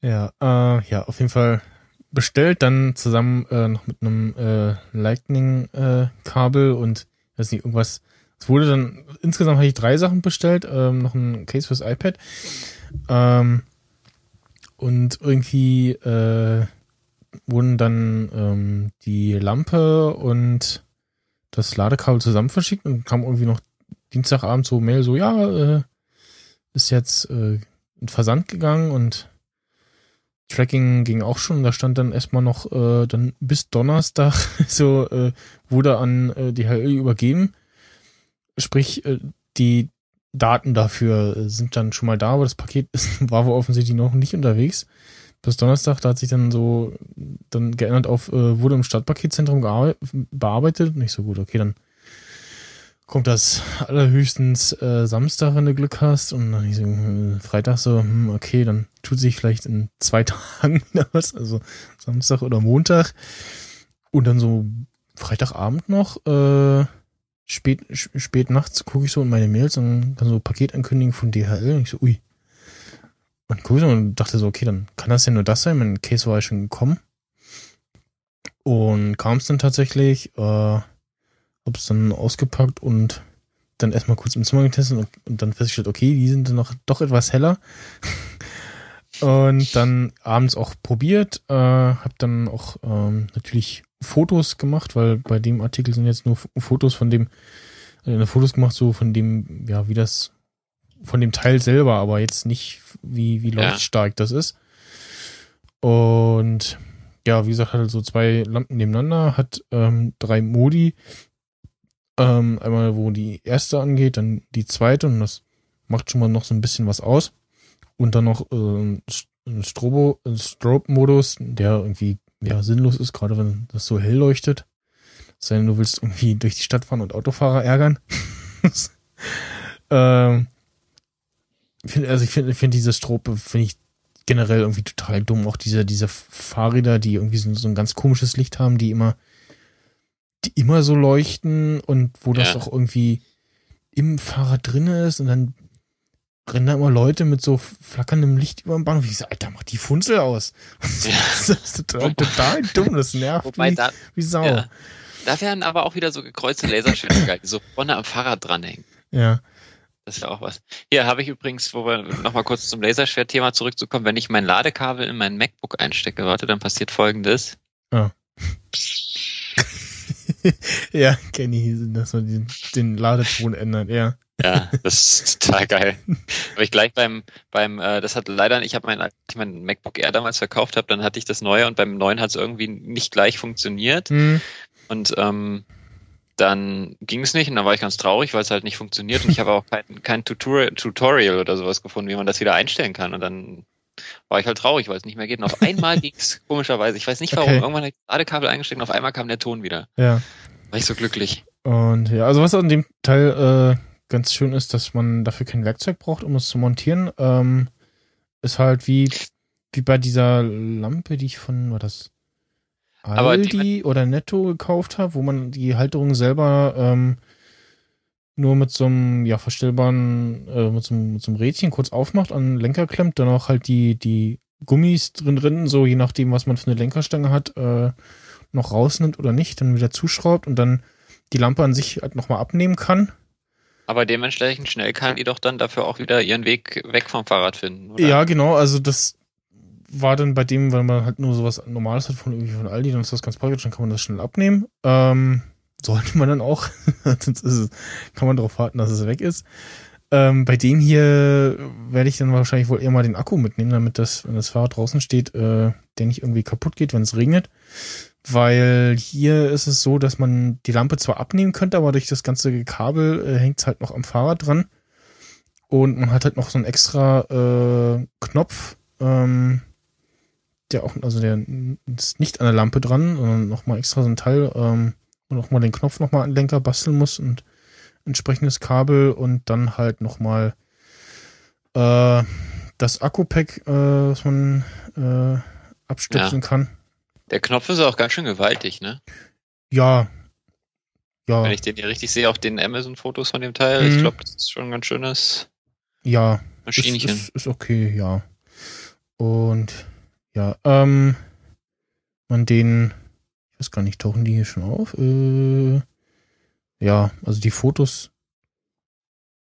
Ja, äh, ja, auf jeden Fall bestellt, dann zusammen äh, noch mit einem äh, Lightning-Kabel und weiß nicht, irgendwas. Es wurde dann, insgesamt habe ich drei Sachen bestellt, ähm, noch ein Case fürs iPad. Ähm, und irgendwie äh, wurden dann ähm, die Lampe und das Ladekabel zusammen verschickt und kam irgendwie noch Dienstagabend so Mail, so, ja, äh, ist jetzt äh, in Versand gegangen und Tracking ging auch schon. Da stand dann erstmal noch äh, dann bis Donnerstag so äh, wurde an äh, die DHL übergeben. Sprich, äh, die Daten dafür äh, sind dann schon mal da, aber das Paket ist, war wohl offensichtlich noch nicht unterwegs. bis Donnerstag, da hat sich dann so dann geändert auf, äh, wurde im Stadtpaketzentrum bearbeitet. Nicht so gut, okay, dann kommt das allerhöchstens äh, Samstag, wenn du Glück hast. Und dann so, äh, Freitag so, hm, okay, dann tut sich vielleicht in zwei Tagen wieder was, also Samstag oder Montag. Und dann so Freitagabend noch, äh, spät, spät nachts gucke ich so in meine Mails und dann so Paketankündigung von DHL. Und ich so, ui. Und guck so und dachte so, okay, dann kann das ja nur das sein. Mein Case war ja schon gekommen. Und kam es dann tatsächlich, äh, hab's dann ausgepackt und dann erstmal kurz im Zimmer getestet und, und dann festgestellt, okay, die sind dann noch doch etwas heller. und dann abends auch probiert, äh, hab dann auch ähm, natürlich Fotos gemacht, weil bei dem Artikel sind jetzt nur Fotos von dem, äh, Fotos gemacht, so von dem, ja, wie das, von dem Teil selber, aber jetzt nicht, wie, wie Ja. leuchtstark das ist. Und ja, wie gesagt, hat so zwei Lampen nebeneinander, hat ähm, drei Modi. Ähm, einmal, wo die erste angeht, dann die zweite und das macht schon mal noch so ein bisschen was aus. Und dann noch ähm, ein Strobo, Strobe-Modus, der irgendwie ja sinnlos ist, gerade wenn das so hell leuchtet. Sei denn, du willst irgendwie durch die Stadt fahren und Autofahrer ärgern. ähm, also ich finde find diese Strobe, finde ich generell irgendwie total dumm. Auch diese, diese Fahrräder, die irgendwie so, so ein ganz komisches Licht haben, die immer, die immer so leuchten und wo das Ja. auch irgendwie im Fahrrad drin ist und dann rennen da immer Leute mit so flackerndem Licht über den Bahnhof. Ich so, Alter, mach die Funzel aus. Ja. Das ist total, total dumm, das nervt Wobei wie, da, wie Sau. ja. Ja. da wären aber auch wieder so gekreuzte Laserschilder geil, die so vorne am Fahrrad dranhängen. ja. Das ist ja auch was. Hier habe ich übrigens, wo wir nochmal kurz zum Laserschwert-Thema zurückzukommen, wenn ich mein Ladekabel in mein MacBook einstecke, warte, dann passiert folgendes. Ja, kenne ich, dass man den, den Ladeton ändert, ja. Ja, das ist total geil. Aber ich gleich beim, beim, äh, das hat leider, ich habe mein, ich mein MacBook Air damals verkauft habe, dann hatte ich das neue und beim neuen hat es irgendwie nicht gleich funktioniert. Hm. Und ähm, dann ging es nicht und dann war ich ganz traurig, weil es halt nicht funktioniert und ich habe auch kein, kein Tutorial, Tutorial oder sowas gefunden, wie man das wieder einstellen kann. Und dann war ich halt traurig, weil es nicht mehr geht. Und auf einmal ging es komischerweise. Ich weiß nicht warum. Okay. Irgendwann habe ich Ladekabel eingesteckt und auf einmal kam der Ton wieder. Ja. War ich so glücklich. Und ja, also was an dem Teil äh, ganz schön ist, dass man dafür kein Werkzeug braucht, um es zu montieren. Ähm, ist halt wie, wie bei dieser Lampe, die ich von, war das Aber die- Aldi oder Netto gekauft habe, wo man die Halterung selber ähm, nur mit so einem, ja, verstellbaren, äh, mit so, einem- mit so einem Rädchen kurz aufmacht, an den Lenker klemmt, dann auch halt die, die Gummis drin drin, so je nachdem, was man für eine Lenkerstange hat, äh, noch rausnimmt oder nicht, dann wieder zuschraubt und dann die Lampe an sich halt nochmal abnehmen kann. Aber dementsprechend schnell kann die doch dann dafür auch wieder ihren Weg weg vom Fahrrad finden. Oder? Ja, genau, also das war dann bei dem, weil man halt nur sowas Normales hat von irgendwie von Aldi, dann ist das ganz praktisch, dann kann man das schnell abnehmen. Ähm, sollte man dann auch, sonst es, kann man darauf warten, dass es weg ist. Ähm, bei dem hier werde ich dann wahrscheinlich wohl eher mal den Akku mitnehmen, damit das, wenn das Fahrrad draußen steht, äh, der nicht irgendwie kaputt geht, wenn es regnet. Weil hier ist es so, dass man die Lampe zwar abnehmen könnte, aber durch das ganze Kabel äh, hängt es halt noch am Fahrrad dran. Und man hat halt noch so einen extra äh, Knopf, ähm, der auch, also der ist nicht an der Lampe dran, sondern nochmal extra so ein Teil, ähm, wo nochmal den Knopf nochmal an den Lenker basteln muss und entsprechendes Kabel und dann halt nochmal äh, das Akku-Pack, äh, was man äh, abstöpseln kann. Der Knopf ist auch ganz schön gewaltig, ne? Ja. Ja. Wenn ich den hier richtig sehe auf den Amazon-Fotos von dem Teil, ich Mhm. glaube, das ist schon ein ganz schönes Ja. Ist, Maschinchen. ist, ist okay, ja. Und ja, ähm, man den, ich weiß gar nicht, tauchen die hier schon auf? Äh, ja, also die Fotos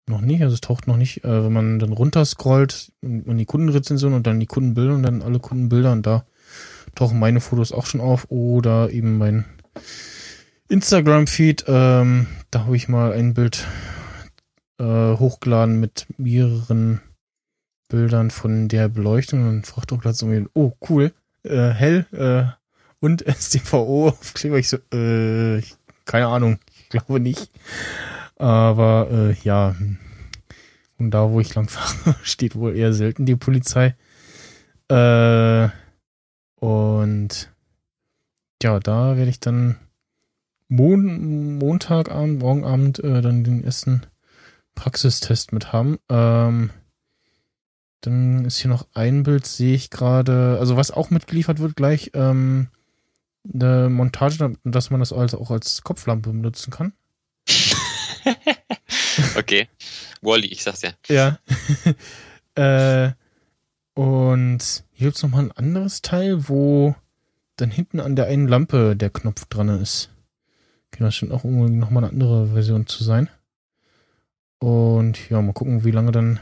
noch nicht, also es taucht noch nicht, äh, wenn man dann runterscrollt und und die Kundenrezension und dann die Kundenbilder und dann alle Kundenbilder und da tauchen meine Fotos auch schon auf oder eben mein Instagram-Feed, ähm, da habe ich mal ein Bild äh, hochgeladen mit mehreren Bildern von der Beleuchtung und fragt auch gleich so, oh cool, äh, hell äh, und STVO Aufkleber. Ich so, äh, keine Ahnung, ich glaube nicht. Aber äh, ja, und da, wo ich lang fahre, steht wohl eher selten die Polizei. Äh, Und ja, da werde ich dann Mon Montagabend, Morgenabend äh, dann den ersten Praxistest mit haben. Ähm, dann ist hier noch ein Bild, sehe ich gerade, also was auch mitgeliefert wird gleich, ähm, eine Montage, dass man das also auch als Kopflampe benutzen kann. okay. Wally, ich sag's ja. Ja. äh, und hier gibt's noch mal ein anderes Teil, wo dann hinten an der einen Lampe der Knopf dran ist. Okay, das scheint auch irgendwie noch mal eine andere Version zu sein. Und ja, mal gucken, wie lange dann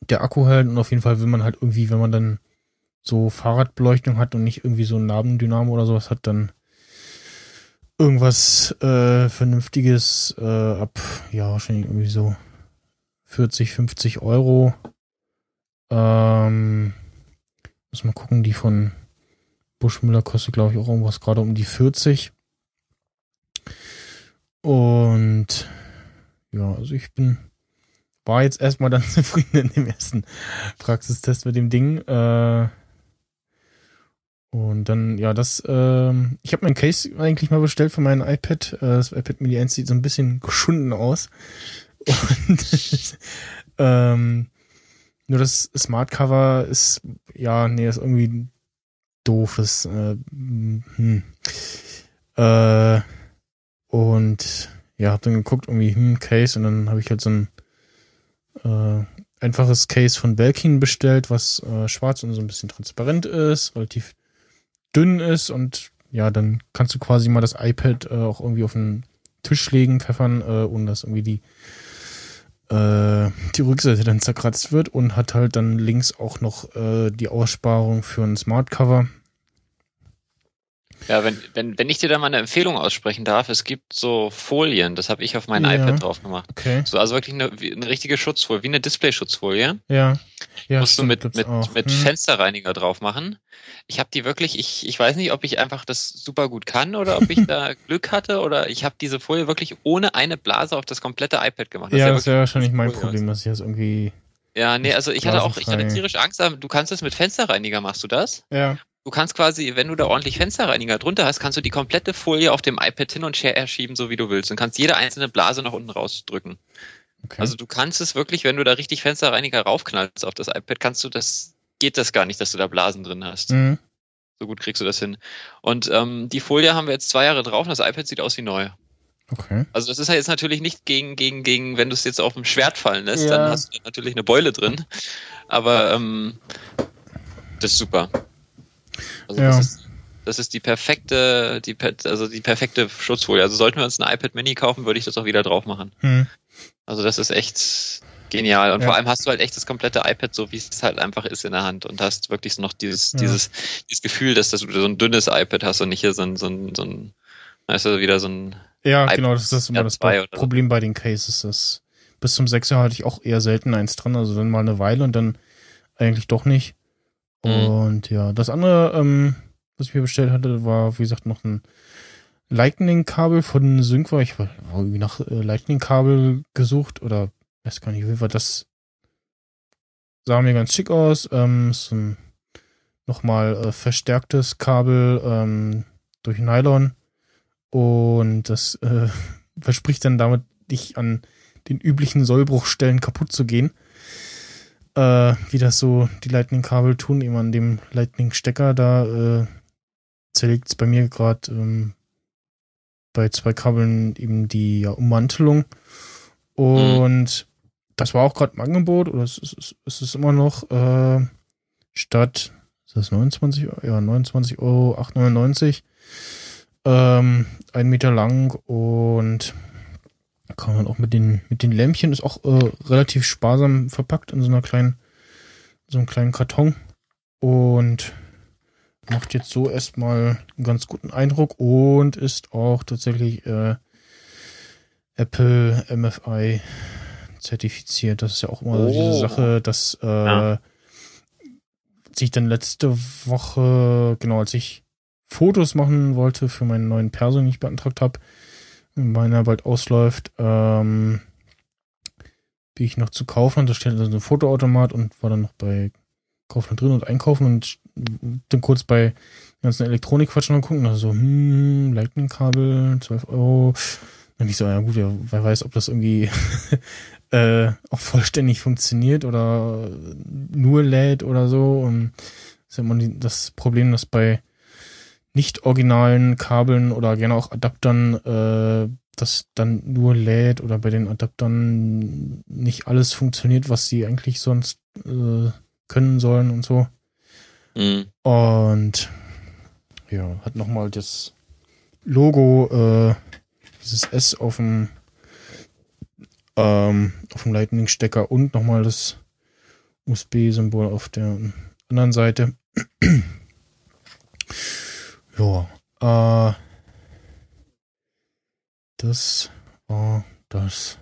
der Akku hält. Und auf jeden Fall will man halt irgendwie, wenn man dann so Fahrradbeleuchtung hat und nicht irgendwie so ein Nabendynamo oder sowas hat, dann irgendwas äh, Vernünftiges äh, ab, ja, wahrscheinlich irgendwie so 40, 50 Euro. Ähm, muss mal gucken, die von Buschmüller kostet, glaube ich, auch irgendwas gerade um die 40. Und ja, also ich bin, war jetzt erstmal dann zufrieden in dem ersten Praxistest mit dem Ding. Äh, und dann, ja, das, ähm, ich habe mein Case eigentlich mal bestellt für mein iPad. Äh, das iPad Mini 1 sieht so ein bisschen geschunden aus. Und ähm, nur das Smart Cover ist, ja, nee, ist irgendwie doof. Ist, äh, hm. äh, und ja, hab dann geguckt, irgendwie, hm, Case, und dann habe ich halt so ein äh, einfaches Case von Belkin bestellt, was äh, schwarz und so ein bisschen transparent ist, relativ dünn ist und ja, dann kannst du quasi mal das iPad äh, auch irgendwie auf den Tisch legen, pfeffern, äh, ohne dass irgendwie die äh, die Rückseite dann zerkratzt wird und hat halt dann links auch noch äh, die Aussparung für ein Smart Cover. Ja, wenn, wenn, wenn ich dir da mal eine Empfehlung aussprechen darf, es gibt so Folien, das habe ich auf mein Ja. iPad drauf gemacht. Okay. So, also wirklich eine, eine richtige Schutzfolie, wie eine Display-Schutzfolie. Ja. Ja, musst du mit, mit, auch. mit Hm. Fensterreiniger drauf machen. Ich habe die wirklich, ich, ich weiß nicht, ob ich einfach das super gut kann oder ob ich da Glück hatte oder ich habe diese Folie wirklich ohne eine Blase auf das komplette iPad gemacht. Ja, sieht das wäre wahrscheinlich mein. Problem, dass ich das irgendwie. Ja, nee, also ich hatte auch, ich hatte tierisch Angst, aber du kannst es mit Fensterreiniger, machst du das? Ja. Du kannst quasi, wenn du da ordentlich Fensterreiniger drunter hast, kannst du die komplette Folie auf dem iPad hin und her schieben, so wie du willst und kannst jede einzelne Blase nach unten rausdrücken. Okay. Also du kannst es wirklich, wenn du da richtig Fensterreiniger raufknallst auf das iPad, kannst du das, geht das gar nicht, dass du da Blasen drin hast. Mhm. So gut kriegst du das hin. Und ähm, die Folie haben wir jetzt zwei Jahre drauf und das iPad sieht aus wie neu. Okay. Also das ist ja jetzt natürlich nicht gegen, gegen, gegen, wenn du es jetzt auf dem Schwert fallen lässt, Ja. dann hast du natürlich eine Beule drin. Aber ähm, das ist super. Also Ja. das, ist, das ist die perfekte, die, also die perfekte Schutzfolie. Also sollten wir uns ein iPad Mini kaufen, würde ich das auch wieder drauf machen. Hm. Also das ist echt genial. Und Ja. vor allem hast du halt echt das komplette iPad, so wie es halt einfach ist in der Hand und hast wirklich noch dieses, Ja. dieses, dieses Gefühl, dass du so ein dünnes iPad hast und nicht hier so ein, so ein, so ein weißt du, wieder so ein Ja, iPad genau, das ist immer das R2 oder so. Problem bei den Cases. Das bis zum 6er hatte ich auch eher selten eins dran, also dann mal eine Weile und dann eigentlich doch nicht. Mhm. Und ja, das andere, ähm, was ich mir bestellt hatte, war, wie gesagt, noch ein Lightning-Kabel von Syncwa. Ich war irgendwie nach äh, Lightning-Kabel gesucht oder weiß gar nicht, wie war das. Sah mir ganz schick aus. Ähm, ist ein nochmal äh, verstärktes Kabel ähm, durch Nylon. Und das äh, verspricht dann damit, nicht an den üblichen Sollbruchstellen kaputt zu gehen. Äh, wie das so die Lightning-Kabel tun, eben an dem Lightning-Stecker, da äh, zerlegt es bei mir gerade ähm, bei zwei Kabeln eben die ja, Ummantelung. Und das war auch gerade im Angebot, oder es ist, es ist, es ist immer noch äh, statt, ist das 29 Euro? Ja, 29 Euro, 8,99. Ähm, ein Meter lang und kann man auch mit den, mit den Lämpchen, ist auch äh, relativ sparsam verpackt in so einer kleinen, so einem kleinen Karton und macht jetzt so erstmal einen ganz guten Eindruck und ist auch tatsächlich äh, Apple MFI zertifiziert. Das ist ja auch immer so diese Oh. Sache, dass äh, Ja. sich dann letzte Woche, genau als ich Fotos machen wollte für meinen neuen Perso, den ich beantragt habe, meiner bald ausläuft, ähm, bin ich noch zu kaufen und da steht also ein Fotoautomat und war dann noch bei Kaufland drin und einkaufen und dann kurz bei ganzen Elektronikquatschen und gucken. Also, hm, Lightning-Kabel, 12 Euro. Dann ich so, ja gut, ja, wer weiß, ob das irgendwie äh, auch vollständig funktioniert oder nur lädt oder so. Und das ist immer die- das Problem, dass bei nicht originalen Kabeln oder gerne auch Adaptern äh, das dann nur lädt oder bei den Adaptern nicht alles funktioniert, was sie eigentlich sonst äh, können sollen und so. Hm. Und ja, hat nochmal das Logo, äh, dieses S auf dem ähm, auf dem Lightning-Stecker und nochmal das USB-Symbol auf der anderen Seite. Ja, äh, das war das.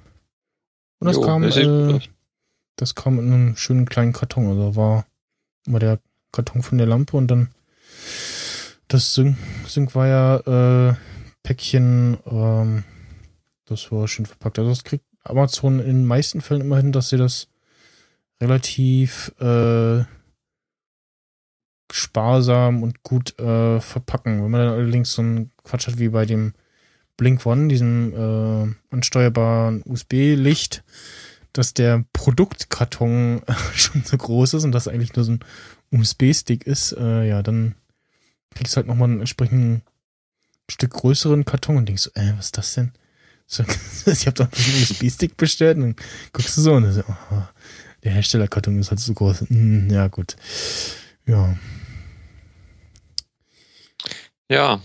Und das Jo, kam, äh, das kam in einem schönen kleinen Karton. Also war immer der Karton von der Lampe und dann das Sync, Sync-Wire äh, Päckchen, ähm, das war schön verpackt. Also das kriegt Amazon in den meisten Fällen immer hin, dass sie das relativ äh, sparsam und gut äh, verpacken. Wenn man dann allerdings so einen Quatsch hat wie bei dem Blink One, diesem äh, ansteuerbaren USB-Licht, dass der Produktkarton schon so groß ist und das eigentlich nur so ein USB-Stick ist, äh, ja, dann kriegst du halt nochmal einen entsprechenden Stück größeren Karton und denkst so, äh, was ist das denn? So, ich habe doch einen USB-Stick bestellt und dann guckst du so und dann so, oh, der Herstellerkarton ist halt so groß. Hm, ja, gut. Ja, Ja,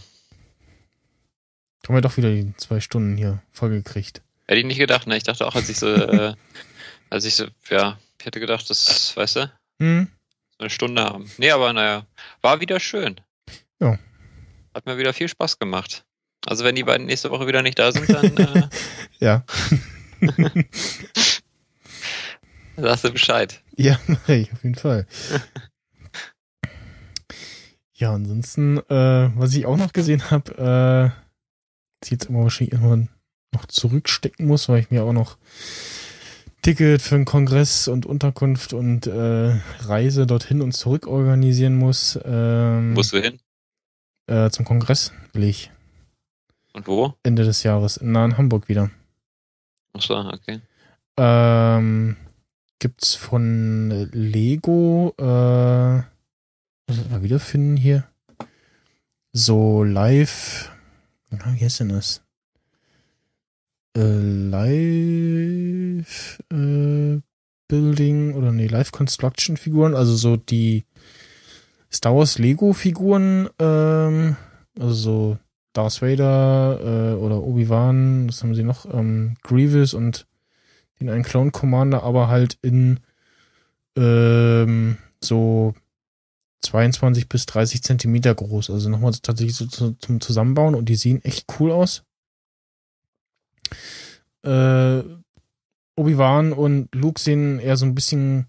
haben wir doch wieder die zwei Stunden hier vollgekriegt. hätte ich nicht gedacht, ne? Ich dachte auch, als ich so, äh, als ich so, ja, ich hätte gedacht, das, weißt du, Hm? so eine Stunde haben. Nee, aber naja, war wieder schön. Ja. Hat mir wieder viel Spaß gemacht. Also wenn die beiden nächste Woche wieder nicht da sind, dann äh, Ja. sagst du Bescheid. Ja, mach ich auf jeden Fall. Ja, ansonsten, äh, was ich auch noch gesehen habe, äh, ich jetzt immer wahrscheinlich irgendwann noch zurückstecken muss, weil ich mir auch noch Ticket für den Kongress und Unterkunft und äh, Reise dorthin und zurück organisieren muss. Ähm, Wo du hin? äh, zum Kongress will ich Und wo? Ende des Jahres in, na, in Hamburg wieder. Achso, okay. Ähm, gibt's von Lego, äh, muss ich mal wiederfinden hier. So live, na, wie heißt denn das? Äh, live äh, Building oder nee, Live Construction Figuren, also so die Star Wars Lego Figuren, ähm, also so Darth Vader äh, oder Obi-Wan, was haben sie noch? Ähm, Grievous und den einen Clone Commander, aber halt in ähm, so 22 bis 30 Zentimeter groß. Also nochmal tatsächlich so zu, zum Zusammenbauen und die sehen echt cool aus. Äh, Obi-Wan und Luke sehen eher so ein bisschen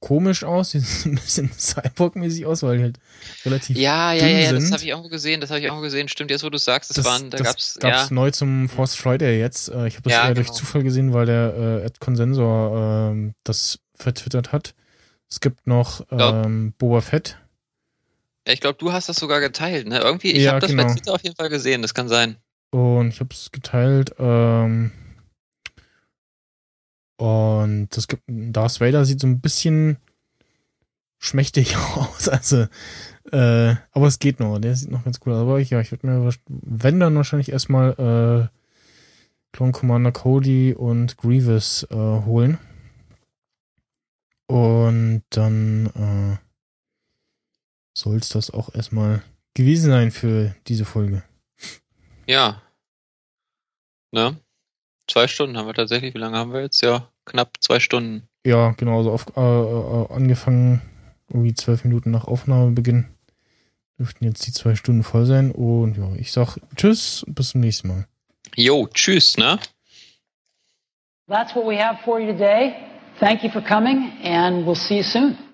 komisch aus, die sehen ein bisschen Cyborg-mäßig aus, weil die halt relativ Ja, ja, ja, ja, das habe ich auch gesehen, das habe ich auch gesehen. Stimmt, jetzt wo du sagst, das, das, waren, da das gab's, gab's ja, neu zum Force Friday jetzt. Äh, Ich habe das Ja, eher durch genau. Zufall gesehen, weil der äh, Ed Consensor ähm, das vertwittert hat. Es gibt noch ähm, Boba Fett. Ja, ich glaube, du hast das sogar geteilt, ne? Irgendwie, ich Ja, habe das genau. bei Twitter auf jeden Fall gesehen, das kann sein. Und ich habe es geteilt. Ähm, und das gibt Darth Vader sieht so ein bisschen schmächtig aus. Also, äh, aber es geht noch. Der sieht noch ganz cool aus. Aber ich, ja, ich würde mir, wenn dann wahrscheinlich erstmal äh, Clone Commander Cody und Grievous äh, holen. Und dann äh, soll es das auch erstmal gewesen sein für diese Folge. Ja. Ne? Zwei Stunden haben wir tatsächlich. Wie lange haben wir jetzt? Ja, knapp zwei Stunden. Ja, genau, so auf, äh, äh, angefangen, irgendwie zwölf Minuten nach Aufnahmebeginn. Dürften jetzt die zwei Stunden voll sein. Und ja, ich sag Tschüss und bis zum nächsten Mal. Jo, tschüss, ne? That's what we have for you today. Thank you for coming, and we'll see you soon.